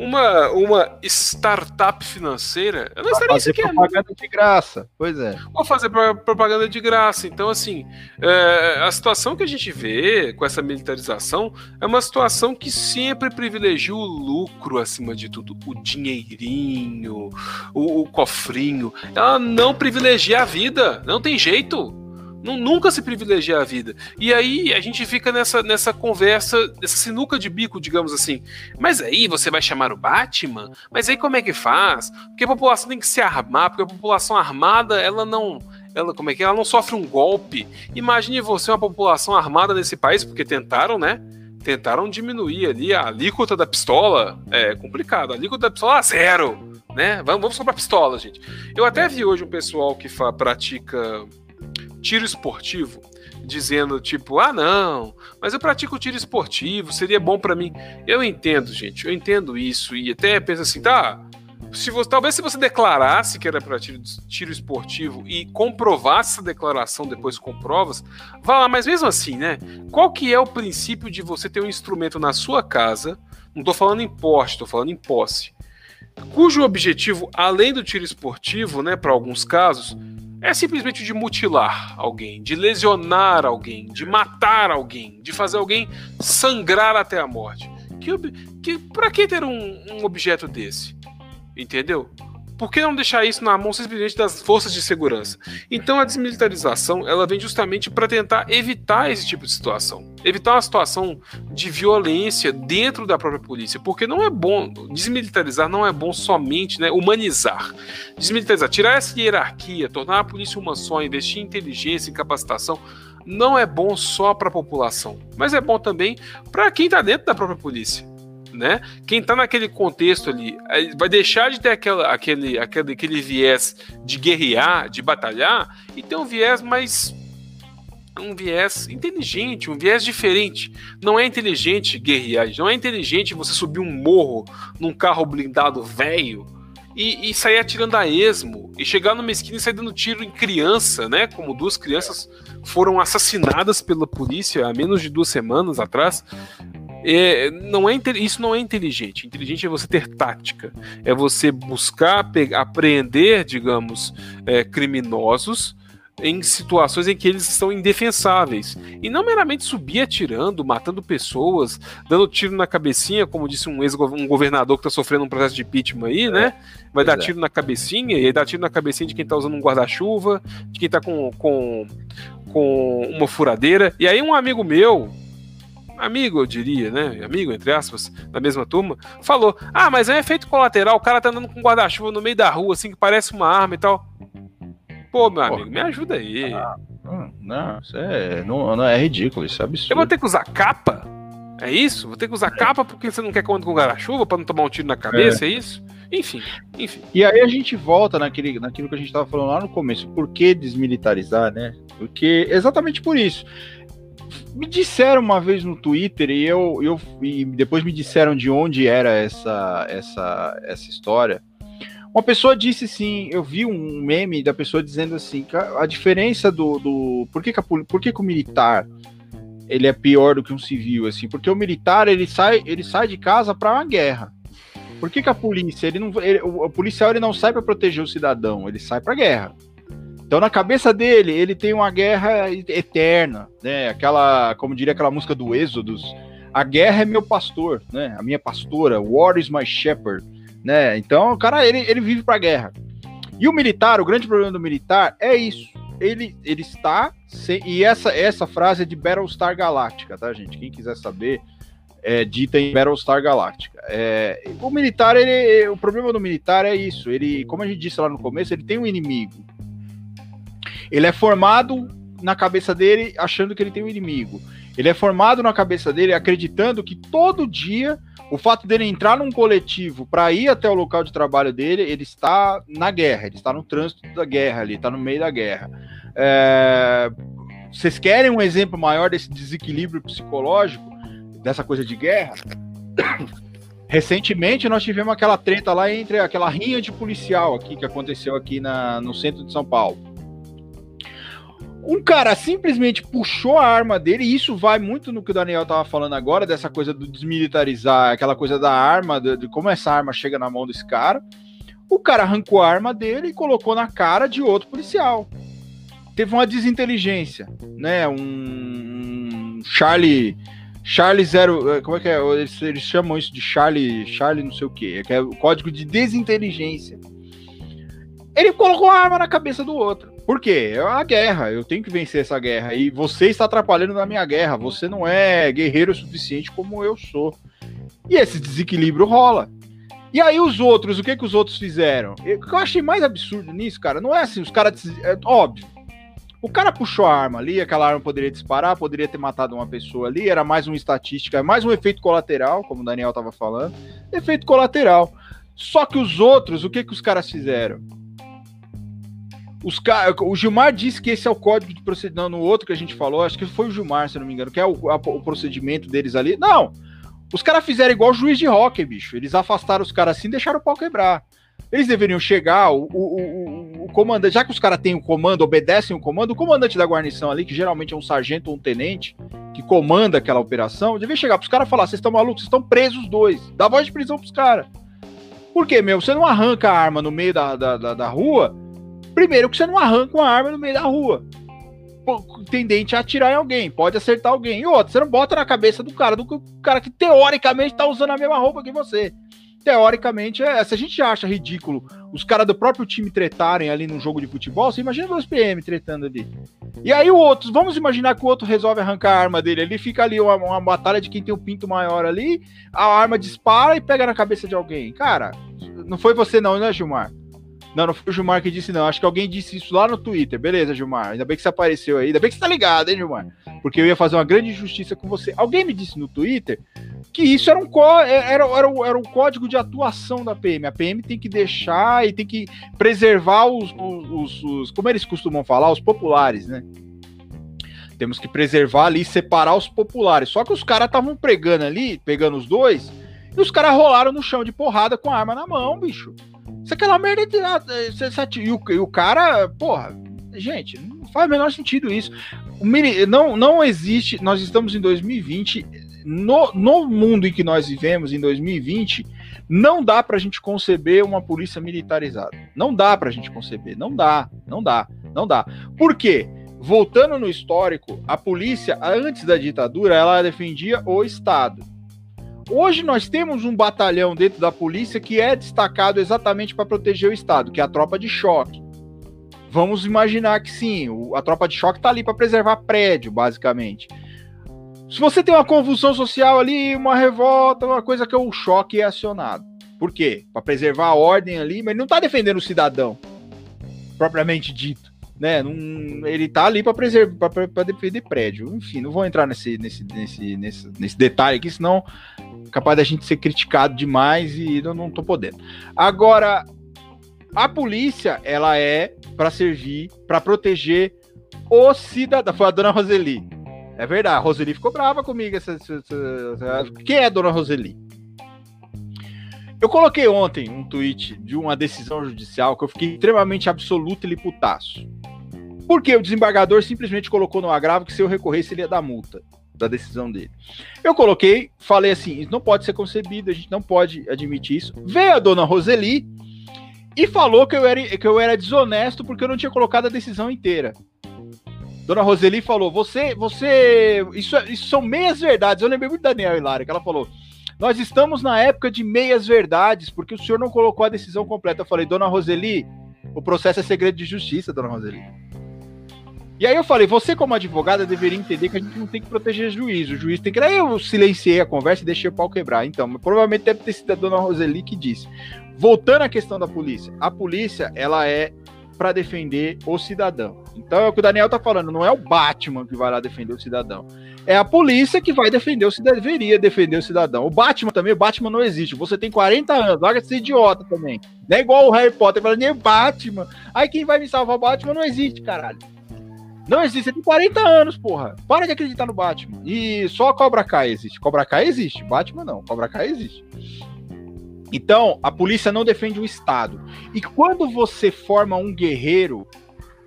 Speaker 2: uma, uma startup financeira, eu não estaria
Speaker 1: fazer sequer. propaganda de graça, pois é.
Speaker 2: Vou fazer propaganda de graça. Então, assim, é, a situação que a gente vê com essa militarização é uma situação que sempre privilegia o lucro acima de tudo, o dinheirinho, o, o cofrinho. Ela não privilegia a vida, não tem jeito. Nunca se privilegia a vida. E aí a gente fica nessa, nessa conversa, nessa sinuca de bico, digamos assim. Mas aí você vai chamar o Batman? Mas aí como é que faz? Porque a população tem que se armar, porque a população armada, ela não. Ela, como é que é? Ela não sofre um golpe. Imagine você uma população armada nesse país, porque tentaram, né? Tentaram diminuir ali a alíquota da pistola. É complicado. A alíquota da pistola é zero. Né? Vamos, vamos só pra pistola, gente. Eu até vi hoje um pessoal que pratica tiro esportivo, dizendo tipo, ah não, mas eu pratico tiro esportivo, seria bom para mim. Eu entendo, gente, eu entendo isso e até penso assim, tá, se você, talvez se você declarasse que era para tiro, tiro, esportivo e comprovasse essa declaração depois com provas, vá lá, mas mesmo assim, né? Qual que é o princípio de você ter um instrumento na sua casa? Não estou falando em poste, estou falando em posse. Cujo objetivo, além do tiro esportivo, né, para alguns casos, é simplesmente de mutilar alguém, de lesionar alguém, de matar alguém, de fazer alguém sangrar até a morte. Que, que, para que ter um, um objeto desse? Entendeu? Por que não deixar isso na mão simplesmente das forças de segurança? Então a desmilitarização ela vem justamente para tentar evitar esse tipo de situação, evitar uma situação de violência dentro da própria polícia, porque não é bom desmilitarizar, não é bom somente, né, humanizar, desmilitarizar, tirar essa hierarquia, tornar a polícia uma só, investir em inteligência, em capacitação não é bom só para a população, mas é bom também para quem está dentro da própria polícia né? Quem tá naquele contexto ali vai deixar de ter aquela, aquele, aquele, aquele viés de guerrear, de batalhar, e ter um viés mais. Um viés inteligente, um viés diferente. Não é inteligente guerrear, não é inteligente você subir um morro num carro blindado velho e, e, sair atirando a esmo, e chegar numa esquina e sair dando tiro em criança, né? Como duas crianças foram assassinadas pela polícia há menos de duas semanas atrás. É, não é, isso não é inteligente. Inteligente é você ter tática, é você buscar pegar, apreender, digamos, é, criminosos em situações em que eles estão indefensáveis. E não meramente subir atirando, matando pessoas, dando tiro na cabecinha, como disse um ex-governador que está sofrendo um processo de impeachment aí, né? É, Vai dar é. tiro na cabecinha, e dá tiro na cabecinha de quem está usando um guarda-chuva, de quem está com, com, com uma furadeira. E aí um amigo meu, amigo, eu diria, né? Amigo, entre aspas, da mesma turma, falou: Ah, mas é um efeito colateral, o cara tá andando com guarda-chuva no meio da rua, assim, que parece uma arma e tal. Pô, meu amigo, me ajuda aí. Ah,
Speaker 1: não, isso é, não, não, é ridículo, isso é absurdo.
Speaker 2: Eu vou ter que usar capa? É isso? Vou ter que usar é. capa porque você não quer que eu ande com guarda-chuva pra não tomar um tiro na cabeça, é, é isso? Enfim, enfim.
Speaker 1: E aí a gente volta naquele, naquilo que a gente estava falando lá no começo. Por que desmilitarizar, né? Porque exatamente por isso me disseram uma vez no Twitter e eu, eu e depois me disseram de onde era essa essa essa história. Uma pessoa disse assim, eu vi um meme da pessoa dizendo assim, a diferença do, do por que, que, a, por que, que o militar ele é pior do que um civil assim? Porque o militar ele sai ele sai de casa para uma guerra. Por que, que a polícia ele não ele, o, o policial ele não sai para proteger o cidadão, ele sai para guerra. Então, na cabeça dele, ele tem uma guerra eterna, né? Aquela, como diria aquela música do Êxodos, a guerra é meu pastor, né? A minha pastora, War is my shepherd, né? Então, o cara, ele, ele vive pra guerra. E o militar, o grande problema do militar é isso. Ele, ele está. Sem, e essa, essa frase é de Battlestar Galactica, tá, gente? Quem quiser saber, é dita em Battlestar Galactica. É, o militar, ele, o problema do militar é isso. Ele, como a gente disse lá no começo, ele tem um inimigo. Ele é formado na cabeça dele achando que ele tem um inimigo. Ele é formado na cabeça dele acreditando que todo dia o fato dele entrar num coletivo para ir até o local de trabalho dele, ele está na guerra, ele está no trânsito da guerra, ele está no meio da guerra. É... Vocês querem um exemplo maior desse desequilíbrio psicológico, dessa coisa de guerra? Recentemente nós tivemos aquela treta lá entre aquela rinha de policial aqui que aconteceu aqui na, no centro de São Paulo. Um cara simplesmente puxou a arma dele, e isso vai muito no que o Daniel tava falando agora, dessa coisa do desmilitarizar, aquela coisa da arma, de, de como essa arma chega na mão desse cara. O cara arrancou a arma dele e colocou na cara de outro policial. Teve uma desinteligência, né? Um Charlie Charlie Zero, eh, como é que é? Eles, eles chamam isso de Charlie, Charlie não sei o que, que é o código de desinteligência. Ele colocou a arma na cabeça do outro. Por quê? É uma guerra, eu tenho que vencer essa guerra. E você está atrapalhando na minha guerra. Você não é guerreiro o suficiente como eu sou. E esse desequilíbrio rola. E aí os outros, o que que os outros fizeram? O que eu achei mais absurdo nisso, cara, não é assim, os caras, é óbvio, o cara puxou a arma ali, aquela arma poderia disparar, poderia ter matado uma pessoa ali, era mais uma estatística, mais um efeito colateral, como o Daniel estava falando. Efeito colateral. Só que os outros, o que, que os caras fizeram? Os O Gilmar disse que esse é o código de procedimento. No outro que a gente falou, acho que foi o Gilmar, se não me engano, que é o, a, o procedimento deles ali. Não! Os caras fizeram igual o juiz de hockey, bicho. Eles afastaram os caras assim e deixaram o pau quebrar. Eles deveriam chegar, o, o, o, o comandante, já que os caras têm o comando, obedecem o comando, o comandante da guarnição ali, que geralmente é um sargento ou um tenente, que comanda aquela operação, devia chegar pros caras e falar: vocês estão malucos, vocês estão presos dois. Dá voz de prisão pros caras. Por quê, meu? Você não arranca a arma no meio da, da, da, da rua. Primeiro que você não arranca uma arma no meio da rua. Tendente a atirar em alguém, pode acertar alguém. E outro, você não bota na cabeça do cara, do cara que teoricamente tá usando a mesma roupa que você teoricamente, é, se a gente acha ridículo os caras do próprio time tretarem ali num jogo de futebol, você imagina dois PM tretando ali. E aí o outro, vamos imaginar que o outro resolve arrancar a arma dele, ele fica ali uma, uma batalha de quem tem o um pinto maior ali, a arma dispara e pega na cabeça de alguém. Cara, não foi você não, né, Gilmar? Não, não foi o Gilmar que disse, não. Acho que alguém disse isso lá no Twitter. Beleza, Gilmar. Ainda bem que você apareceu aí. Ainda bem que você tá ligado, hein, Gilmar? Porque eu ia fazer uma grande injustiça com você. Alguém me disse no Twitter que isso era um, é, era, era, era um código de atuação da PM. A PM tem que deixar e tem que preservar os, os, os como eles costumam falar, os populares, né? Temos que preservar ali, separar os populares. Só que os caras estavam pregando ali, pegando os dois, e os caras rolaram no chão de porrada com a arma na mão, bicho. Isso é aquela merda de. E o, e o cara, porra, gente, não faz o menor sentido isso. O mini, não, não existe. Nós estamos em 2020. No, no mundo em que nós vivemos, em 2020, não dá pra gente conceber uma polícia militarizada. Não dá pra gente conceber. Não dá, não dá, não dá. Por quê? Voltando no histórico, a polícia, antes da ditadura, ela defendia o Estado. Hoje nós temos um batalhão dentro da polícia que é destacado exatamente para proteger o Estado, que é a tropa de choque. Vamos imaginar que sim, a tropa de choque está ali para preservar prédio, basicamente. Se você tem uma convulsão social ali, uma revolta, uma coisa que é o choque é acionado. Por quê? Para preservar a ordem ali, mas ele não está defendendo o cidadão, propriamente dito. Né? Não, ele está ali para preservar, para defender prédio. Enfim, não vou entrar nesse, nesse, nesse, nesse, nesse detalhe aqui, senão capaz da gente ser criticado demais e eu não tô podendo. Agora, a polícia, ela é para servir, para proteger o cidadão. Foi a dona Roseli. É verdade, a Roseli ficou brava comigo. Essa, essa, essa... Quem é a dona Roseli? Eu coloquei ontem um tweet de uma decisão judicial que eu fiquei extremamente absoluto e putaço. Porque o desembargador simplesmente colocou no agravo que se eu recorresse ele ia dar multa da decisão dele. Eu coloquei, falei assim, isso não pode ser concebido, a gente não pode admitir isso. Veio a dona Roseli e falou que eu era, que eu era desonesto porque eu não tinha colocado a decisão inteira. Dona Roseli falou: Você, você. Isso, isso são meias verdades. Eu lembrei muito da Daniel Hilário, que ela falou: Nós estamos na época de meias verdades, porque o senhor não colocou a decisão completa. Eu falei: Dona Roseli, o processo é segredo de justiça, dona Roseli. E aí eu falei, você como advogada deveria entender que a gente não tem que proteger juiz. O juiz tem que. Aí eu silenciei a conversa e deixei o pau quebrar. Então, provavelmente deve ter sido a dona Roseli que disse. Voltando à questão da polícia, a polícia ela é para defender o cidadão. Então é o que o Daniel tá falando, não é o Batman que vai lá defender o cidadão. É a polícia que vai defender o cidadão, deveria defender o cidadão. O Batman também, o Batman não existe. Você tem 40 anos, de ser idiota também. Não é igual o Harry Potter falando, nem Batman. Aí quem vai me salvar o Batman não existe, caralho. Não existe, você tem 40 anos, porra. Para de acreditar no Batman. E só Cobra Kai existe. Cobra Kai existe, Batman não. Cobra Kai existe. Então, a polícia não defende o Estado. E quando você forma um guerreiro,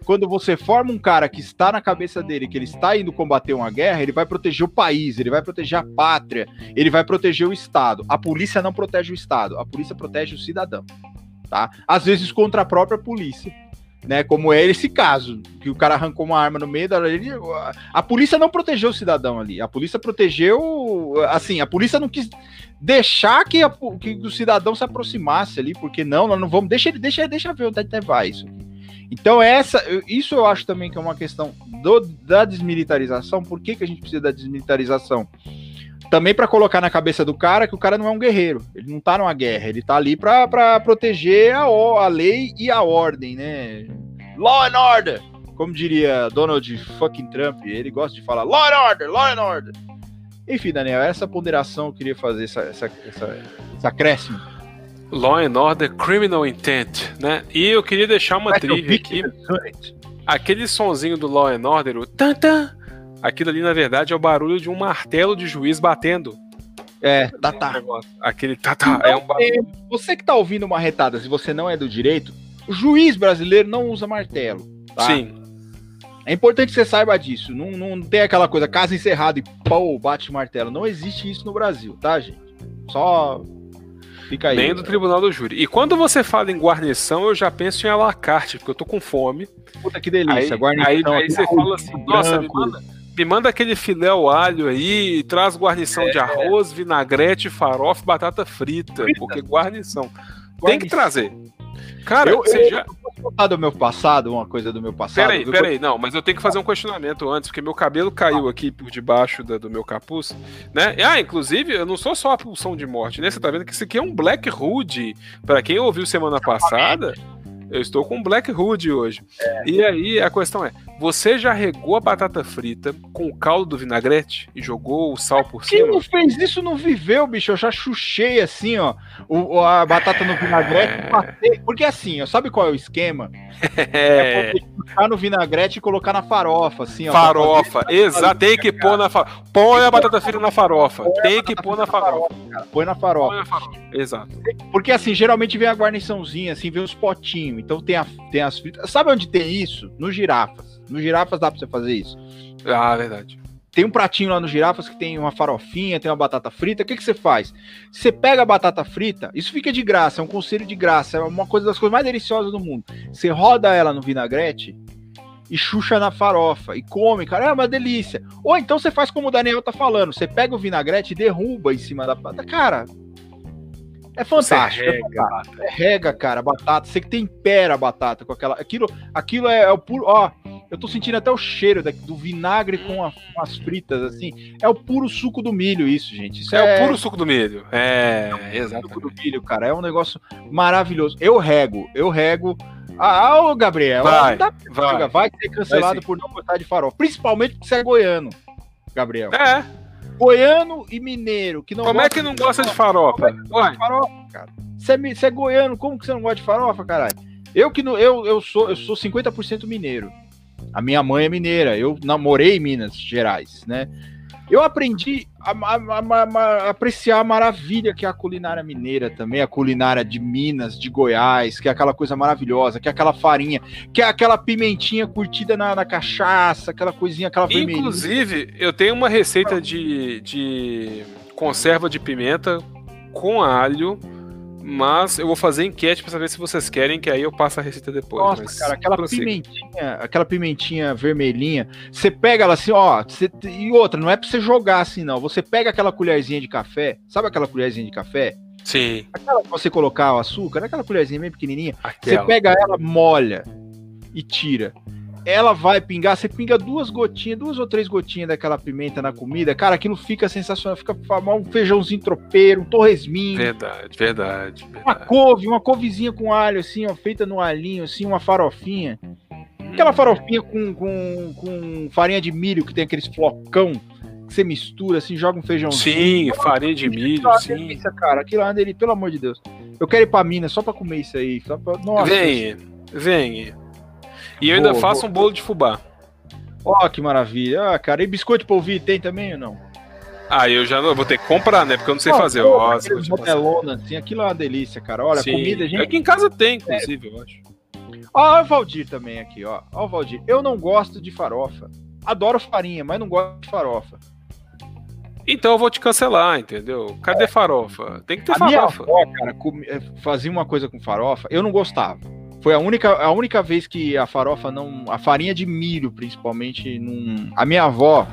Speaker 1: quando você forma um cara que está na cabeça dele, que ele está indo combater uma guerra, ele vai proteger o país, ele vai proteger a pátria, ele vai proteger o Estado. A polícia não protege o Estado, a polícia protege o cidadão. Tá? Às vezes contra a própria polícia né? Como é esse caso, que o cara arrancou uma arma no meio da. A polícia não protegeu o cidadão ali. A polícia protegeu. Assim, a polícia não quis deixar que, a, que o cidadão se aproximasse ali, porque não, nós não vamos. Deixa ele, deixa, deixa ver onde é vai isso. Então, essa, isso eu acho também que é uma questão do, da desmilitarização. Por que, que a gente precisa da desmilitarização? Também para colocar na cabeça do cara que o cara não é um guerreiro, ele não tá numa guerra, ele tá ali para proteger a, a lei e a ordem, né? Law and order, como diria Donald fucking Trump, ele gosta de falar law and order, law and order. Enfim, Daniel, essa ponderação eu queria fazer, essa, essa, essa, esse acréscimo.
Speaker 2: Law and Order Criminal Intent, né? E eu queria deixar uma trivia aqui. Aquele sonzinho do Law and Order, o tan, tan Aquilo ali, na verdade, é o barulho de um martelo de juiz batendo.
Speaker 1: É, tá, tá.
Speaker 2: Aquele tá, tá. É um barulho.
Speaker 1: Você que tá ouvindo uma retada, se você não é do direito, o juiz brasileiro não usa martelo. Tá?
Speaker 2: Sim.
Speaker 1: É importante que você saiba disso. Não, não tem aquela coisa, casa encerrada e pô, bate martelo. Não existe isso no Brasil, tá, gente? Só fica aí.
Speaker 2: Nem do Tribunal do Júri. E quando você fala em guarnição, eu já penso em alacarte, porque eu tô com fome.
Speaker 1: Puta que delícia,
Speaker 2: aí, guarnição. Aí, aí você fala assim, nossa, me manda, me manda aquele filé ao alho aí, traz guarnição é, de arroz, vinagrete, farofa, batata frita, frita. porque guarnição. guarnição. Tem que trazer.
Speaker 1: Cara, eu, você eu, já. Eu contar do meu passado, uma coisa do meu passado.
Speaker 2: Peraí, peraí, não, mas eu tenho que fazer um questionamento antes, porque meu cabelo caiu aqui por debaixo da, do meu capuz, né? Ah, inclusive, eu não sou só a pulsão de morte, né? Você tá vendo que isso aqui é um Black Hood. Pra quem ouviu semana passada, eu estou com Black Hood hoje. É. E aí a questão é: você já regou a batata frita com o caldo do vinagrete e jogou o sal por cima?
Speaker 1: Quem não fez isso não viveu, bicho. Eu já chuchei assim, ó, o, a batata no vinagrete. É. Porque assim, ó, sabe qual é o esquema? É, é chuchar no vinagrete e colocar na farofa, assim, ó.
Speaker 2: Farofa, exato. Tem que pôr na farofa. Põe a batata frita na farofa. Tem que pôr na farofa.
Speaker 1: Põe na farofa. Põe na farofa.
Speaker 2: Exato.
Speaker 1: Porque assim, geralmente vem a guarniçãozinha, assim, vem os potinhos. Então tem, a, tem as fritas. Sabe onde tem isso? No girafas. No girafas dá pra você fazer isso.
Speaker 2: Ah, verdade.
Speaker 1: Tem um pratinho lá no girafas que tem uma farofinha, tem uma batata frita. O que, que você faz? Você pega a batata frita, isso fica de graça, é um conselho de graça, é uma coisa das coisas mais deliciosas do mundo. Você roda ela no vinagrete e chucha na farofa e come, cara, é uma delícia. Ou então você faz como o Daniel tá falando, você pega o vinagrete e derruba em cima da batata. Cara, é fantástico. Você rega, é, rega, cara, batata. Você que tempera a batata com aquela. Aquilo, aquilo é, é o puro. Ó, eu tô sentindo até o cheiro da, do vinagre com, a, com, as fritas, assim. É o puro suco do milho, isso, gente. Isso
Speaker 2: é, é, o puro suco do milho. É,
Speaker 1: é exato. Suco do milho, cara. É um negócio maravilhoso. Eu rego, eu rego. Ah, ô Gabriel,
Speaker 2: vai, vai.
Speaker 1: vai ser cancelado vai por não gostar de farol. Principalmente porque você é goiano, Gabriel.
Speaker 2: É.
Speaker 1: Goiano e mineiro. Que não
Speaker 2: como é que não gosta de farofa?
Speaker 1: de farofa, cara? Você é, você é goiano, como que você não gosta de farofa, caralho? Eu que não, eu, eu sou eu sou 50% mineiro. A minha mãe é mineira. Eu namorei em Minas Gerais, né? Eu aprendi a, a, a, apreciar a maravilha que é a culinária mineira também, a culinária de Minas, de Goiás, que é aquela coisa maravilhosa, que é aquela farinha, que é aquela pimentinha curtida na, na cachaça, aquela coisinha, aquela
Speaker 2: vermelhinha. Inclusive, eu tenho uma receita de, de conserva de pimenta com alho mas eu vou fazer enquete para saber se vocês querem, que aí eu passo a receita depois.
Speaker 1: Nossa, mas cara, aquela pimentinha, aquela pimentinha vermelhinha, você pega ela assim, ó, você, e outra, não é para você jogar assim não. Você pega aquela colherzinha de café, sabe aquela colherzinha de café?
Speaker 2: Sim.
Speaker 1: Aquela que você colocar o açúcar, aquela colherzinha bem pequenininha, aquela. você pega ela, molha e tira ela vai pingar, você pinga duas gotinhas, duas ou três gotinhas daquela pimenta na comida, cara, aquilo fica sensacional, fica um feijãozinho tropeiro, um torresminho.
Speaker 2: Verdade, verdade, verdade.
Speaker 1: Uma couve, uma couvezinha com alho, assim, ó, feita no alhinho, assim, uma farofinha. Aquela hum. farofinha com, com, com farinha de milho, que tem aqueles flocão que você mistura, assim, joga um feijãozinho.
Speaker 2: Sim, farinha de milho, sim.
Speaker 1: Delícia, cara, aquilo lá dele, pelo amor de Deus. Eu quero ir pra Minas só pra comer isso aí. Só pra...
Speaker 2: Nossa, vem, vem. E eu ainda faço boa. um bolo de fubá.
Speaker 1: Ó, oh, que maravilha. Ah, cara, e biscoito polvilho tem também ou não?
Speaker 2: Ah, eu já vou ter que comprar, né? Porque eu não sei oh, fazer. Pô,
Speaker 1: Nossa, modelona, assim, aquilo é uma delícia, cara. Olha, Sim. comida, gente.
Speaker 2: Aqui em casa tem, inclusive, é. eu acho.
Speaker 1: Ó, o Valdir também aqui, ó. Ó, o Valdir. Eu não gosto de farofa. Adoro farinha, mas não gosto de farofa.
Speaker 2: Então eu vou te cancelar, entendeu? Cadê farofa? Tem que ter
Speaker 1: a
Speaker 2: farofa.
Speaker 1: Minha avó, cara, eh, fazia uma coisa com farofa, eu não gostava. Foi a única, a única vez que a farofa não. A farinha de milho, principalmente, não. A minha avó.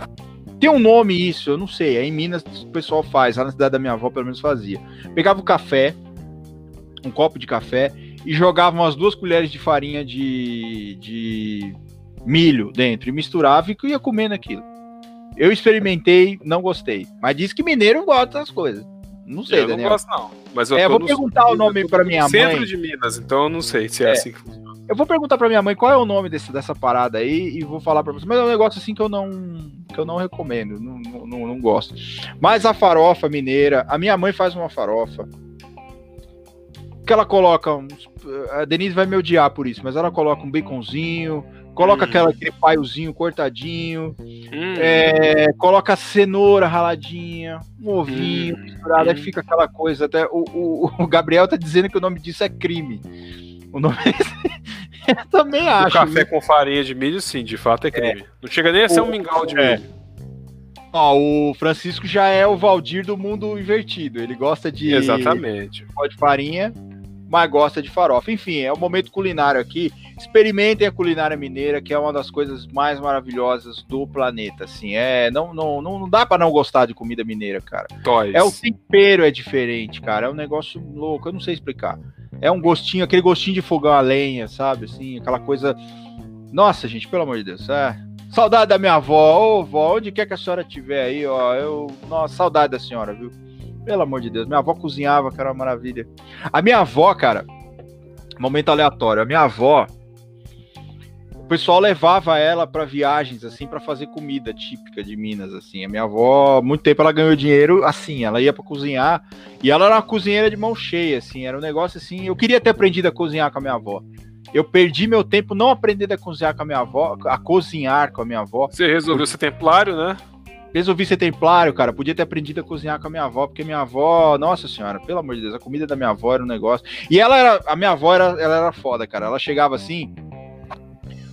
Speaker 1: Tem um nome isso, eu não sei. Aí em Minas o pessoal faz, lá na cidade da minha avó pelo menos fazia. Pegava o café, um copo de café, e jogava umas duas colheres de farinha de, de milho dentro, e misturava e ia comendo aquilo. Eu experimentei, não gostei. Mas disse que mineiro gosta das coisas. Não sei,
Speaker 2: eu
Speaker 1: Daniel.
Speaker 2: não gosto, não. Mas eu,
Speaker 1: é, vou perguntar o nome para minha
Speaker 2: centro
Speaker 1: mãe.
Speaker 2: Centro de Minas, então eu não sei se é, é. assim que funciona.
Speaker 1: Eu vou perguntar para minha mãe qual é o nome desse, dessa parada aí e vou falar para você. Mas é um negócio assim que eu não que eu não recomendo, não, não, não, gosto. Mas a farofa mineira, a minha mãe faz uma farofa que ela coloca uns, a Denise vai me odiar por isso, mas ela coloca um baconzinho, Coloca hum. aquela, aquele paiozinho cortadinho. Hum. É, coloca cenoura raladinha, um ovinho hum. misturado. Aí hum. fica aquela coisa. Até o, o, o, Gabriel tá dizendo que o nome disso é crime. O nome Eu também acho.
Speaker 2: O café com farinha de milho, sim, de fato é crime. É. Não chega nem a ser o, um mingau de é. milho.
Speaker 1: Ó, o Francisco já é o Valdir do mundo invertido. Ele gosta de.
Speaker 2: Exatamente.
Speaker 1: De farinha mas gosta de farofa. Enfim, é o momento culinário aqui. Experimentem a culinária mineira, que é uma das coisas mais maravilhosas do planeta. Assim, é não não, não dá para não gostar de comida mineira, cara.
Speaker 2: Toys.
Speaker 1: É o tempero é diferente, cara. É um negócio louco. Eu não sei explicar. É um gostinho, aquele gostinho de fogão a lenha, sabe? Assim, aquela coisa. Nossa, gente, pelo amor de Deus. É. Saudade da minha avó. Ô, vó, onde quer que a senhora estiver aí, ó. Eu. Nossa, saudade da senhora, viu? Pelo amor de Deus. Minha avó cozinhava, que era uma maravilha. A minha avó, cara, momento aleatório. A minha avó, o pessoal levava ela para viagens, assim, para fazer comida típica de Minas, assim. A minha avó, muito tempo ela ganhou dinheiro assim, ela ia para cozinhar e ela era uma cozinheira de mão cheia, assim. Era um negócio assim. Eu queria ter aprendido a cozinhar com a minha avó. Eu perdi meu tempo não aprendendo a cozinhar com a minha avó, a cozinhar com a minha avó.
Speaker 2: Você resolveu ser templário, né?
Speaker 1: Resolvi ser templário, cara. Podia ter aprendido a cozinhar com a minha avó, porque minha avó, nossa senhora, pelo amor de Deus, a comida da minha avó era um negócio. E ela era, a minha avó era, ela era foda, cara. Ela chegava assim.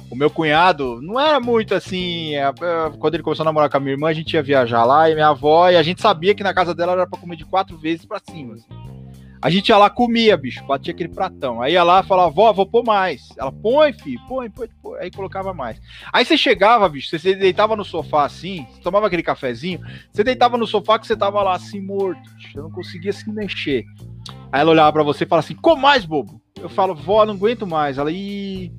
Speaker 1: O meu cunhado não era muito assim. É, é, quando ele começou a namorar com a minha irmã, a gente ia viajar lá e minha avó, e a gente sabia que na casa dela era pra comer de quatro vezes pra cima. Assim. A gente ia lá, comia, bicho, batia aquele pratão. Aí ia lá falava, vó, vou pôr mais. Ela, põe, filho, põe, põe, põe. Aí colocava mais. Aí você chegava, bicho, você deitava no sofá assim, tomava aquele cafezinho, você deitava no sofá que você tava lá assim, morto, bicho, eu não conseguia se mexer. Aí ela olhava pra você e falava assim, com mais, bobo. Eu falo, vó, não aguento mais. Ela, ih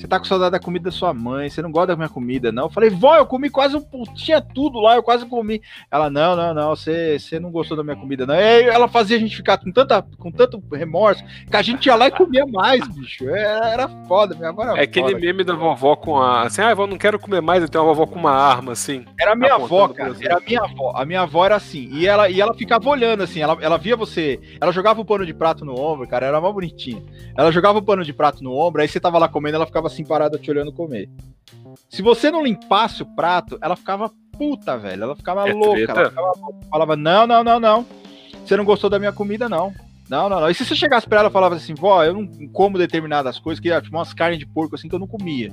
Speaker 1: você tá com saudade da comida da sua mãe, você não gosta da minha comida, não. Eu falei, vó, eu comi quase um. Tinha tudo lá, eu quase comi. Ela, não, não, não, você, você não gostou da minha comida, não. E ela fazia a gente ficar com, tanta, com tanto remorso que a gente ia lá e comia mais, bicho. Era, é, era foda, minha avó
Speaker 2: É aquele foda, meme da vovó com a. Assim, ah, eu não quero comer mais, eu tenho uma vovó com uma arma, assim.
Speaker 1: Era a minha avó, cara. Era a minha avó. A minha avó era assim. E ela, e ela ficava olhando, assim. Ela, ela via você. Ela jogava o pano de prato no ombro, cara. Era uma bonitinha. Ela jogava o pano de prato no ombro, aí você tava lá comendo, ela ficava assim parada te olhando comer. Se você não limpasse o prato, ela ficava puta, velho. Ela ficava é louca. Ela ficava, falava: Não, não, não, não. Você não gostou da minha comida, não. Não, não, não. E se você chegasse pra ela e falava assim, vó, eu não como determinadas coisas, que tipo umas carnes de porco assim que eu não comia.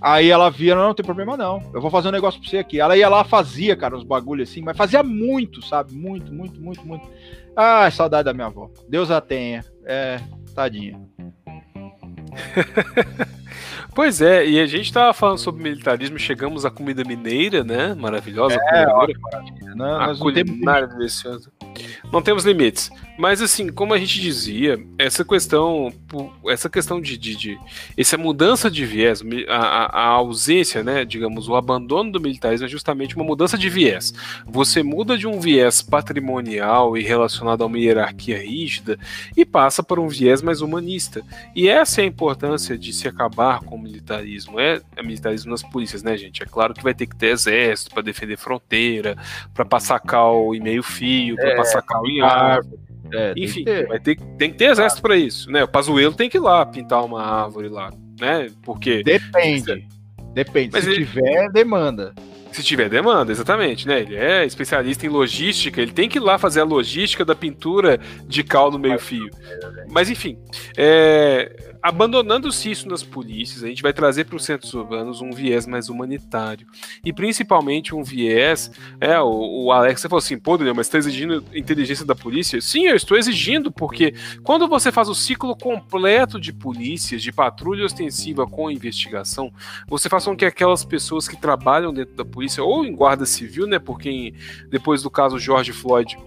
Speaker 1: Aí ela via, não, não tem problema não. Eu vou fazer um negócio pra você aqui. Ela ia lá, fazia, cara, uns bagulho assim, mas fazia muito, sabe? Muito, muito, muito, muito. Ah, saudade da minha avó. Deus a tenha. É, tadinha.
Speaker 2: Pois é, e a gente tava falando sobre militarismo, chegamos à comida mineira, né? Maravilhosa. É,
Speaker 1: comida maravilha. Não, a culinária
Speaker 2: deliciosa. Não temos limites. Mas assim, como a gente dizia, essa questão, essa questão de, de, de essa mudança de viés, a, a, ausência, né, digamos, o abandono do militarismo é justamente uma mudança de viés. Você muda de um viés patrimonial e relacionado a uma hierarquia rígida e passa para um viés mais humanista. E essa é a importância de se acabar com o militarismo. É, é militarismo nas polícias, né, gente? É claro que vai ter que ter exército para defender fronteira, para passar cal em meio fio, para é, passar cal em árvore. É, Enfim, tem que, vai ter, tem que ter exército para isso, né? O Pazuello tem que ir lá pintar uma árvore lá, né? Porque
Speaker 1: depende. Depende. Mas Se ele... tiver, demanda.
Speaker 2: Se tiver demanda, exatamente, né? Ele é especialista em logística, ele tem que ir lá fazer a logística da pintura de cal no meio-fio. Mas enfim, é, abandonando-se isso nas polícias, a gente vai trazer para os centros urbanos um viés mais humanitário. E principalmente um viés. É, o, o Alex falou assim: pô, Daniel, mas está exigindo inteligência da polícia? Sim, eu estou exigindo, porque quando você faz o ciclo completo de polícias, de patrulha ostensiva com investigação, você faz com que aquelas pessoas que trabalham dentro da polícia, ou em guarda civil, né? Porque em, depois do caso George Floyd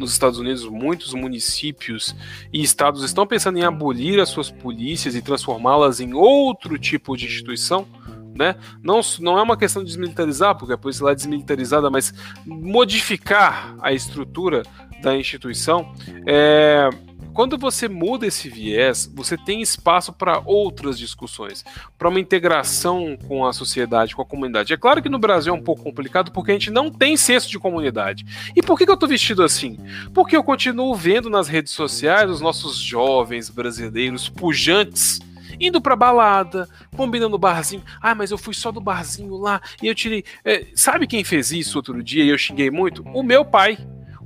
Speaker 2: nos Estados Unidos, muitos municípios e estados estão pensando em abolir as suas polícias e transformá-las em outro tipo de instituição. Né? Não, não é uma questão de desmilitarizar, porque a polícia lá é desmilitarizada, mas modificar a estrutura da instituição. É, quando você muda esse viés, você tem espaço para outras discussões, para uma integração com a sociedade, com a comunidade. É claro que no Brasil é um pouco complicado porque a gente não tem senso de comunidade. E por que, que eu estou vestido assim? Porque eu continuo vendo nas redes sociais os nossos jovens brasileiros pujantes indo pra balada, combinando barzinho. Ah, mas eu fui só do barzinho lá e eu tirei. É, sabe quem fez isso outro dia e eu xinguei muito? O meu pai.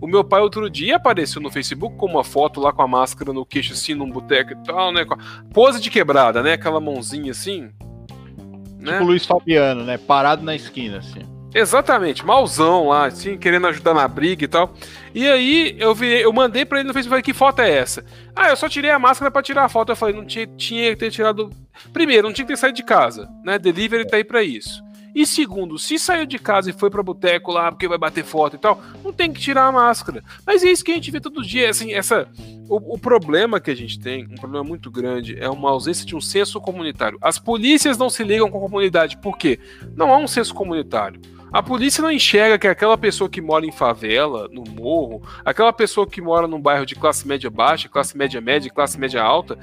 Speaker 2: O meu pai outro dia apareceu no Facebook com uma foto lá com a máscara no queixo, assim, num boteco e tal, né? Com a pose de quebrada, né? Aquela mãozinha assim.
Speaker 1: Né? Tipo Luiz Fabiano, né? Parado na esquina, assim.
Speaker 2: Exatamente, malzão lá, assim, querendo ajudar na briga e tal. E aí eu vi, eu mandei para ele no Facebook, falei, que foto é essa? Ah, eu só tirei a máscara para tirar a foto. Eu falei, não tinha, tinha que ter tirado. Primeiro, não tinha que ter saído de casa, né? Delivery tá aí para isso. E segundo, se saiu de casa e foi para boteco lá porque vai bater foto e tal, não tem que tirar a máscara. Mas é isso que a gente vê todo dia, assim, essa o, o, problema que a gente tem, um problema muito grande, é uma ausência de um senso comunitário. As polícias não se ligam com a comunidade, por quê? Não há um senso comunitário. A polícia não enxerga que aquela pessoa que mora em favela, no morro, aquela pessoa que mora num bairro de classe média baixa, classe média média, classe média alta,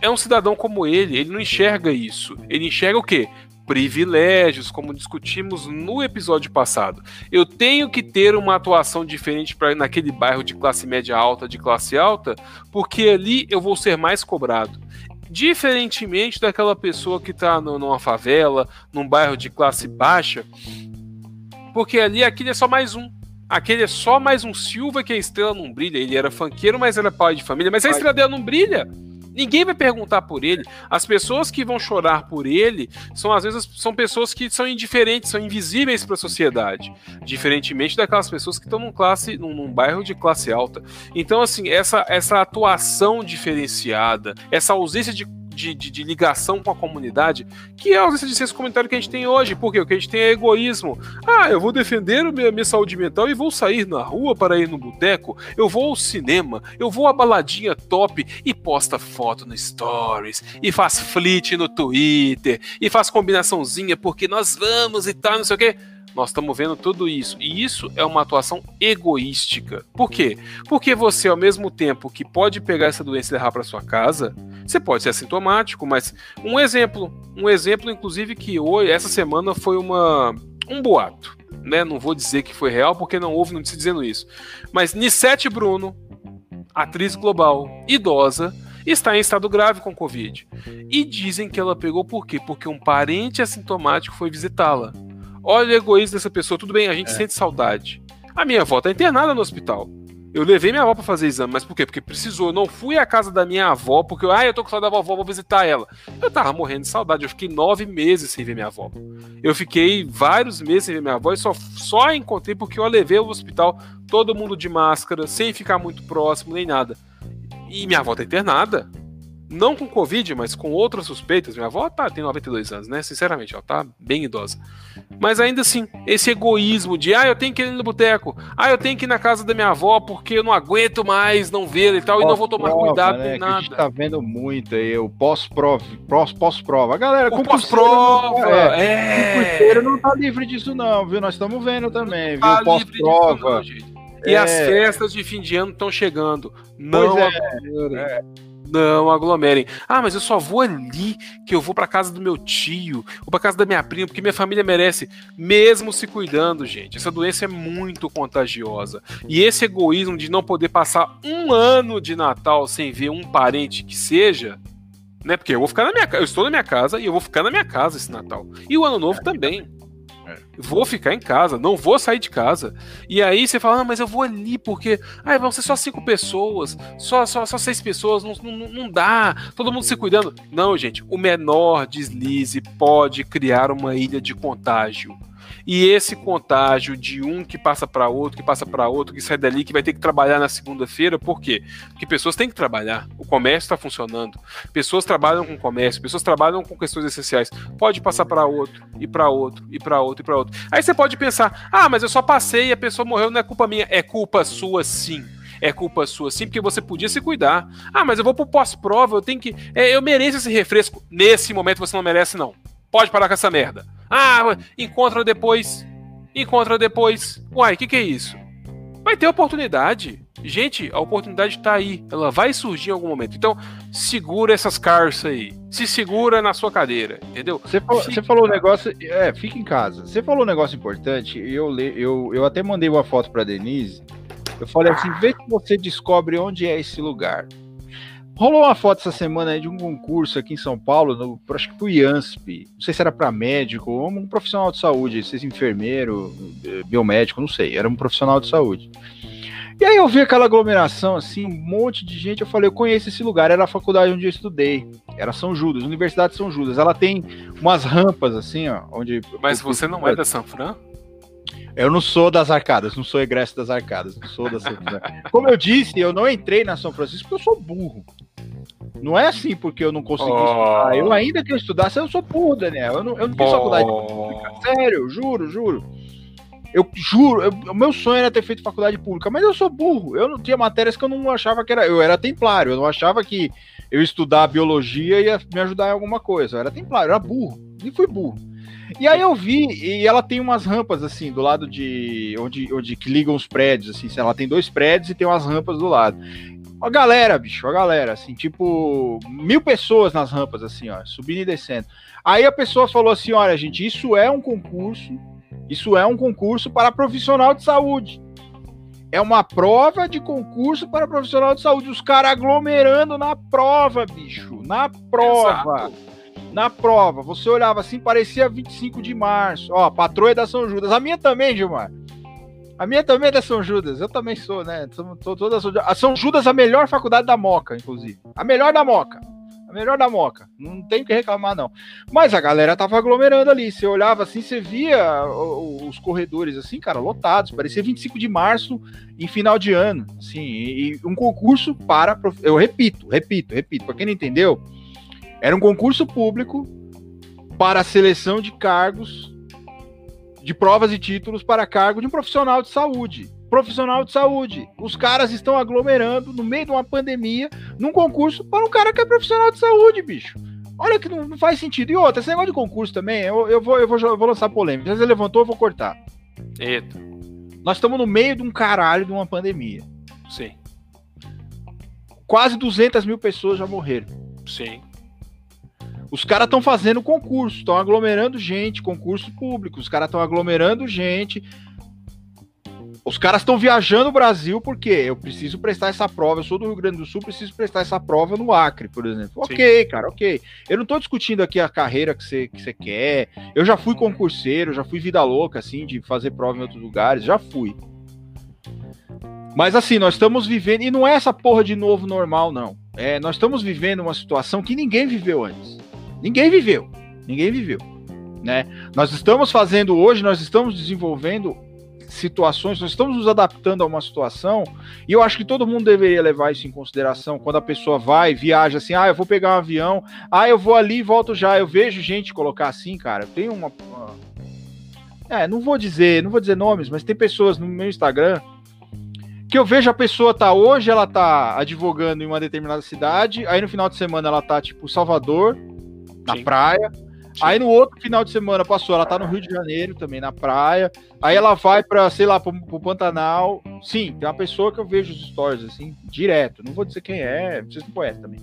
Speaker 2: é um cidadão como ele, ele não enxerga isso. Ele enxerga o quê? Privilégios, como discutimos no episódio passado. Eu tenho que ter uma atuação diferente para naquele bairro de classe média alta, de classe alta, porque ali eu vou ser mais cobrado. Diferentemente daquela pessoa que está numa favela, num bairro de classe baixa, porque ali aquele é só mais um. Aquele é só mais um Silva que a estrela não brilha. Ele era fanqueiro, mas era pai de família. Mas a estrela dela não brilha. Ninguém vai perguntar por ele. As pessoas que vão chorar por ele são às vezes são pessoas que são indiferentes, são invisíveis para a sociedade, diferentemente daquelas pessoas que estão num classe, num, num, bairro de classe alta. Então assim, essa essa atuação diferenciada, essa ausência de de, de, de, ligação com a comunidade, que é a ausência de senso comunitário que a gente tem hoje. Porque o que a gente tem é egoísmo. Ah, eu vou defender a minha, minha saúde mental e vou sair na rua para ir no boteco, eu vou ao cinema, eu vou à baladinha top e posta foto no Stories, e faz flit no Twitter, e faz combinaçãozinha porque nós vamos e tal, não sei o quê. Nós estamos vendo tudo isso. E isso é uma atuação egoística. Por quê? Porque você, ao mesmo tempo que pode pegar essa doença e levar para sua casa, você pode ser assintomático, mas um exemplo, um exemplo, inclusive, que hoje, essa semana foi uma, um boato. Né? Não vou dizer que foi real, porque não houve notícia dizendo isso. Mas Nissete Bruno, atriz global, idosa, está em estado grave com Covid. E dizem que ela pegou por quê? Porque um parente assintomático foi visitá-la. Olha o egoísmo dessa pessoa. Tudo bem, a gente é. sente saudade. A minha avó tá internada no hospital. Eu levei minha avó para fazer exame, mas por quê? Porque precisou. Eu não fui à casa da minha avó, porque, ah, eu tô com saudade da vovó, vou visitar ela. Eu tava morrendo de saudade. Eu fiquei nove meses sem ver minha avó. Eu fiquei vários meses sem ver minha avó e só, só encontrei porque eu a levei ao hospital, todo mundo de máscara, sem ficar muito próximo, nem nada. E minha avó tá internada não com Covid, mas com outras suspeitas. Minha avó tá, tem 92 anos, né? Sinceramente, ela tá bem idosa. Mas ainda assim, esse egoísmo de, ah, eu tenho que ir no boteco, ah, eu tenho que ir na casa da minha avó porque eu não aguento mais não ver e tal, e não vou tomar cuidado né, com nada. a gente
Speaker 1: tá vendo muito aí, o pós-prova, pós-prova. Galera,
Speaker 2: o pós-prova,
Speaker 1: é. é. não tá livre disso não, viu? Nós estamos vendo também, viu? Tá pós-prova.
Speaker 2: E é. as festas de fim de ano estão chegando. Não é, é. Não aglomerem. Ah, mas eu só vou ali que eu vou para casa do meu tio, ou para casa da minha prima, porque minha família merece, mesmo se cuidando, gente. Essa doença é muito contagiosa. E esse egoísmo de não poder passar um ano de Natal sem ver um parente que seja, né? Porque eu vou ficar na minha eu estou na minha casa e eu vou ficar na minha casa esse Natal. E o ano novo também. É. Vou ficar em casa, não vou sair de casa. E aí você fala, ah, mas eu vou ali porque ah, vão ser só cinco pessoas, só, só, só seis pessoas, não, não, não dá, todo mundo se cuidando. Não, gente, o menor deslize pode criar uma ilha de contágio. E esse contágio de um que passa para outro, que passa para outro, que sai dali, que vai ter que trabalhar na segunda-feira, por quê? Porque pessoas têm que trabalhar, o comércio está funcionando, pessoas trabalham com comércio, pessoas trabalham com questões essenciais. Pode passar para outro, e para outro, e para outro, e para outro. Aí você pode pensar: ah, mas eu só passei e a pessoa morreu, não é culpa minha. É culpa sua, sim é culpa sua sim, porque você podia se cuidar. Ah, mas eu vou pro pós-prova, eu tenho que. É, eu mereço esse refresco. Nesse momento você não merece, não. Pode parar com essa merda. Ah, encontra depois. Encontra depois. Uai, o que, que é isso? Vai ter oportunidade. Gente, a oportunidade tá aí. Ela vai surgir em algum momento. Então, segura essas carças aí. Se segura na sua cadeira, entendeu?
Speaker 1: Você falou, você falou um negócio. É, fica em casa. Você falou um negócio importante. Eu, eu, eu até mandei uma foto pra Denise. Eu falei assim: vê se você descobre onde é esse lugar. Rolou uma foto essa semana aí de um concurso aqui em São Paulo, no, acho que pro IANSP, não sei se era para médico ou um profissional de saúde, se enfermeiro, biomédico, não sei, era um profissional de saúde. E aí eu vi aquela aglomeração, assim, um monte de gente, eu falei, eu conheço esse lugar, era a faculdade onde eu estudei, era São Judas, Universidade de São Judas, ela tem umas rampas, assim, ó, onde...
Speaker 2: Mas você não é da São Fran?
Speaker 1: Eu não sou das arcadas, não sou egresso das arcadas, não sou das. Como eu disse, eu não entrei na São Francisco porque eu sou burro. Não é assim porque eu não consegui oh. estudar. Eu ainda que eu estudasse, eu sou burro, Daniel. Eu não, eu não fiz faculdade pública. Sério, juro, juro. Eu juro, eu, o meu sonho era ter feito faculdade pública, mas eu sou burro. Eu não tinha matérias que eu não achava que era. Eu era templário, eu não achava que eu estudar biologia ia me ajudar em alguma coisa. Eu era templário, eu era burro. E fui burro. E aí eu vi, e ela tem umas rampas assim, do lado de. onde, onde que ligam os prédios, assim. Ela tem dois prédios e tem umas rampas do lado. A galera, bicho, a galera, assim, tipo, mil pessoas nas rampas, assim, ó, subindo e descendo. Aí a pessoa falou assim: olha, gente, isso é um concurso, isso é um concurso para profissional de saúde. É uma prova de concurso para profissional de saúde. Os caras aglomerando na prova, bicho. Na prova. Exato. Na prova. Você olhava assim, parecia 25 de março. Ó, patroa é da São Judas. A minha também, Gilmar. A minha também é da São Judas, eu também sou, né? Sou, São Judas. A São Judas, a melhor faculdade da Moca, inclusive. A melhor da Moca. A melhor da Moca. Não tem que reclamar, não. Mas a galera tava aglomerando ali. Você olhava assim, você via os corredores assim, cara, lotados. Parecia 25 de março em final de ano. Assim, e um concurso para. Eu repito, repito, repito. Pra quem não entendeu, era um concurso público para a seleção de cargos de provas e títulos para cargo de um profissional de saúde. Profissional de saúde. Os caras estão aglomerando no meio de uma pandemia num concurso para um cara que é profissional de saúde, bicho. Olha que não, faz sentido. E outra, esse negócio de concurso também, eu, eu, vou, eu, vou, eu vou lançar polêmica. Se você levantou, eu vou cortar.
Speaker 2: Eita.
Speaker 1: Nós estamos no meio de um caralho de uma pandemia.
Speaker 2: Sim.
Speaker 1: Quase 200 mil pessoas já morreram.
Speaker 2: Sim.
Speaker 1: Os caras estão fazendo concurso, estão aglomerando gente, concurso público. Os caras estão aglomerando gente. Os caras estão viajando o Brasil porque eu preciso prestar essa prova. Eu sou do Rio Grande do Sul, preciso prestar essa prova no Acre, por exemplo. Sim. Ok, cara, ok. Eu não estou discutindo aqui a carreira que você que quer. Eu já fui concurseiro, já fui vida louca, assim, de fazer prova em outros lugares, já fui. Mas assim, nós estamos vivendo, e não é essa porra de novo normal, não. É, nós estamos vivendo uma situação que ninguém viveu antes. Ninguém viveu. Ninguém viveu. Né? Nós estamos fazendo hoje, nós estamos desenvolvendo situações, nós estamos nos adaptando a uma situação, e eu acho que todo mundo deveria levar isso em consideração quando a pessoa vai, viaja assim, ah, eu vou pegar um avião, ah, eu vou ali e volto já. Eu vejo gente colocar assim, cara. Tem uma. É, não vou dizer, não vou dizer nomes, mas tem pessoas no meu Instagram que eu vejo a pessoa tá hoje, ela tá advogando em uma determinada cidade, aí no final de semana ela tá tipo Salvador, na Sim. praia. Sim. Aí no outro final de semana passou, ela tá no Rio de Janeiro também, na praia. Aí ela vai pra, sei lá, pro, pro Pantanal. Sim, tem uma pessoa que eu vejo os stories assim, direto. Não vou dizer quem é, vocês não conhecem também.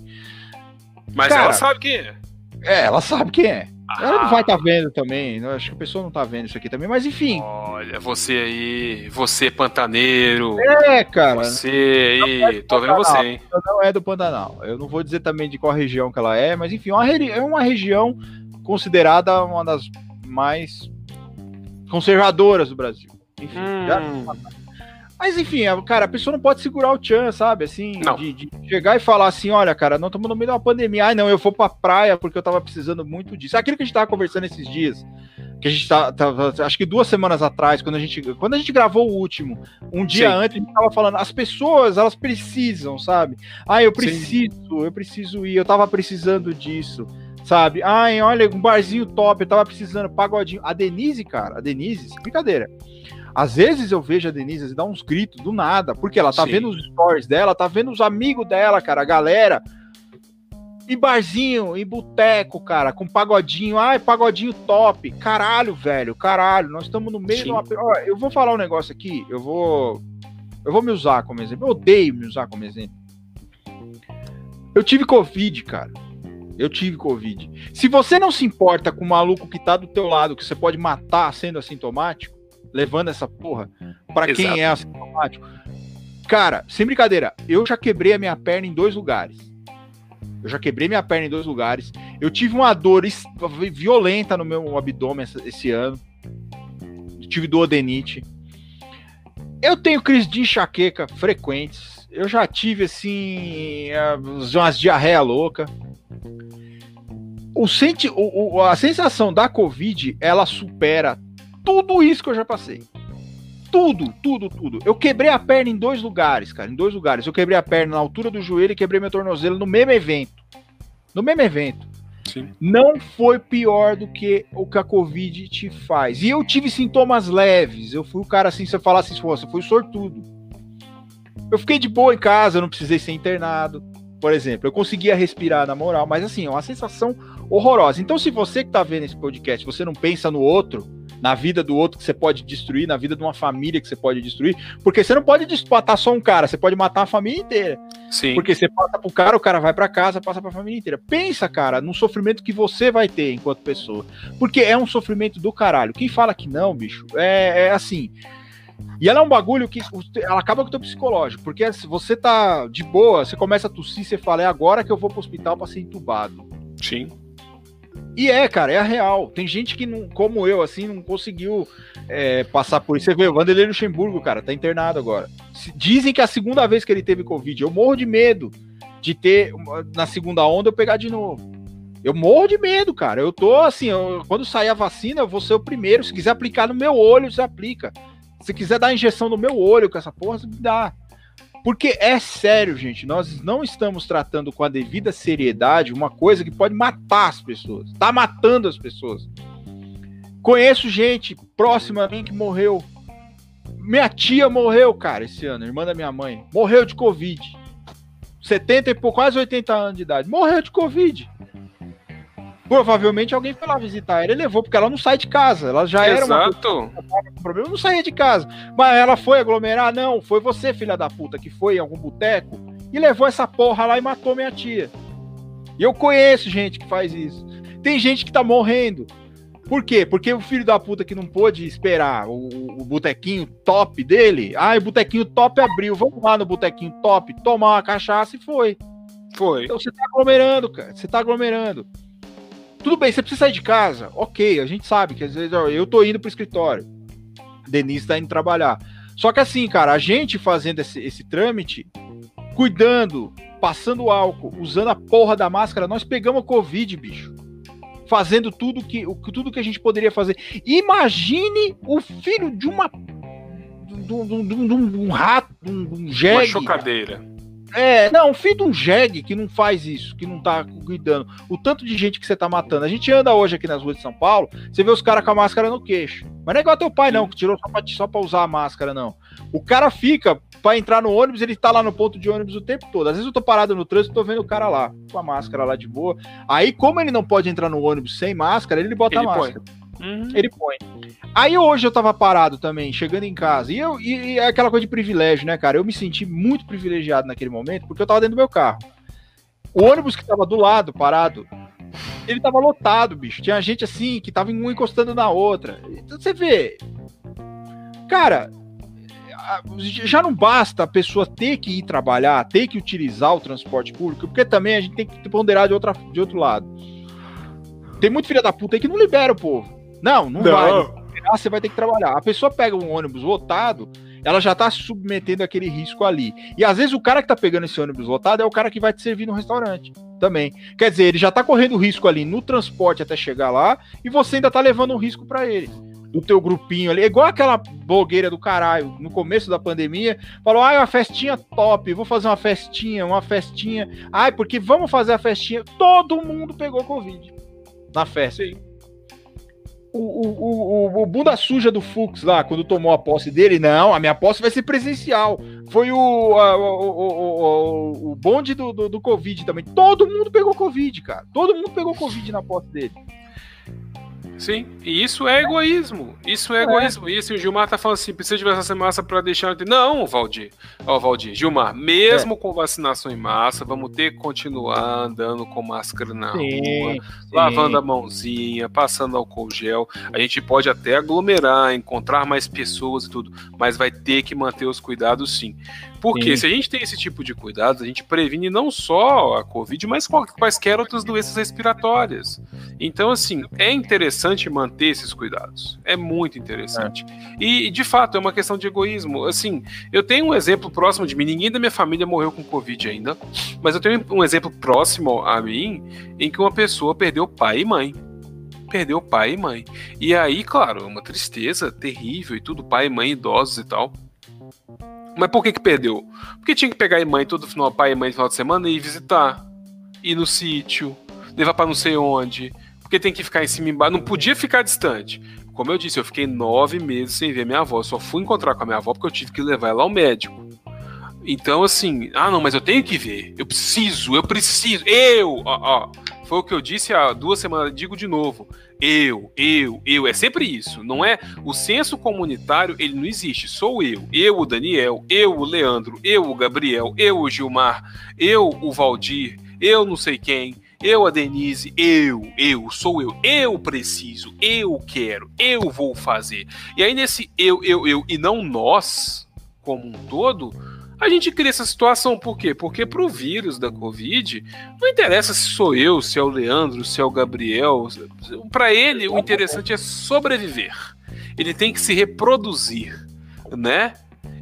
Speaker 2: Mas Cara, ela sabe quem é.
Speaker 1: É, ela sabe quem é. Ah. Ela não vai estar tá vendo também. Né? Acho que a pessoa não tá vendo isso aqui também, mas enfim.
Speaker 2: Olha, você aí, você pantaneiro.
Speaker 1: É, cara.
Speaker 2: Você aí, é tô vendo você, hein?
Speaker 1: Não é do Pantanal. Eu não vou dizer também de qual região que ela é, mas enfim, é uma, é uma região considerada uma das mais conservadoras do Brasil. Enfim, hum. já... Mas enfim, cara, a pessoa não pode segurar o tchan, sabe? Assim, de, de, chegar e falar assim: olha, cara, não estamos no meio de uma pandemia. Ai, não, eu vou pra praia porque eu tava precisando muito disso. Aquilo que a gente tava conversando esses dias, que a gente tá, tava, acho que duas semanas atrás, quando a gente, quando a gente gravou o último, um dia Sim. antes, a gente tava falando, as pessoas, elas precisam, sabe? Ah, eu preciso, Sim. eu preciso ir, eu tava precisando disso sabe? Ai, olha, um barzinho top, eu tava precisando, pagodinho. A Denise, cara, a Denise, brincadeira. Às vezes eu vejo a Denise dar uns gritos do nada, porque ela tá Sim. vendo os stories dela, tá vendo os amigos dela, cara, a galera. E barzinho, e boteco, cara, com pagodinho. Ai, pagodinho top. Caralho, velho, caralho. Nós estamos no meio Sim. de uma. Ó, eu vou falar um negócio aqui, eu vou. Eu vou me usar como exemplo. Eu odeio me usar como exemplo. Eu tive Covid, cara. Eu tive Covid. Se você não se importa com o maluco que tá do teu lado, que você pode matar sendo assintomático, levando essa porra para quem é assintomático. Cara, sem brincadeira, eu já quebrei a minha perna em dois lugares. Eu já quebrei minha perna em dois lugares. Eu tive uma dor violenta no meu abdômen esse ano. Eu tive duodenite. Eu tenho crise de enxaqueca frequentes. Eu já tive, assim, umas diarreia louca. O senti o, o, a sensação da Covid, ela supera tudo isso que eu já passei. Tudo, tudo, tudo. Eu quebrei a perna em dois lugares, cara. Em dois lugares. Eu quebrei a perna na altura do joelho e quebrei meu tornozelo no mesmo evento. No mesmo evento. Sim. Não foi pior do que o que a Covid te faz. E eu tive sintomas leves. Eu fui o cara assim, se eu falasse assim, você foi sortudo. Eu fiquei de boa em casa, eu não precisei ser internado. Por exemplo, eu conseguia respirar na moral, mas assim, é uma sensação horrorosa. Então, se você que tá vendo esse podcast, você não pensa no outro, na vida do outro que você pode destruir, na vida de uma família que você pode destruir, porque você não pode matar só um cara, você pode matar a família inteira. Sim. Porque você passa pro cara, o cara vai para casa, passa pra família inteira. Pensa, cara, no sofrimento que você vai ter enquanto pessoa. Porque é um sofrimento do caralho. Quem fala que não, bicho, é, é assim. E ela é um bagulho que ela acaba com o teu psicológico, porque se você tá de boa, você começa a tossir, você fala, é agora que eu vou pro hospital para ser entubado.
Speaker 2: Sim.
Speaker 1: E é, cara, é a real. Tem gente que, não, como eu, assim, não conseguiu é, passar por isso. Você vê, o Vanderlei Luxemburgo, cara, tá internado agora. Dizem que é a segunda vez que ele teve Covid. Eu morro de medo de ter, na segunda onda, eu pegar de novo. Eu morro de medo, cara. Eu tô assim, eu, quando sair a vacina, eu vou ser o primeiro. Se quiser aplicar no meu olho, você aplica. Se quiser dar injeção no meu olho com essa porra, você me dá. Porque é sério, gente, nós não estamos tratando com a devida seriedade uma coisa que pode matar as pessoas. Tá matando as pessoas. Conheço gente próxima a mim que morreu. Minha tia morreu, cara, esse ano, irmã da minha mãe. Morreu de Covid. 70 e pouco, quase 80 anos de idade. Morreu de Covid. Provavelmente alguém foi lá visitar ela e levou, porque ela não sai de casa. Ela já
Speaker 2: Exato.
Speaker 1: era uma problema, não saía de casa. Mas ela foi aglomerar? Não, foi você, filha da puta, que foi em algum boteco e levou essa porra lá e matou minha tia. E eu conheço gente que faz isso. Tem gente que tá morrendo. Por quê? Porque o filho da puta que não pôde esperar o, o botequinho top dele. Ah, o botequinho top abriu. Vamos lá no botequinho top, tomar uma cachaça e foi.
Speaker 2: Foi.
Speaker 1: Então você tá aglomerando, cara. Você tá aglomerando. Tudo bem, você precisa sair de casa. Ok, a gente sabe que às vezes ó, eu tô indo pro escritório. Denise tá indo trabalhar. Só que assim, cara, a gente fazendo esse, esse trâmite, cuidando, passando álcool, usando a porra da máscara, nós pegamos Covid, bicho. Fazendo tudo que, o, tudo que a gente poderia fazer. Imagine o filho de uma. de um, de um, de um rato, de um, jegue. Uma
Speaker 2: chocadeira
Speaker 1: é, não, filho de um jegue que não faz isso, que não tá cuidando. O tanto de gente que você tá matando. A gente anda hoje aqui nas ruas de São Paulo, você vê os caras com a máscara no queixo. Mas não é igual teu pai, não, que tirou só pra, só pra usar a máscara, não. O cara fica pra entrar no ônibus, ele tá lá no ponto de ônibus o tempo todo. Às vezes eu tô parado no trânsito e tô vendo o cara lá, com a máscara lá de boa. Aí, como ele não pode entrar no ônibus sem máscara, ele bota ele a máscara. Põe. Uhum. Ele põe. Aí hoje eu tava parado também, chegando em casa. E, eu, e, e é aquela coisa de privilégio, né, cara? Eu me senti muito privilegiado naquele momento, porque eu tava dentro do meu carro. O ônibus que tava do lado, parado, ele tava lotado, bicho. Tinha gente assim, que tava um encostando na outra. Então você vê. Cara, já não basta a pessoa ter que ir trabalhar, ter que utilizar o transporte público, porque também a gente tem que ponderar de, outra, de outro lado. Tem muito filha da puta aí que não libera o povo. Não, não, não. vai. chegar, você vai ter que trabalhar. A pessoa pega um ônibus lotado, ela já tá se submetendo àquele risco ali. E às vezes o cara que tá pegando esse ônibus lotado é o cara que vai te servir no restaurante também. Quer dizer, ele já tá correndo risco ali no transporte até chegar lá e você ainda tá levando um risco para ele do teu grupinho ali. É igual aquela blogueira do caralho, no começo da pandemia, falou: ai, uma festinha top, vou fazer uma festinha, uma festinha. Ai, porque vamos fazer a festinha. Todo mundo pegou Covid na festa. Sim. O, o, o, o, bunda suja do Fux lá, quando tomou a posse dele, não, a minha posse vai ser presencial. Foi o, a, o, o, bonde do, do, do Covid também. Todo mundo pegou Covid, cara. Todo mundo pegou Covid na posse dele.
Speaker 2: Sim, e isso é egoísmo. Isso é, é. egoísmo. E assim, o Gilmar tá falando assim: precisa de vacinação em massa para deixar. Não, Valdir. Ó, Valdir, Gilmar, mesmo é. com vacinação em massa, vamos ter que continuar andando com máscara na sim, rua, sim. lavando a mãozinha, passando álcool gel. A gente pode até aglomerar, encontrar mais pessoas e tudo, mas vai ter que manter os cuidados sim. Porque Sim. se a gente tem esse tipo de cuidados, a gente previne não só a Covid, mas quaisquer outras doenças respiratórias. Então, assim, é interessante manter esses cuidados. É muito interessante. É. E, de fato, é uma questão de egoísmo. Assim, eu tenho um exemplo próximo de mim. Ninguém da minha família morreu com Covid ainda, mas eu tenho um exemplo próximo a mim em que uma pessoa perdeu pai e mãe perdeu pai e mãe. E aí, claro, é uma tristeza terrível e tudo, pai e mãe idosos e tal. Mas por que que perdeu? Porque tinha que pegar a mãe todo final, pai e mãe no final de semana e visitar. Ir no sítio, levar para não sei onde. Porque tem que ficar em cima e embaixo. Não podia ficar distante. Como eu disse, eu fiquei nove meses sem ver minha avó. Só fui encontrar com a minha avó porque eu tive que levar ela ao médico. Então, assim, ah, não, mas eu tenho que ver. Eu preciso, eu preciso. Eu! Ó, ó. Foi o que eu disse há duas semanas, digo de novo eu, eu, eu, é sempre isso, não é? O senso comunitário, ele não existe, sou eu, eu o Daniel, eu o Leandro, eu o Gabriel, eu o Gilmar, eu o Valdir, eu não sei quem, eu a Denise, eu, eu, sou eu, eu preciso, eu quero, eu vou fazer. E aí nesse eu, eu, eu e não nós, como um todo, a gente cria essa situação por quê? Porque para o vírus da Covid, não interessa se sou eu, se é o Leandro, se é o Gabriel. Para ele, o interessante é sobreviver. Ele tem que se reproduzir, né?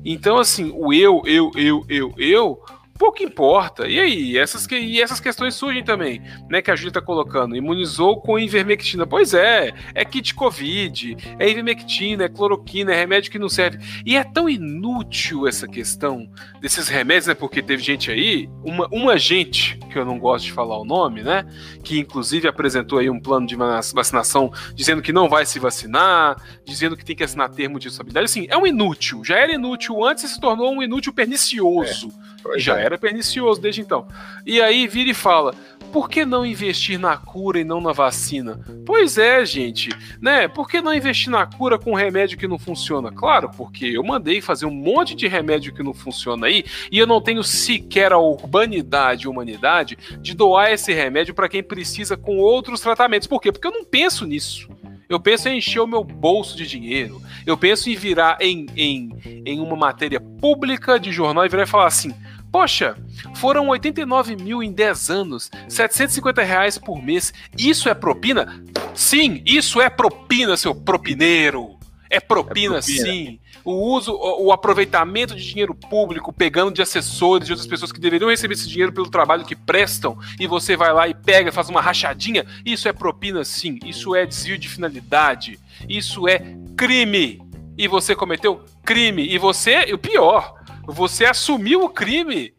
Speaker 2: Então, assim, o eu, eu, eu, eu, eu pouco importa. E aí, essas, que, e essas questões surgem também, né? Que a Júlia está colocando. Imunizou com ivermectina. Pois é, é kit Covid, é ivermectina, é cloroquina, é remédio que não serve. E é tão inútil essa questão desses remédios, né? Porque teve gente aí, uma, uma gente, que eu não gosto de falar o nome, né? Que inclusive apresentou aí um plano de vacinação dizendo que não vai se vacinar, dizendo que tem que assinar termo de estabilidade. Assim, é um inútil. Já era inútil antes e se tornou um inútil pernicioso. É, já é. era pernicioso desde então. E aí vira e fala: por que não investir na cura e não na vacina? Pois é, gente, né? Por que não investir na cura com remédio que não funciona? Claro, porque eu mandei fazer um monte de remédio que não funciona aí e eu não tenho sequer a urbanidade, humanidade de doar esse remédio para quem precisa com outros tratamentos. Por quê? Porque eu não penso nisso. Eu penso em encher o meu bolso de dinheiro. Eu penso em virar em, em, em uma matéria pública de jornal e virar e falar assim: Poxa, foram 89 mil em 10 anos, 750 reais por mês. Isso é propina? Sim, isso é propina, seu propineiro. É propina, é propina. sim. O uso, o, aproveitamento de dinheiro público, pegando de assessores de outras pessoas que deveriam receber esse dinheiro pelo trabalho que prestam, e você vai lá e pega, faz uma rachadinha. Isso é propina, sim. Isso é desvio de finalidade. Isso é crime. E você cometeu crime. E você, e o pior, você assumiu o crime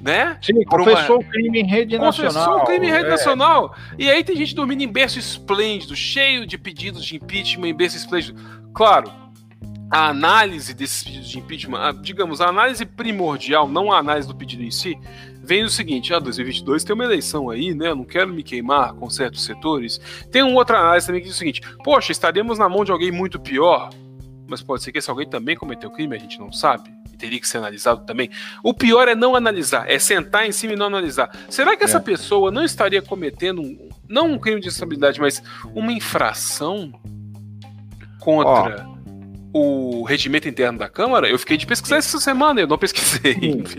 Speaker 2: né?
Speaker 1: Sim, confessou uma... o crime em rede confessou nacional. Confessou
Speaker 2: o crime em rede é. nacional. E aí tem gente dormindo em berço esplêndido, cheio de pedidos de impeachment em berço esplêndido. Claro, a análise desses pedidos de impeachment, digamos, a análise primordial, não a análise do pedido em si, vem do seguinte: ah, 2022 tem uma eleição aí, né? Eu não quero me queimar com certos setores. Tem uma outra análise também que diz o seguinte: poxa, estaremos na mão de alguém muito pior, mas pode ser que esse alguém também cometeu crime, a gente não sabe teria que ser analisado também. O pior é não analisar, é sentar em cima e não analisar. Será que essa é. pessoa não estaria cometendo, um, não um crime de responsabilidade, mas uma infração contra. o regimento interno da Câmara, eu fiquei de pesquisar essa semana, eu não pesquisei.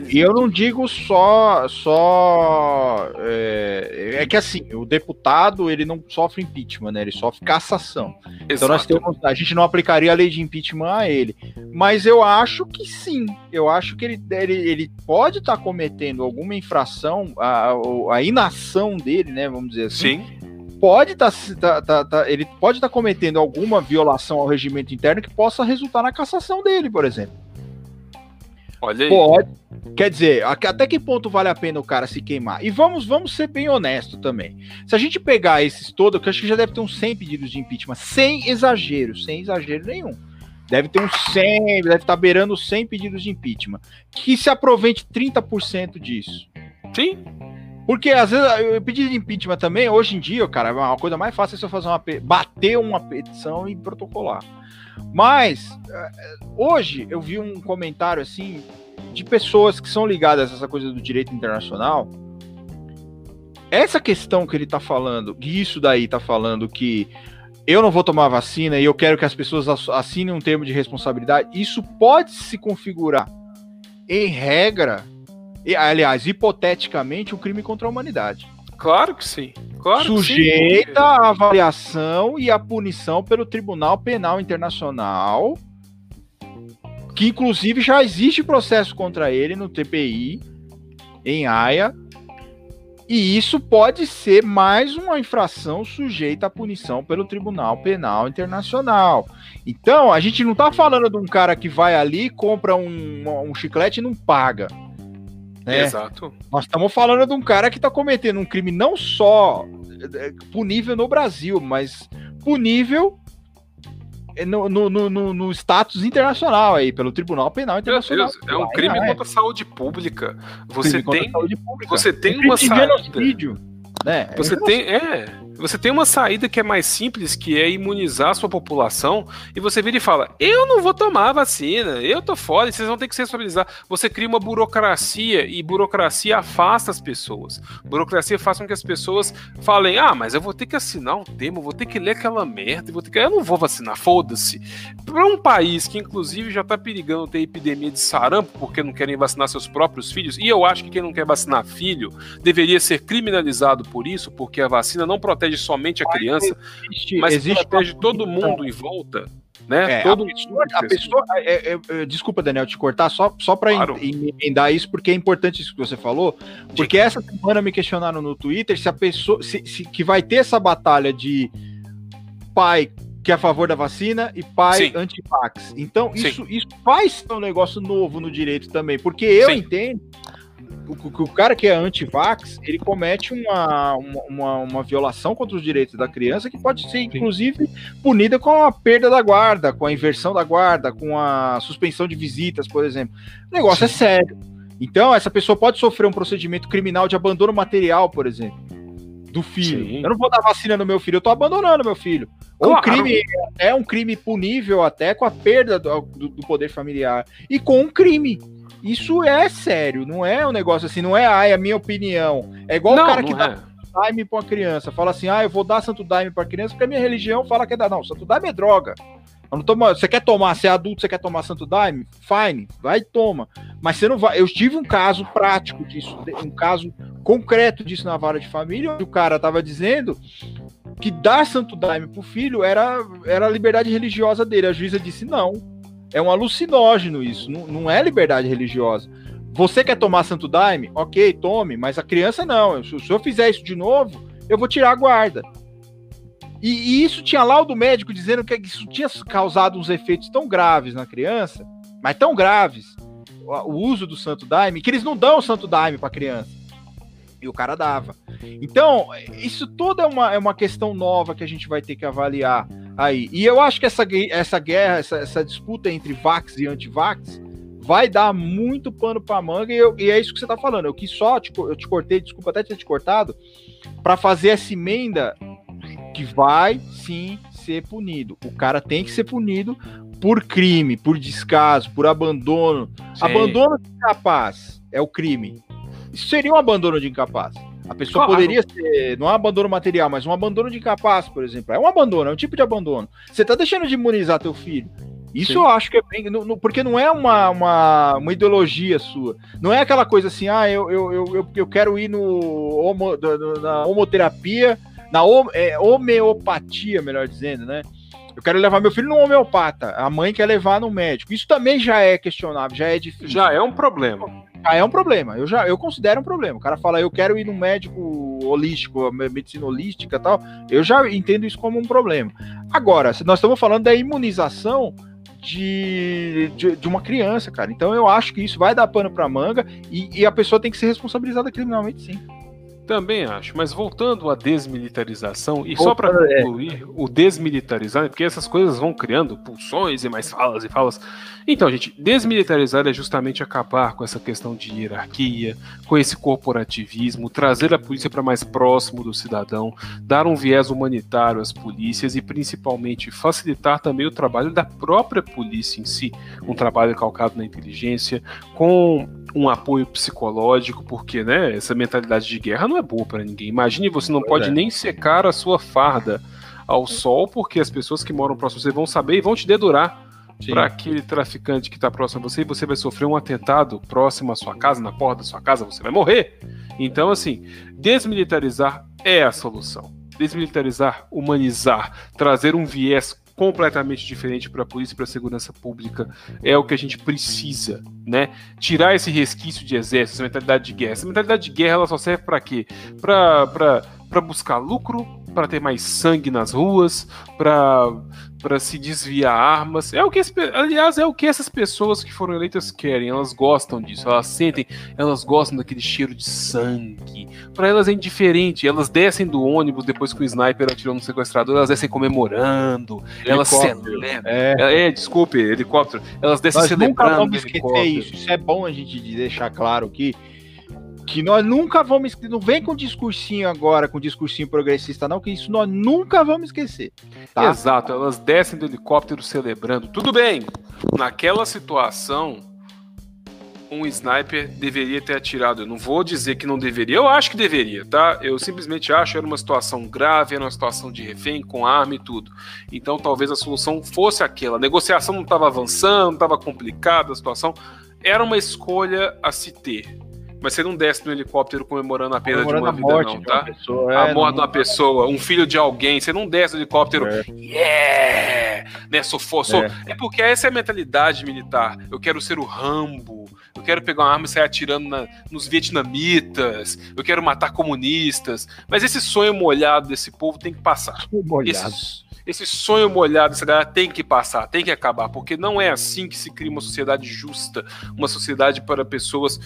Speaker 1: E eu não digo só. só é, é, que assim, o deputado ele não sofre impeachment, né? Ele sofre cassação. Exato. Então nós temos, a gente não aplicaria a lei de impeachment a ele. Mas eu acho que sim. Eu acho que ele, ele, ele pode estar tá cometendo alguma infração, a, a inação dele, né? Vamos dizer assim. Sim pode estar tá, tá, tá, ele pode estar tá cometendo alguma violação ao regimento interno que possa resultar na cassação dele, por exemplo.
Speaker 2: Olha aí.
Speaker 1: Pode. Quer dizer, até que ponto vale a pena o cara se queimar? E vamos, vamos ser bem honesto também. Se a gente pegar esses todos, que eu acho que já deve ter uns 100 pedidos de impeachment, sem exagero, sem exagero nenhum. Deve ter uns 100, deve estar beirando 100 pedidos de impeachment. Que se aproveite 30% disso.
Speaker 2: Sim.
Speaker 1: Porque às vezes eu pedi de impeachment também, hoje em dia, cara, uma coisa mais fácil é você fazer uma bater uma petição e protocolar. Mas eh, hoje eu vi um comentário assim de pessoas que são ligadas a essa coisa do direito internacional. Essa questão que ele tá falando, que isso daí tá falando que eu não vou tomar vacina e eu quero que as pessoas assinem um termo de responsabilidade, isso pode se configurar em regra e, aliás, hipoteticamente, um crime contra a humanidade.
Speaker 2: Claro que sim. Claro
Speaker 1: Sujeita à avaliação e à punição pelo Tribunal Penal Internacional, que inclusive já existe processo contra ele no TPI, em Haia, e isso pode ser mais uma infração sujeita à punição pelo Tribunal Penal Internacional. Então, a gente não está falando de um cara que vai ali, compra um, um chiclete e não paga.
Speaker 2: Né? Exato.
Speaker 1: Nós estamos falando de um cara que está cometendo um crime não só é, punível no Brasil, mas punível no, no, no, no, status internacional aí, pelo Tribunal Penal Internacional.
Speaker 2: Deus, é um crime contra a saúde pública. Você tem, pública. você tem uma
Speaker 1: saída. Né?
Speaker 2: Você tem, é, você tem uma saída que é mais simples, que é imunizar a sua população, e você vira e fala: Eu não vou tomar vacina, eu tô fora, vocês vão ter que se responsabilizar. Você cria uma burocracia e burocracia afasta as pessoas. Burocracia faz com que as pessoas falem: Ah, mas eu vou ter que assinar um termo, vou ter que ler aquela merda, vou ter que. Eu não vou vacinar, foda-se. Para um país que, inclusive, já tá perigando ter epidemia de sarampo porque não querem vacinar seus próprios filhos, e eu acho que quem não quer vacinar filho deveria ser criminalizado por isso, porque a vacina não protege protege somente a criança, existe, mas existe protege todo mundo em volta. Né?
Speaker 1: É, todo a pessoa, a pessoa é, é, é, desculpa, Daniel, te cortar só, só para claro. emendar isso, porque é importante isso que você falou. Porque de... essa semana me questionaram no Twitter se a pessoa se, se, que vai ter essa batalha de pai que é a favor da vacina e pai anti-vax. Então, isso, isso faz um negócio novo no direito também, porque eu Sim. entendo o, o cara que é anti-vax, ele comete uma, uma, uma, violação contra os direitos da criança que pode ser, inclusive, punida com a perda da guarda, com a inversão da guarda, com a suspensão de visitas, por exemplo. O negócio Sim. é sério. Então, essa pessoa pode sofrer um procedimento criminal de abandono material, por exemplo, do filho. Sim. Eu não vou dar vacina no meu filho, eu tô abandonando meu filho. Ou claro. um crime é um crime punível até com a perda do, do poder familiar e com um crime. Isso é sério, não é um negócio assim, não é, é a minha opinião. É igual não, o cara que dá é. daime pra uma criança, fala assim, ah, eu vou dar santo daime pra criança porque a minha religião fala que é dar. Não, santo daime é droga. Não toma, você quer tomar, você é adulto, você quer tomar santo daime? Fine, vai e toma. Mas você não vai. Eu tive um caso prático disso, um caso concreto disso na vara de família, onde o cara tava dizendo que dar santo daime pro filho era, era a liberdade religiosa dele. A juíza disse não é um alucinógeno isso, não, não é liberdade religiosa. Você quer tomar santo daime? Ok, tome, mas a criança não. Se o senhor fizer isso de novo, eu vou tirar a guarda. E, e isso tinha laudo médico dizendo que isso tinha causado uns efeitos tão graves na criança, mas tão graves, o, o uso do santo daime, que eles não dão o santo daime para criança. E o cara dava. Então, isso tudo é uma, é uma questão nova que a gente vai ter que avaliar aí. E eu acho que essa, essa guerra, essa, essa disputa entre Vax e anti-Vax vai dar muito pano para manga e, eu, e, é isso que você tá falando. Eu quis só, te, eu te cortei, desculpa até ter te cortado, para fazer essa emenda que vai sim ser punido. O cara tem que ser punido por crime, por descaso, por abandono. Sim. Abandono de incapaz é o crime. Isso seria um abandono de incapaz. A pessoa claro. poderia ser, não é um abandono material, mas um abandono de incapaz, por exemplo. É um abandono, é um tipo de abandono. Você tá deixando de imunizar teu filho. Isso Sim. eu acho que é bem. No, no, porque não é uma, uma, uma, ideologia sua. Não é aquela coisa assim, ah, eu, eu, eu, eu quero ir no homo, na homoterapia, na é, homeopatia, melhor dizendo, né? Eu quero levar meu filho no homeopata. A mãe quer levar no médico. Isso também já é questionável, já é difícil.
Speaker 2: Já é um problema.
Speaker 1: Já é um problema. Eu já eu considero um problema. O cara fala, eu quero ir no médico holístico, medicina holística e tal. Eu já entendo isso como um problema. Agora, se nós estamos falando da imunização de, de, de, uma criança, cara. Então eu acho que isso vai dar pano pra manga e, e a pessoa tem que ser responsabilizada criminalmente, sim.
Speaker 2: Também acho, mas voltando à desmilitarização, e só para é. concluir, é. o desmilitarizar, porque essas coisas vão criando pulsões e mais falas e falas. Então, gente, desmilitarizar é justamente acabar com essa questão de hierarquia, com esse corporativismo, trazer a polícia para mais próximo do cidadão, dar um viés humanitário às polícias e principalmente facilitar também o trabalho da própria polícia em si, um trabalho calcado na inteligência, com um apoio psicológico, porque né, essa mentalidade de guerra não é boa para ninguém. Imagine você não pois pode é. nem secar a sua farda ao sol, porque as pessoas que moram próximo a você vão saber e vão te dedurar para aquele traficante que está próximo a você e você vai sofrer um atentado próximo à sua casa, na porta da sua casa, você vai morrer. Então, assim, desmilitarizar é a solução. Desmilitarizar, humanizar, trazer um viés completamente diferente para a polícia e para a segurança pública é o que a gente precisa, né? Tirar esse resquício de exército, essa mentalidade de guerra. Essa mentalidade de guerra ela só serve para quê? Para buscar lucro, para ter mais sangue nas ruas, para para se desviar armas. É o que, aliás, é o que essas pessoas que foram eleitas querem. Elas gostam disso, elas sentem, elas gostam daquele cheiro de sangue. Para elas é indiferente. Elas descem do ônibus depois que o sniper atirou no sequestrador, elas descem comemorando. Elas celebram. É. é, é, desculpe, helicóptero. Elas descem Nós celebrando. Nunca vamos
Speaker 1: esquecer isso. Isso é bom a gente deixar claro que que nós nunca vamos não vem com discursinho agora com discursinho progressista não que isso nós nunca vamos esquecer
Speaker 2: tá? exato elas descem do helicóptero celebrando. Tudo bem naquela situação um sniper deveria ter atirado. Eu não vou dizer que não deveria eu acho que deveria tá? Eu simplesmente acho que era uma situação grave era uma situação de refém com arma e tudo. Então talvez a solução fosse aquela. A negociação não estava avançando estava complicada a situação. Era uma escolha a se ter mas você não desce no helicóptero comemorando a perda de uma vida, não, tá? Pessoa, é, a morte de uma pessoa, um filho de alguém, você não desce no helicóptero, é. yeah! Né, sou, sou. É. é porque essa é a mentalidade militar. Eu quero ser o Rambo, eu quero pegar uma arma e sair atirando na, nos vietnamitas, eu quero matar comunistas. Mas esse sonho molhado desse povo tem que passar. Molhado. Esse, esse sonho molhado essa galera tem que passar, tem que acabar, porque não é assim que se cria uma sociedade justa, uma sociedade para pessoas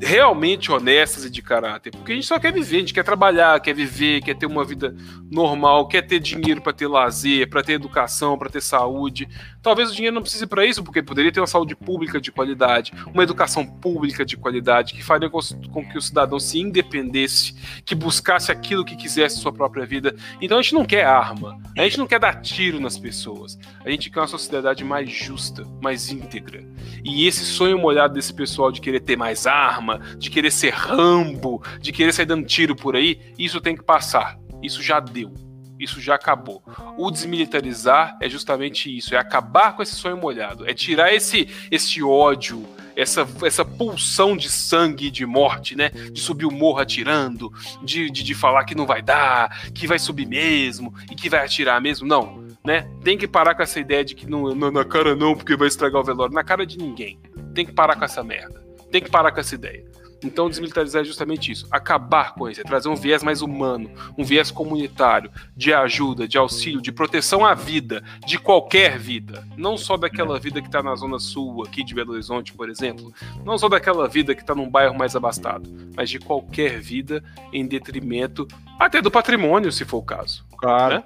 Speaker 2: realmente honestas e de caráter. Porque a gente só quer viver, a gente quer trabalhar, quer viver, quer ter uma vida normal, quer ter dinheiro para ter lazer, para ter educação, para ter saúde. Talvez o dinheiro não precise para isso, porque poderia ter uma saúde pública de qualidade, uma educação pública de qualidade, que faria com, que o cidadão se independesse, que buscasse aquilo que quisesse sua própria vida. Então a gente não quer arma, a gente não quer dar tiro nas pessoas, a gente quer uma sociedade mais justa, mais íntegra. E esse sonho molhado desse pessoal de querer ter mais arma, de querer ser rambo, de querer sair dando tiro por aí, isso tem que passar. Isso já deu. Isso já acabou. O desmilitarizar é justamente isso, é acabar com esse sonho molhado, é tirar esse esse ódio, essa, essa pulsão de sangue de morte, né? De subir o morro atirando, de, de, de falar que não vai dar, que vai subir mesmo e que vai atirar mesmo. Não, né? Tem que parar com essa ideia de que não, não, na cara não, porque vai estragar o velório. Na cara de ninguém. Tem que parar com essa merda. Tem que parar com essa ideia. Então, desmilitarizar é justamente isso: acabar com isso, é trazer um viés mais humano, um viés comunitário, de ajuda, de auxílio, de proteção à vida, de qualquer vida. Não só daquela vida que está na Zona Sul, aqui de Belo Horizonte, por exemplo. Não só daquela vida que está num bairro mais abastado, mas de qualquer vida em detrimento até do patrimônio, se for o caso.
Speaker 1: Claro. Né?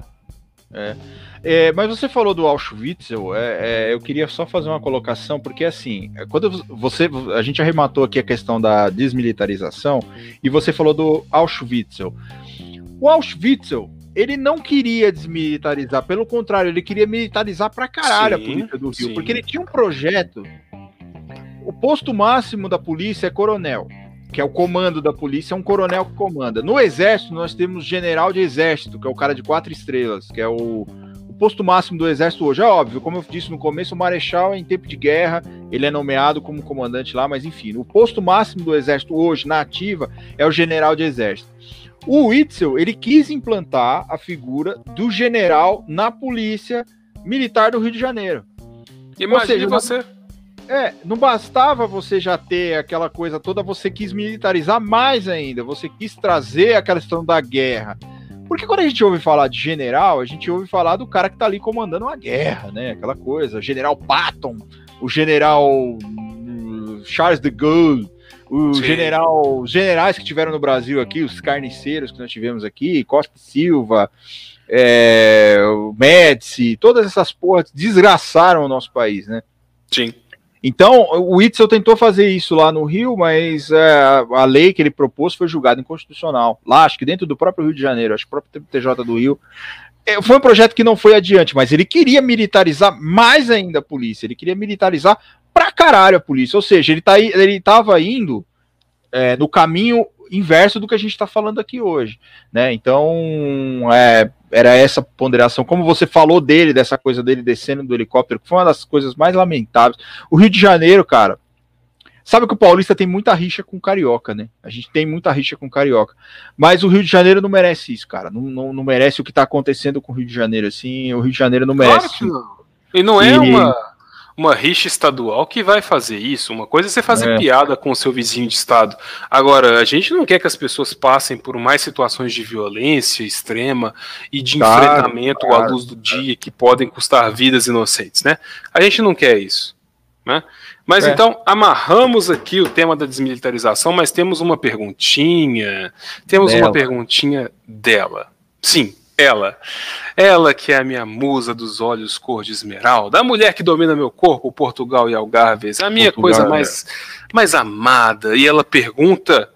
Speaker 1: É. É, mas você falou do Auschwitz, eu, é, é, eu queria só fazer uma colocação, porque assim, quando você. A gente arrematou aqui a questão da desmilitarização e você falou do Auschwitz. O Auschwitz, ele não queria desmilitarizar, pelo contrário, ele queria militarizar pra caralho sim, a polícia do Rio, sim. porque ele tinha um projeto. O posto máximo da polícia é coronel que é o comando da polícia, é um coronel que comanda. No exército, nós temos general de exército, que é o cara de quatro estrelas, que é o o posto máximo do exército hoje é óbvio, como eu disse no começo, o marechal em tempo de guerra, ele é nomeado como comandante lá, mas enfim, o posto máximo do exército hoje na ativa é o general de exército. O Witzel, ele quis implantar a figura do general na polícia militar do Rio de Janeiro.
Speaker 2: Imagine você.
Speaker 1: É, não bastava você já ter aquela coisa toda, você quis militarizar mais ainda, você quis trazer aquela questão da guerra. Porque quando a gente ouve falar de general, a gente ouve falar do cara que tá ali comandando uma guerra, né? Aquela coisa, general Patton, o general hum, Charles de Gaulle, o Sim. general, os generais que tiveram no Brasil aqui, os carniceiros que nós tivemos aqui, Costa Silva, é, o Médici, todas essas porras desgraçaram o nosso país, né?
Speaker 2: Sim.
Speaker 1: Então, o Itzel tentou fazer isso lá no Rio, mas é, a lei que ele propôs foi julgada inconstitucional. Lá, acho que dentro do próprio Rio de Janeiro, acho que o próprio TJ do Rio. É, foi um projeto que não foi adiante, mas ele queria militarizar mais ainda a polícia. Ele queria militarizar pra caralho a polícia. Ou seja, ele, tá, ele tava indo é, no caminho inverso do que a gente está falando aqui hoje, né? Então, é, era essa ponderação. Como você falou dele, dessa coisa dele descendo do helicóptero, que foi uma das coisas mais lamentáveis. O Rio de Janeiro, cara, sabe que o paulista tem muita rixa com carioca, né? A gente tem muita rixa com carioca. Mas o Rio de Janeiro não merece isso, cara. Não, não, não merece o que está acontecendo com o Rio de Janeiro, assim. O Rio de Janeiro não merece. Claro que
Speaker 2: não. E não é e... uma uma rixa estadual que vai fazer isso. Uma coisa é você fazer é. piada com o seu vizinho de estado. Agora, a gente não quer que as pessoas passem por mais situações de violência extrema e de claro, enfrentamento claro. à luz do dia que podem custar vidas inocentes, né? A gente não quer isso, né? Mas é. então, amarramos aqui o tema da desmilitarização, mas temos uma perguntinha. Temos dela. uma perguntinha dela. Sim, ela. Ela que é a minha musa dos olhos cor de esmeralda, a mulher que domina meu corpo, Portugal e Algarves, a minha Portugal, coisa mais, é. mais amada. E ela pergunta,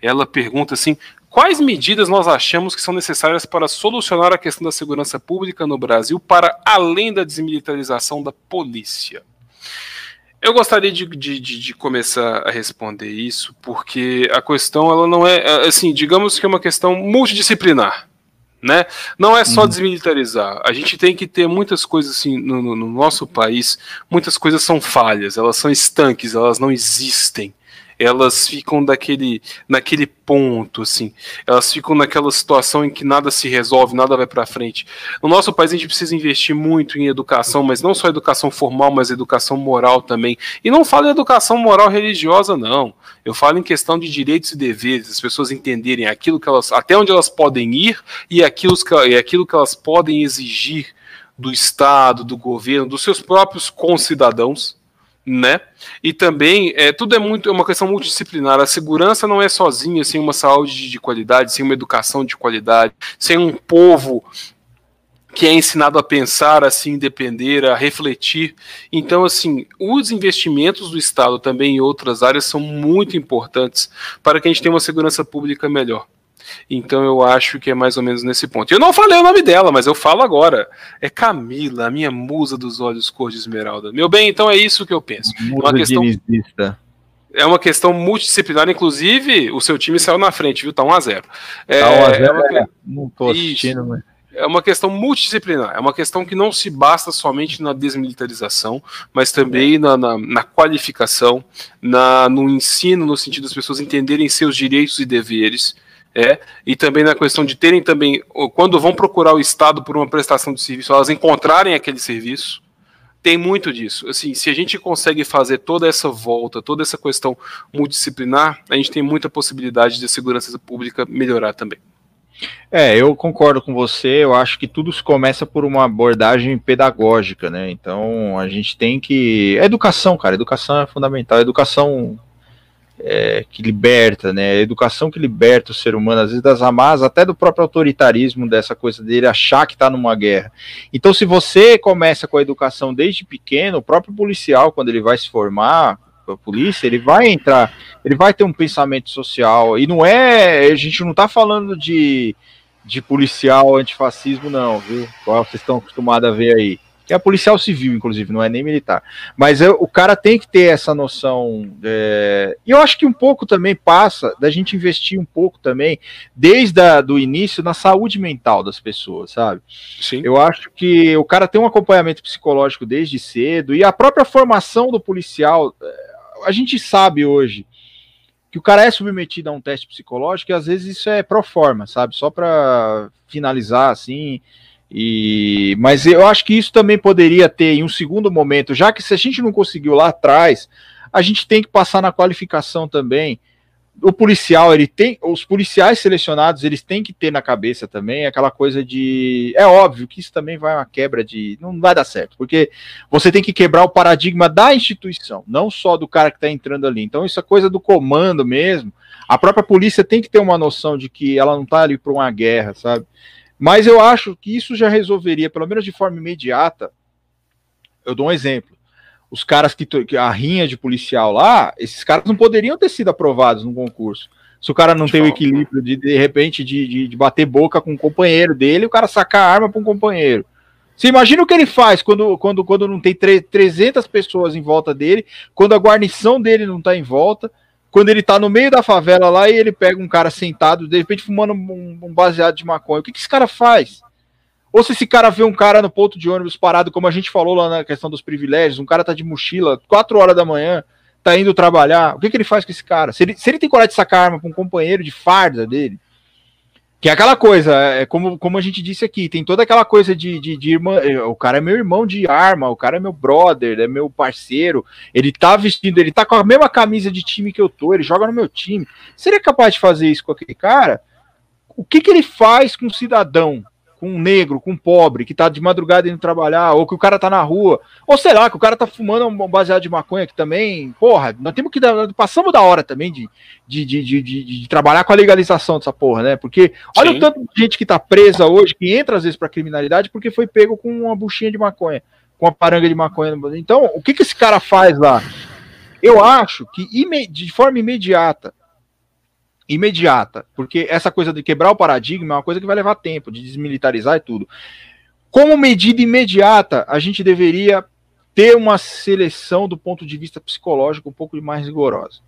Speaker 2: ela pergunta assim, quais medidas nós achamos que são necessárias para solucionar a questão da segurança pública no Brasil para além da desmilitarização da polícia? Eu gostaria de, de, de, começar a responder isso, porque a questão ela não é assim, digamos que é uma questão multidisciplinar né? Não é só uhum. desmilitarizar. A gente tem que ter muitas coisas assim no, no, no, nosso país. Muitas coisas são falhas, elas são estanques, elas não existem elas ficam daquele, naquele ponto, assim. Elas ficam naquela situação em que nada se resolve, nada vai para frente. No nosso país a gente precisa investir muito em educação, mas não só educação formal, mas educação moral também. E não falo em educação moral religiosa, não. Eu falo em questão de direitos e deveres, as pessoas entenderem aquilo que elas, até onde elas podem ir e aquilo, e aquilo que elas podem exigir do Estado, do governo, dos seus próprios concidadãos né? E também é, tudo é muito é uma questão multidisciplinar. A segurança não é sozinha sem uma saúde de qualidade, sem uma educação de qualidade, sem um povo que é ensinado a pensar, a se independer, a refletir. Então, assim, os investimentos do Estado também em outras áreas são muito importantes para que a gente tenha uma segurança pública melhor. Então eu acho que é mais ou menos nesse ponto. Eu não falei o nome dela, mas eu falo agora. É Camila, a minha musa dos olhos cor de esmeralda. Meu bem, então é isso que eu penso.
Speaker 1: Musa é uma questão,
Speaker 2: é uma questão multidisciplinar, inclusive o seu time saiu na frente, viu? Tá 1x0.
Speaker 1: É, tá 1 a 0 é uma... é, não tô assistindo, mas
Speaker 2: é uma questão multidisciplinar, é uma questão que não se basta somente na desmilitarização, mas também na, na, na qualificação, na, no ensino, no sentido das pessoas entenderem seus direitos e deveres, é, e também na questão de terem também, quando vão procurar o Estado por uma prestação de serviço, elas encontrarem aquele serviço. Tem muito disso. Assim, se a gente consegue fazer toda essa volta, toda essa questão multidisciplinar, a gente tem muita possibilidade de a segurança pública melhorar também.
Speaker 1: É, eu concordo com você. Eu acho que tudo começa por uma abordagem pedagógica, né? Então a gente tem que. educação, cara. Educação é fundamental. educação é, que liberta, né? A educação que liberta o ser humano, às vezes das amarras, até do próprio autoritarismo, dessa coisa dele achar que está numa guerra. Então, se você começa com a educação desde pequeno, o próprio policial, quando ele vai se formar, a polícia, ele vai entrar, ele vai ter um pensamento social. E não é, a gente não está falando de, de policial antifascismo, não, viu? Qual vocês estão acostumados a ver aí. É policial civil, inclusive, não é nem militar. Mas é, o cara tem que ter essa noção. É, e eu acho que um pouco também passa da gente investir um pouco também, desde o início, na saúde mental das pessoas, sabe? Sim. Eu acho que o cara tem um acompanhamento psicológico desde cedo e a própria formação do policial. É, a gente sabe hoje que o cara é submetido a um teste psicológico e às vezes isso é pro forma, sabe? Só para finalizar assim e, mas eu acho que isso também poderia ter em um segundo momento, já que se a gente não conseguiu lá atrás, a gente tem que passar na qualificação também. O policial, ele tem, os policiais selecionados, eles têm que ter na cabeça também aquela coisa de, é óbvio que isso também vai uma quebra de, não vai dar certo, porque você tem que quebrar o paradigma da instituição, não só do cara que está entrando ali. Então isso é coisa do comando mesmo. A própria polícia tem que ter uma noção de que ela não está ali para uma guerra, sabe? Mas eu acho que isso já resolveria, pelo menos de forma imediata. Eu dou um exemplo. Os caras que, que a rinha de policial lá, esses caras não poderiam ter sido aprovados no concurso. Se o cara não tem o equilíbrio de, de repente, de, de, de bater boca com um companheiro dele, o cara sacar a arma para um companheiro. Você imagina o que ele faz quando, quando, quando não tem 300 pessoas em volta dele, quando a guarnição dele não está em volta, quando ele tá no meio da favela lá e ele pega um cara sentado, de repente fumando um, um baseado de maconha. O que, que esse cara faz? Ou se esse cara vê um cara no ponto de ônibus parado, como a gente falou lá na questão dos privilégios, um cara tá de mochila, 4 horas da manhã, tá indo trabalhar, o que, que ele faz com esse cara? Se ele, se ele tem coragem de sacar arma pra um companheiro de farda dele, que é aquela coisa, é como, como a gente disse aqui, tem toda aquela coisa de, de, de irmã. É, o cara é meu irmão de arma, o cara é meu brother, é meu parceiro. Ele tá vestindo, ele tá com a mesma camisa de time que eu tô, ele joga no meu time. Seria capaz de fazer isso com aquele cara? O que, que ele faz com um cidadão com um negro, com um pobre, que tá de madrugada indo trabalhar, ou que o cara tá na rua, ou sei lá, que o cara tá fumando um baseado de maconha que também, porra, nós temos que dar, passamos da hora também de, de, de, de, de trabalhar com a legalização dessa porra, né? Porque olha Sim. o tanto de gente que tá presa hoje, que entra às vezes pra criminalidade porque foi pego com uma buchinha de maconha, com uma paranga de maconha. Então, o que que esse cara faz lá? Eu acho que de forma imediata imediata, porque essa coisa de quebrar o paradigma é uma coisa que vai levar tempo, de desmilitarizar e tudo. Como medida imediata, a gente deveria ter uma seleção do ponto de vista psicológico um pouco mais rigorosa.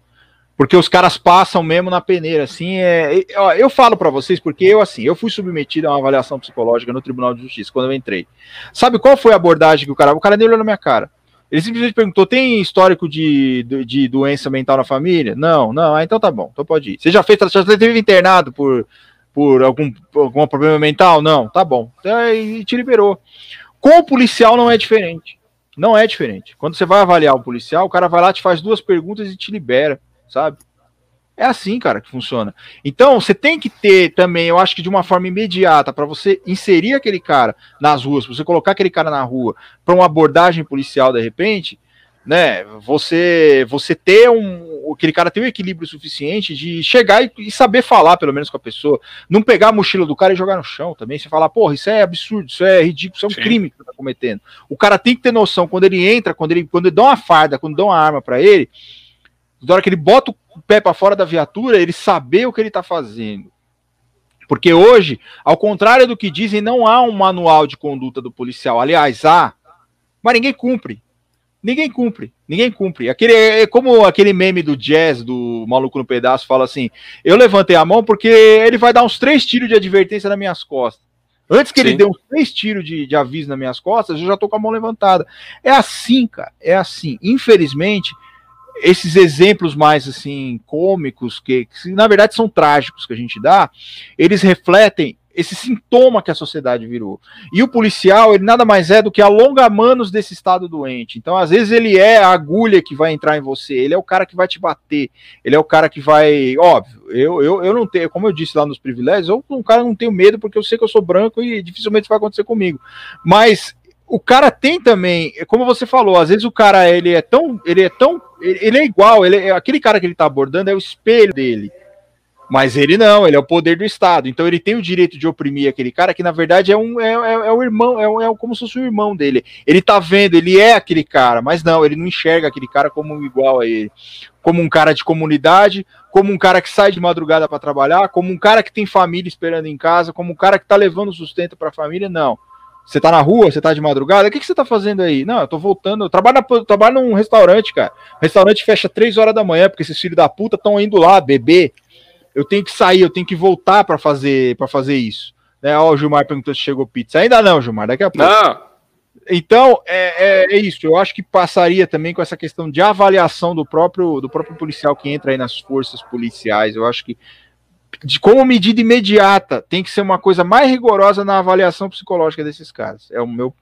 Speaker 1: Porque os caras passam mesmo na peneira, assim, é, ó, eu falo para vocês porque eu assim, eu fui submetido a uma avaliação psicológica no Tribunal de Justiça quando eu entrei. Sabe qual foi a abordagem que o cara, o cara nem olhou na minha cara. Ele simplesmente perguntou: tem histórico de, de, de, doença mental na família? Não, não. Ah, então tá bom, então pode ir. Você já fez, já teve internado por, por algum, algum problema mental? Não, tá bom. Então, e te liberou. Com o policial não é diferente. Não é diferente. Quando você vai avaliar o policial, o cara vai lá, te faz duas perguntas e te libera, sabe? É assim, cara, que funciona. Então, você tem que ter também, eu acho que de uma forma imediata, para você inserir aquele cara nas ruas, pra você colocar aquele cara na rua para uma abordagem policial de repente, né? Você você ter um aquele cara ter um equilíbrio suficiente de chegar e, e, saber falar pelo menos com a pessoa, não pegar a mochila do cara e jogar no chão também, você falar, porra, isso é absurdo, isso é ridículo, isso é um Sim. crime que você tá cometendo. O cara tem que ter noção quando ele entra, quando ele quando ele dá uma farda, quando dá uma arma para ele, na hora que ele bota o pé para fora da viatura, ele saber o que ele está fazendo. Porque hoje, ao contrário do que dizem, não há um manual de conduta do policial. Aliás, há, mas ninguém cumpre. Ninguém cumpre, ninguém cumpre. Aquele, é como aquele meme do jazz, do maluco no pedaço, fala assim: eu levantei a mão porque ele vai dar uns três tiros de advertência nas minhas costas. Antes que Sim. ele dê uns três tiros de, de aviso nas minhas costas, eu já tô com a mão levantada. É assim, cara, é assim. Infelizmente, esses exemplos mais assim cômicos que, que, na verdade são trágicos que a gente dá, eles refletem esse sintoma que a sociedade virou. E o policial, ele nada mais é do que alonga-manos desse estado doente. Então, às vezes ele é a agulha que vai entrar em você, ele é o cara que vai te bater, ele é o cara que vai, óbvio, eu, eu, eu não tenho, como eu disse lá nos privilégios, eu um cara não tenho medo porque eu sei que eu sou branco e dificilmente vai acontecer comigo. Mas o cara tem também, como você falou, às vezes o cara ele é tão, ele é tão, ele é igual, ele aquele cara que ele tá abordando é o espelho dele. Mas ele não, ele é o poder do Estado. Então ele tem o direito de oprimir aquele cara que na verdade é um é, é, é o irmão, é, é como se fosse o irmão dele. Ele tá vendo, ele é aquele cara, mas não, ele não enxerga aquele cara como igual a ele, como um cara de comunidade, como um cara que sai de madrugada para trabalhar, como um cara que tem família esperando em casa, como um cara que tá levando sustento para a família, não Você tá na rua, você tá de madrugada, o que, que você tá fazendo aí? Não, eu tô voltando, eu trabalho, na, eu trabalho num restaurante, cara. O restaurante fecha 3 horas da manhã, porque esses filhos da puta estão indo lá beber. Eu tenho que sair, eu tenho que voltar para fazer para fazer isso. Né? Ó, o Gilmar perguntou se chegou pizza. Ainda não, Gilmar, daqui a pouco. Não. Então, é, é, é, isso. Eu acho que passaria também com essa questão de avaliação do próprio, do próprio policial que entra aí nas forças policiais. Eu acho que, de, como medida imediata, tem que ser uma coisa mais rigorosa na avaliação psicológica desses caras. É o meu,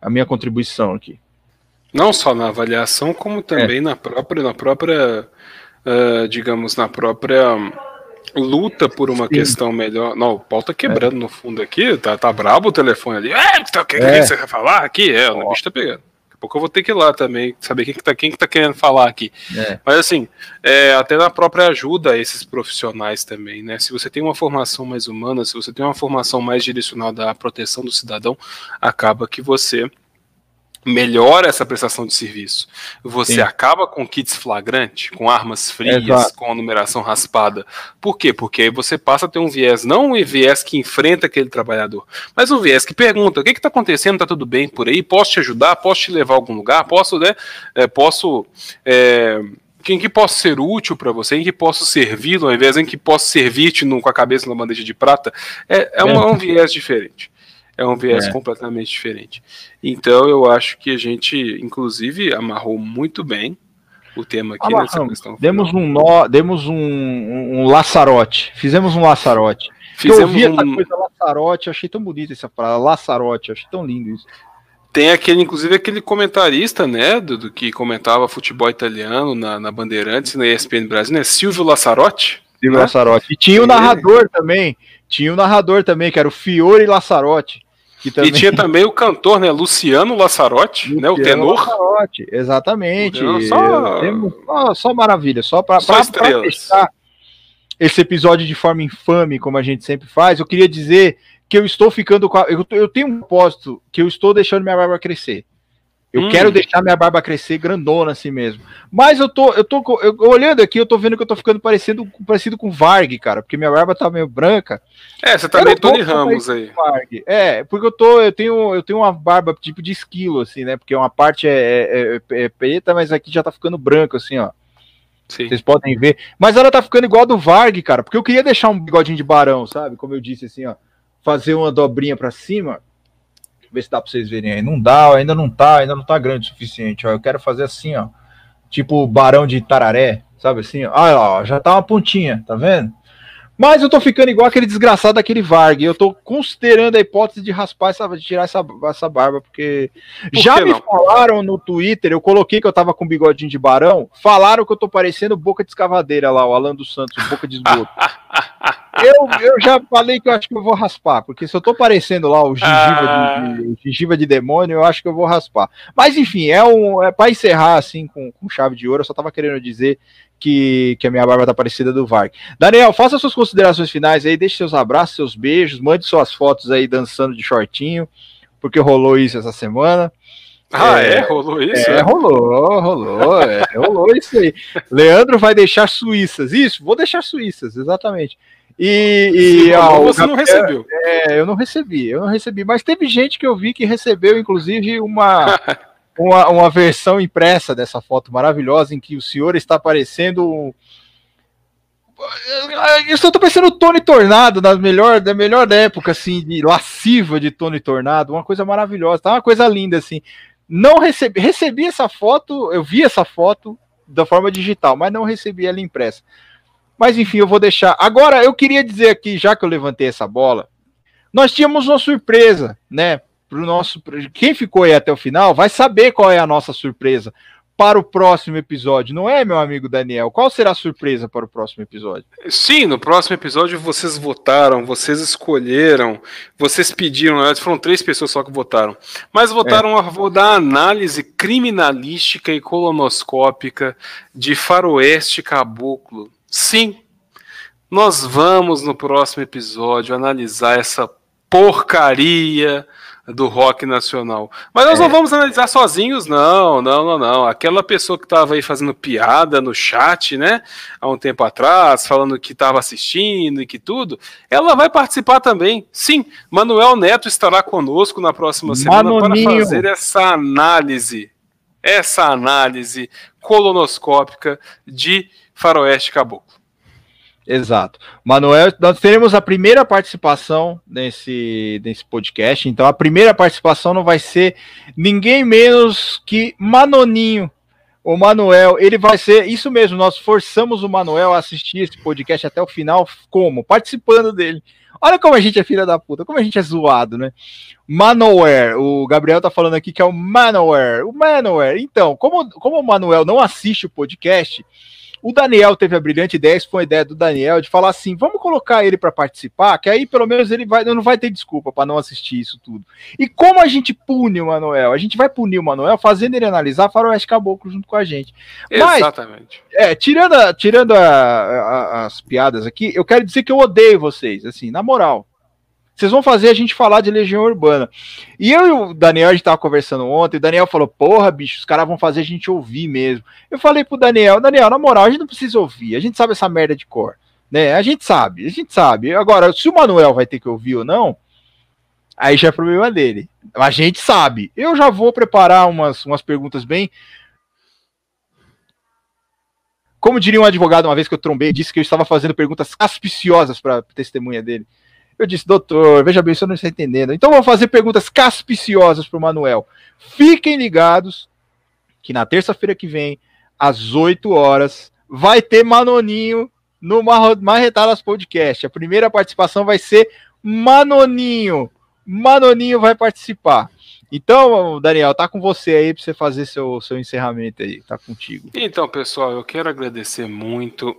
Speaker 1: a minha contribuição aqui.
Speaker 2: Não só na avaliação, como também é. na própria, na própria, uh, digamos, na própria luta por uma Sim. questão melhor. Não, o pau tá quebrando é. no fundo aqui, tá, tá brabo o telefone ali. É, o que, é. que você quer falar aqui? É, o bicho tá pegando. Pouco eu vou ter que ir lá também, saber quem que tá, quem que tá querendo falar aqui. É. Mas assim, é, até na própria ajuda a esses profissionais também, né? Se você tem uma formação mais humana, se você tem uma formação mais direcionada à proteção do cidadão, acaba que você melhora essa prestação de serviço. Você Sim. acaba com kits flagrante, com armas frias, Exato. com a numeração raspada. Por quê? Porque aí você passa a ter um viés, não um viés que enfrenta aquele trabalhador, mas um viés que pergunta: o que está acontecendo? Está tudo bem por aí? Posso te ajudar? Posso te levar a algum lugar? Posso, né? É, posso. É, em que posso ser útil para você, em que posso servi-lo, ao invés em que posso servir-te com a cabeça na bandeja de prata, é, é, uma, é um viés diferente. É um viés é. completamente diferente. Então eu acho que a gente, inclusive, amarrou muito bem o tema aqui nessa
Speaker 1: questão. Demos um nó, demos um, um, laçarote. Fizemos um laçarote.
Speaker 2: Fizemos eu vi um... essa
Speaker 1: coisa laçarote, achei tão bonita essa palavra, laçarote, achei tão lindo isso.
Speaker 2: Tem aquele, inclusive, aquele comentarista, né, do, do que comentava futebol italiano na, na Bandeirantes, na ESPN Brasil, né, Silvio Laçarotti.
Speaker 1: Silvio né? Laçarotti. E tinha o narrador também, tinha o narrador também, que era o Fiore Laçarotti.
Speaker 2: Também... E tinha também o cantor, né? Luciano Lassarotti, Luciano né? O tenor. Lassarotti,
Speaker 1: exatamente. Só... Temos... só maravilha, só para fechar esse episódio de forma infame, como a gente sempre faz, eu queria dizer que eu estou ficando com a... eu, eu tenho um propósito que eu estou deixando minha barba crescer. Eu hum. quero deixar minha barba crescer grandona assim mesmo. Mas eu tô, eu tô eu, olhando aqui, eu tô vendo que eu tô ficando parecido, parecido com Varg, cara, porque minha barba tá meio branca.
Speaker 2: É, você tá meio Tony Ramos aí.
Speaker 1: Varg. É, porque eu tô, eu tenho, eu tenho uma barba tipo de esquilo assim, né? Porque uma parte é, é, é, é preta, mas aqui já tá ficando branco assim, ó. Sim. Vocês podem ver. Mas ela tá ficando igual a do Varg, cara, porque eu queria deixar um bigodinho de barão, sabe? Como eu disse assim, ó, fazer uma dobrinha para cima ver se dá para vocês verem aí. Não dá, ainda não tá, ainda não tá grande o suficiente. Ó. Eu quero fazer assim, ó. Tipo barão de tararé, sabe assim? Olha lá, já tá uma pontinha, tá vendo? Mas eu tô ficando igual aquele desgraçado daquele Varg. Eu tô considerando a hipótese de raspar essa, de tirar essa, essa barba, porque Por já me não? falaram no Twitter, eu coloquei que eu tava com bigodinho de barão, falaram que eu tô parecendo boca de escavadeira lá, o Alan dos Santos, boca de esgoto. eu, eu já falei que eu acho que eu vou raspar, porque se eu tô parecendo lá o gengiva, ah. de, gengiva de demônio, eu acho que eu vou raspar. Mas enfim, é um é para encerrar assim com, com chave de ouro, eu só tava querendo dizer que, que a minha barba tá parecida do Varg. Daniel, faça suas considerações finais aí, deixe seus abraços, seus beijos, mande suas fotos aí dançando de shortinho, porque rolou isso essa semana.
Speaker 2: Ah, é? é? Rolou isso?
Speaker 1: É, é? rolou, rolou, é, rolou isso aí. Leandro vai deixar suíças. Isso, vou deixar suíças, exatamente. E, e
Speaker 2: rolou, você não recebeu.
Speaker 1: É, eu não recebi, eu não recebi. Mas teve gente que eu vi que recebeu, inclusive, uma, uma, uma versão impressa dessa foto maravilhosa em que o senhor está aparecendo. Eu estou pensando no Tony Tornado, da melhor, da melhor época, assim, de lasciva de Tony Tornado, uma coisa maravilhosa, tá uma coisa linda, assim. Não recebi, recebi essa foto, eu vi essa foto da forma digital, mas não recebi ela impressa. Mas enfim, eu vou deixar. Agora, eu queria dizer aqui, já que eu levantei essa bola, nós tínhamos uma surpresa, né? Pro nosso, quem ficou aí até o final vai saber qual é a nossa surpresa para o próximo episódio, não é, meu amigo Daniel? Qual será a surpresa para o próximo episódio?
Speaker 2: Sim, no próximo episódio vocês votaram, vocês escolheram, vocês pediram, foram três pessoas só que votaram, mas votaram é. a favor da análise criminalística e colonoscópica de Faroeste Caboclo. Sim, nós vamos no próximo episódio analisar essa porcaria do rock nacional. Mas nós é. não vamos analisar sozinhos, não, não, não, não. Aquela pessoa que estava aí fazendo piada no chat, né, há um tempo atrás, falando que estava assistindo e que tudo, ela vai participar também. Sim, Manuel Neto estará conosco na próxima semana Manoninho. para fazer essa análise, essa análise colonoscópica de Faroeste Caboclo.
Speaker 1: Exato. Manuel, nós teremos a primeira participação nesse, nesse podcast. Então, a primeira participação não vai ser ninguém menos que Manoninho. O Manuel, ele vai ser isso mesmo. Nós forçamos o Manuel a assistir esse podcast até o final. Como? Participando dele. Olha como a gente é filha da puta, como a gente é zoado, né? Manoware, o Gabriel tá falando aqui que é o Manoware. O Manoware. Então, como, como o Manuel não assiste o podcast, o Daniel teve a brilhante ideia, isso foi uma ideia do Daniel, de falar assim: vamos colocar ele para participar, que aí pelo menos ele vai, não vai ter desculpa para não assistir isso tudo. E como a gente pune o Manuel? A gente vai punir o Manuel fazendo ele analisar Faroeste Caboclo junto com a gente.
Speaker 2: Mas, Exatamente.
Speaker 1: É, tirando, a, tirando a, a, as piadas aqui, eu quero dizer que eu odeio vocês, assim, na moral. Vocês vão fazer a gente falar de Legião Urbana. E eu e o Daniel, a gente tava conversando ontem, o Daniel falou: Porra, bicho, os caras vão fazer a gente ouvir mesmo. Eu falei pro Daniel: Daniel, na moral, a gente não precisa ouvir, a gente sabe essa merda de cor. Né? A gente sabe, a gente sabe. Agora, se o Manuel vai ter que ouvir ou não, aí já é problema dele. A gente sabe. Eu já vou preparar umas, umas perguntas bem. Como diria um advogado uma vez que eu trombei, disse que eu estava fazendo perguntas aspiciosas para testemunha dele. Eu disse, doutor, veja bem, isso eu não está entendendo. Então vou fazer perguntas caspiciosas para o Manuel. Fiquem ligados que na terça-feira que vem, às 8 horas, vai ter Manoninho no Marretadas Podcast. A primeira participação vai ser Manoninho. Manoninho vai participar. Então, Daniel, tá com você aí para você fazer seu, seu encerramento aí, tá contigo.
Speaker 2: Então, pessoal, eu quero agradecer muito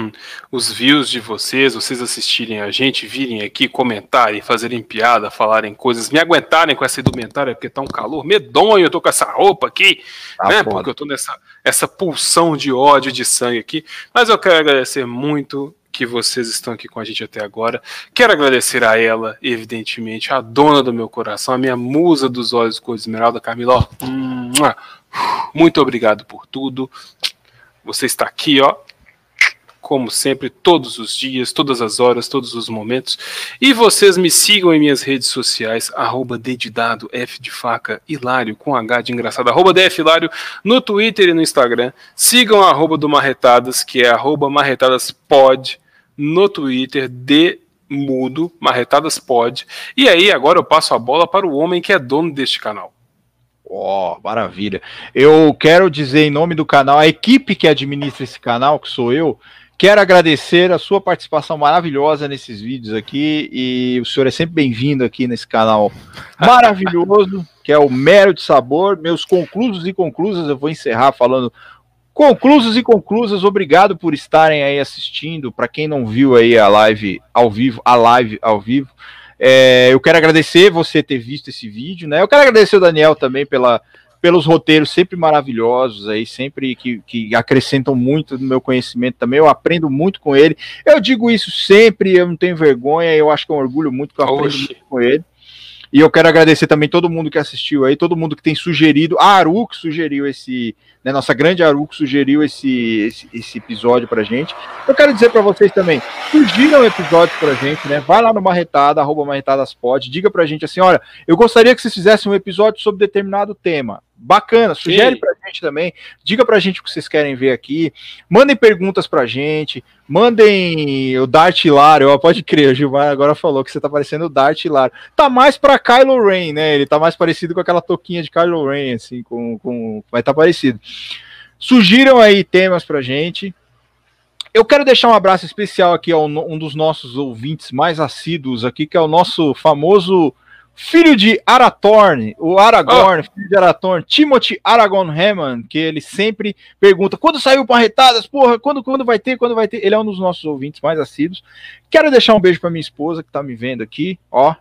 Speaker 2: os views de vocês, vocês assistirem a gente, virem aqui, comentarem, fazerem piada, falarem coisas, me aguentarem com essa indumentária, porque tá um calor medonho, eu tô com essa roupa aqui, tá né? Foda. Porque eu tô nessa essa pulsão de ódio de sangue aqui. Mas eu quero agradecer muito que vocês estão aqui com a gente até agora. Quero agradecer a ela, evidentemente, a dona do meu coração, a minha musa dos olhos cor de esmeralda, Camila. muito obrigado por tudo. Você está aqui, ó, como sempre, todos os dias, todas as horas, todos os momentos. E vocês me sigam em minhas redes sociais, arroba dedidado, F de faca, Hilário, com H de engraçado, arroba DF Hilário, no Twitter e no Instagram. Sigam a arroba do Marretadas, que é arroba marretadaspod, no Twitter de Mudo, Marretadas Pod. E aí, agora eu passo a bola para o homem que é dono deste canal.
Speaker 1: Ó, oh, maravilha. Eu quero dizer em nome do canal, a equipe que administra esse canal, que sou eu, quero agradecer a sua participação maravilhosa nesses vídeos aqui. E o senhor é sempre bem-vindo aqui nesse canal maravilhoso, que é o Mero de Sabor. Meus conclusos e conclusas, eu vou encerrar falando Conclusos e conclusas, obrigado por estarem aí assistindo. Para quem não viu aí a live ao vivo, a live ao vivo, é, eu quero agradecer você ter visto esse vídeo, né? Eu quero agradecer o Daniel também pela, pelos roteiros sempre maravilhosos aí, sempre que, que acrescentam muito no meu conhecimento também. Eu aprendo muito com ele. Eu digo isso sempre, eu não tenho vergonha, eu acho que é um orgulho muito que eu aprendo muito com ele. E eu quero agradecer também todo mundo que assistiu aí, todo mundo que tem sugerido. A Aru que sugeriu esse, né, nossa grande Aru que sugeriu esse, esse, esse episódio pra gente. Eu quero dizer para vocês também, sugiram episódios pra gente, né? Vai lá no Marretada, arroba Marretadaspod, diga pra gente assim, olha, eu gostaria que vocês fizessem um episódio sobre determinado tema. Bacana, sugere Sim. pra gente também, diga pra gente o que vocês querem ver aqui, mandem perguntas pra gente, mandem o Dart Hilário, pode crer, o Gilmar agora falou que você tá parecendo o Dart Hilário. Tá mais pra Kylo Ren, né? Ele tá mais parecido com aquela toquinha de Kylo Ren, assim, com, com... vai estar tá parecido. Sugiram aí temas pra gente. Eu quero deixar um abraço especial aqui a um dos nossos ouvintes mais assíduos aqui, que é o nosso famoso filho de Arathorn, o Aragorn, oh. filho de Arathorn, Timothy Aragorn Hammond, que ele sempre pergunta quando saiu Parretadas, porra, quando, quando vai ter, quando vai ter. Ele é um dos nossos ouvintes mais assíduos. Quero deixar um beijo para minha esposa que tá me vendo aqui, ó.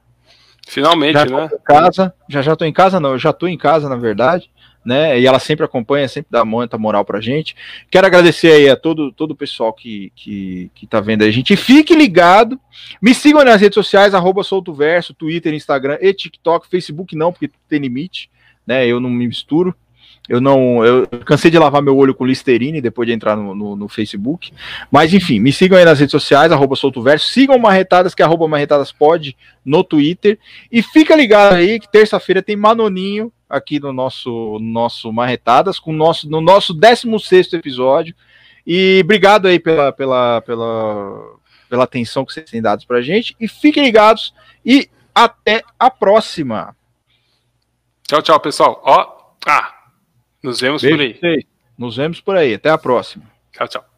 Speaker 2: Finalmente,
Speaker 1: já
Speaker 2: né?
Speaker 1: Em casa, já já tô em casa, não, eu já tô em casa, na verdade. Né? E ela sempre acompanha, sempre dá muita moral pra gente. Quero agradecer aí a todo, todo o pessoal que, que, que tá vendo aí a gente. fique ligado. Me sigam nas redes sociais, arroba Soltoverso, Twitter, Instagram e TikTok, Facebook não, porque tem limite, né? Eu não me misturo. Eu não. Eu cansei de lavar meu olho com Listerine depois de entrar no, no, no, Facebook. Mas enfim, me sigam aí nas redes sociais, arroba Soltoverso. Sigam Marretadas, que é arroba Marretadas pode no Twitter. E fica ligado aí que terça-feira tem Manoninho aqui no nosso, nosso Marretadas, com nosso, no nosso 16 episódio. E obrigado aí pela, pela, pela, pela atenção que vocês têm dado pra gente. E fiquem ligados e até a próxima.
Speaker 2: Tchau, tchau, pessoal. Ó, ah. Nos vemos Beijo por aí.
Speaker 1: Nos vemos por aí. Até a próxima.
Speaker 2: Tchau, tchau.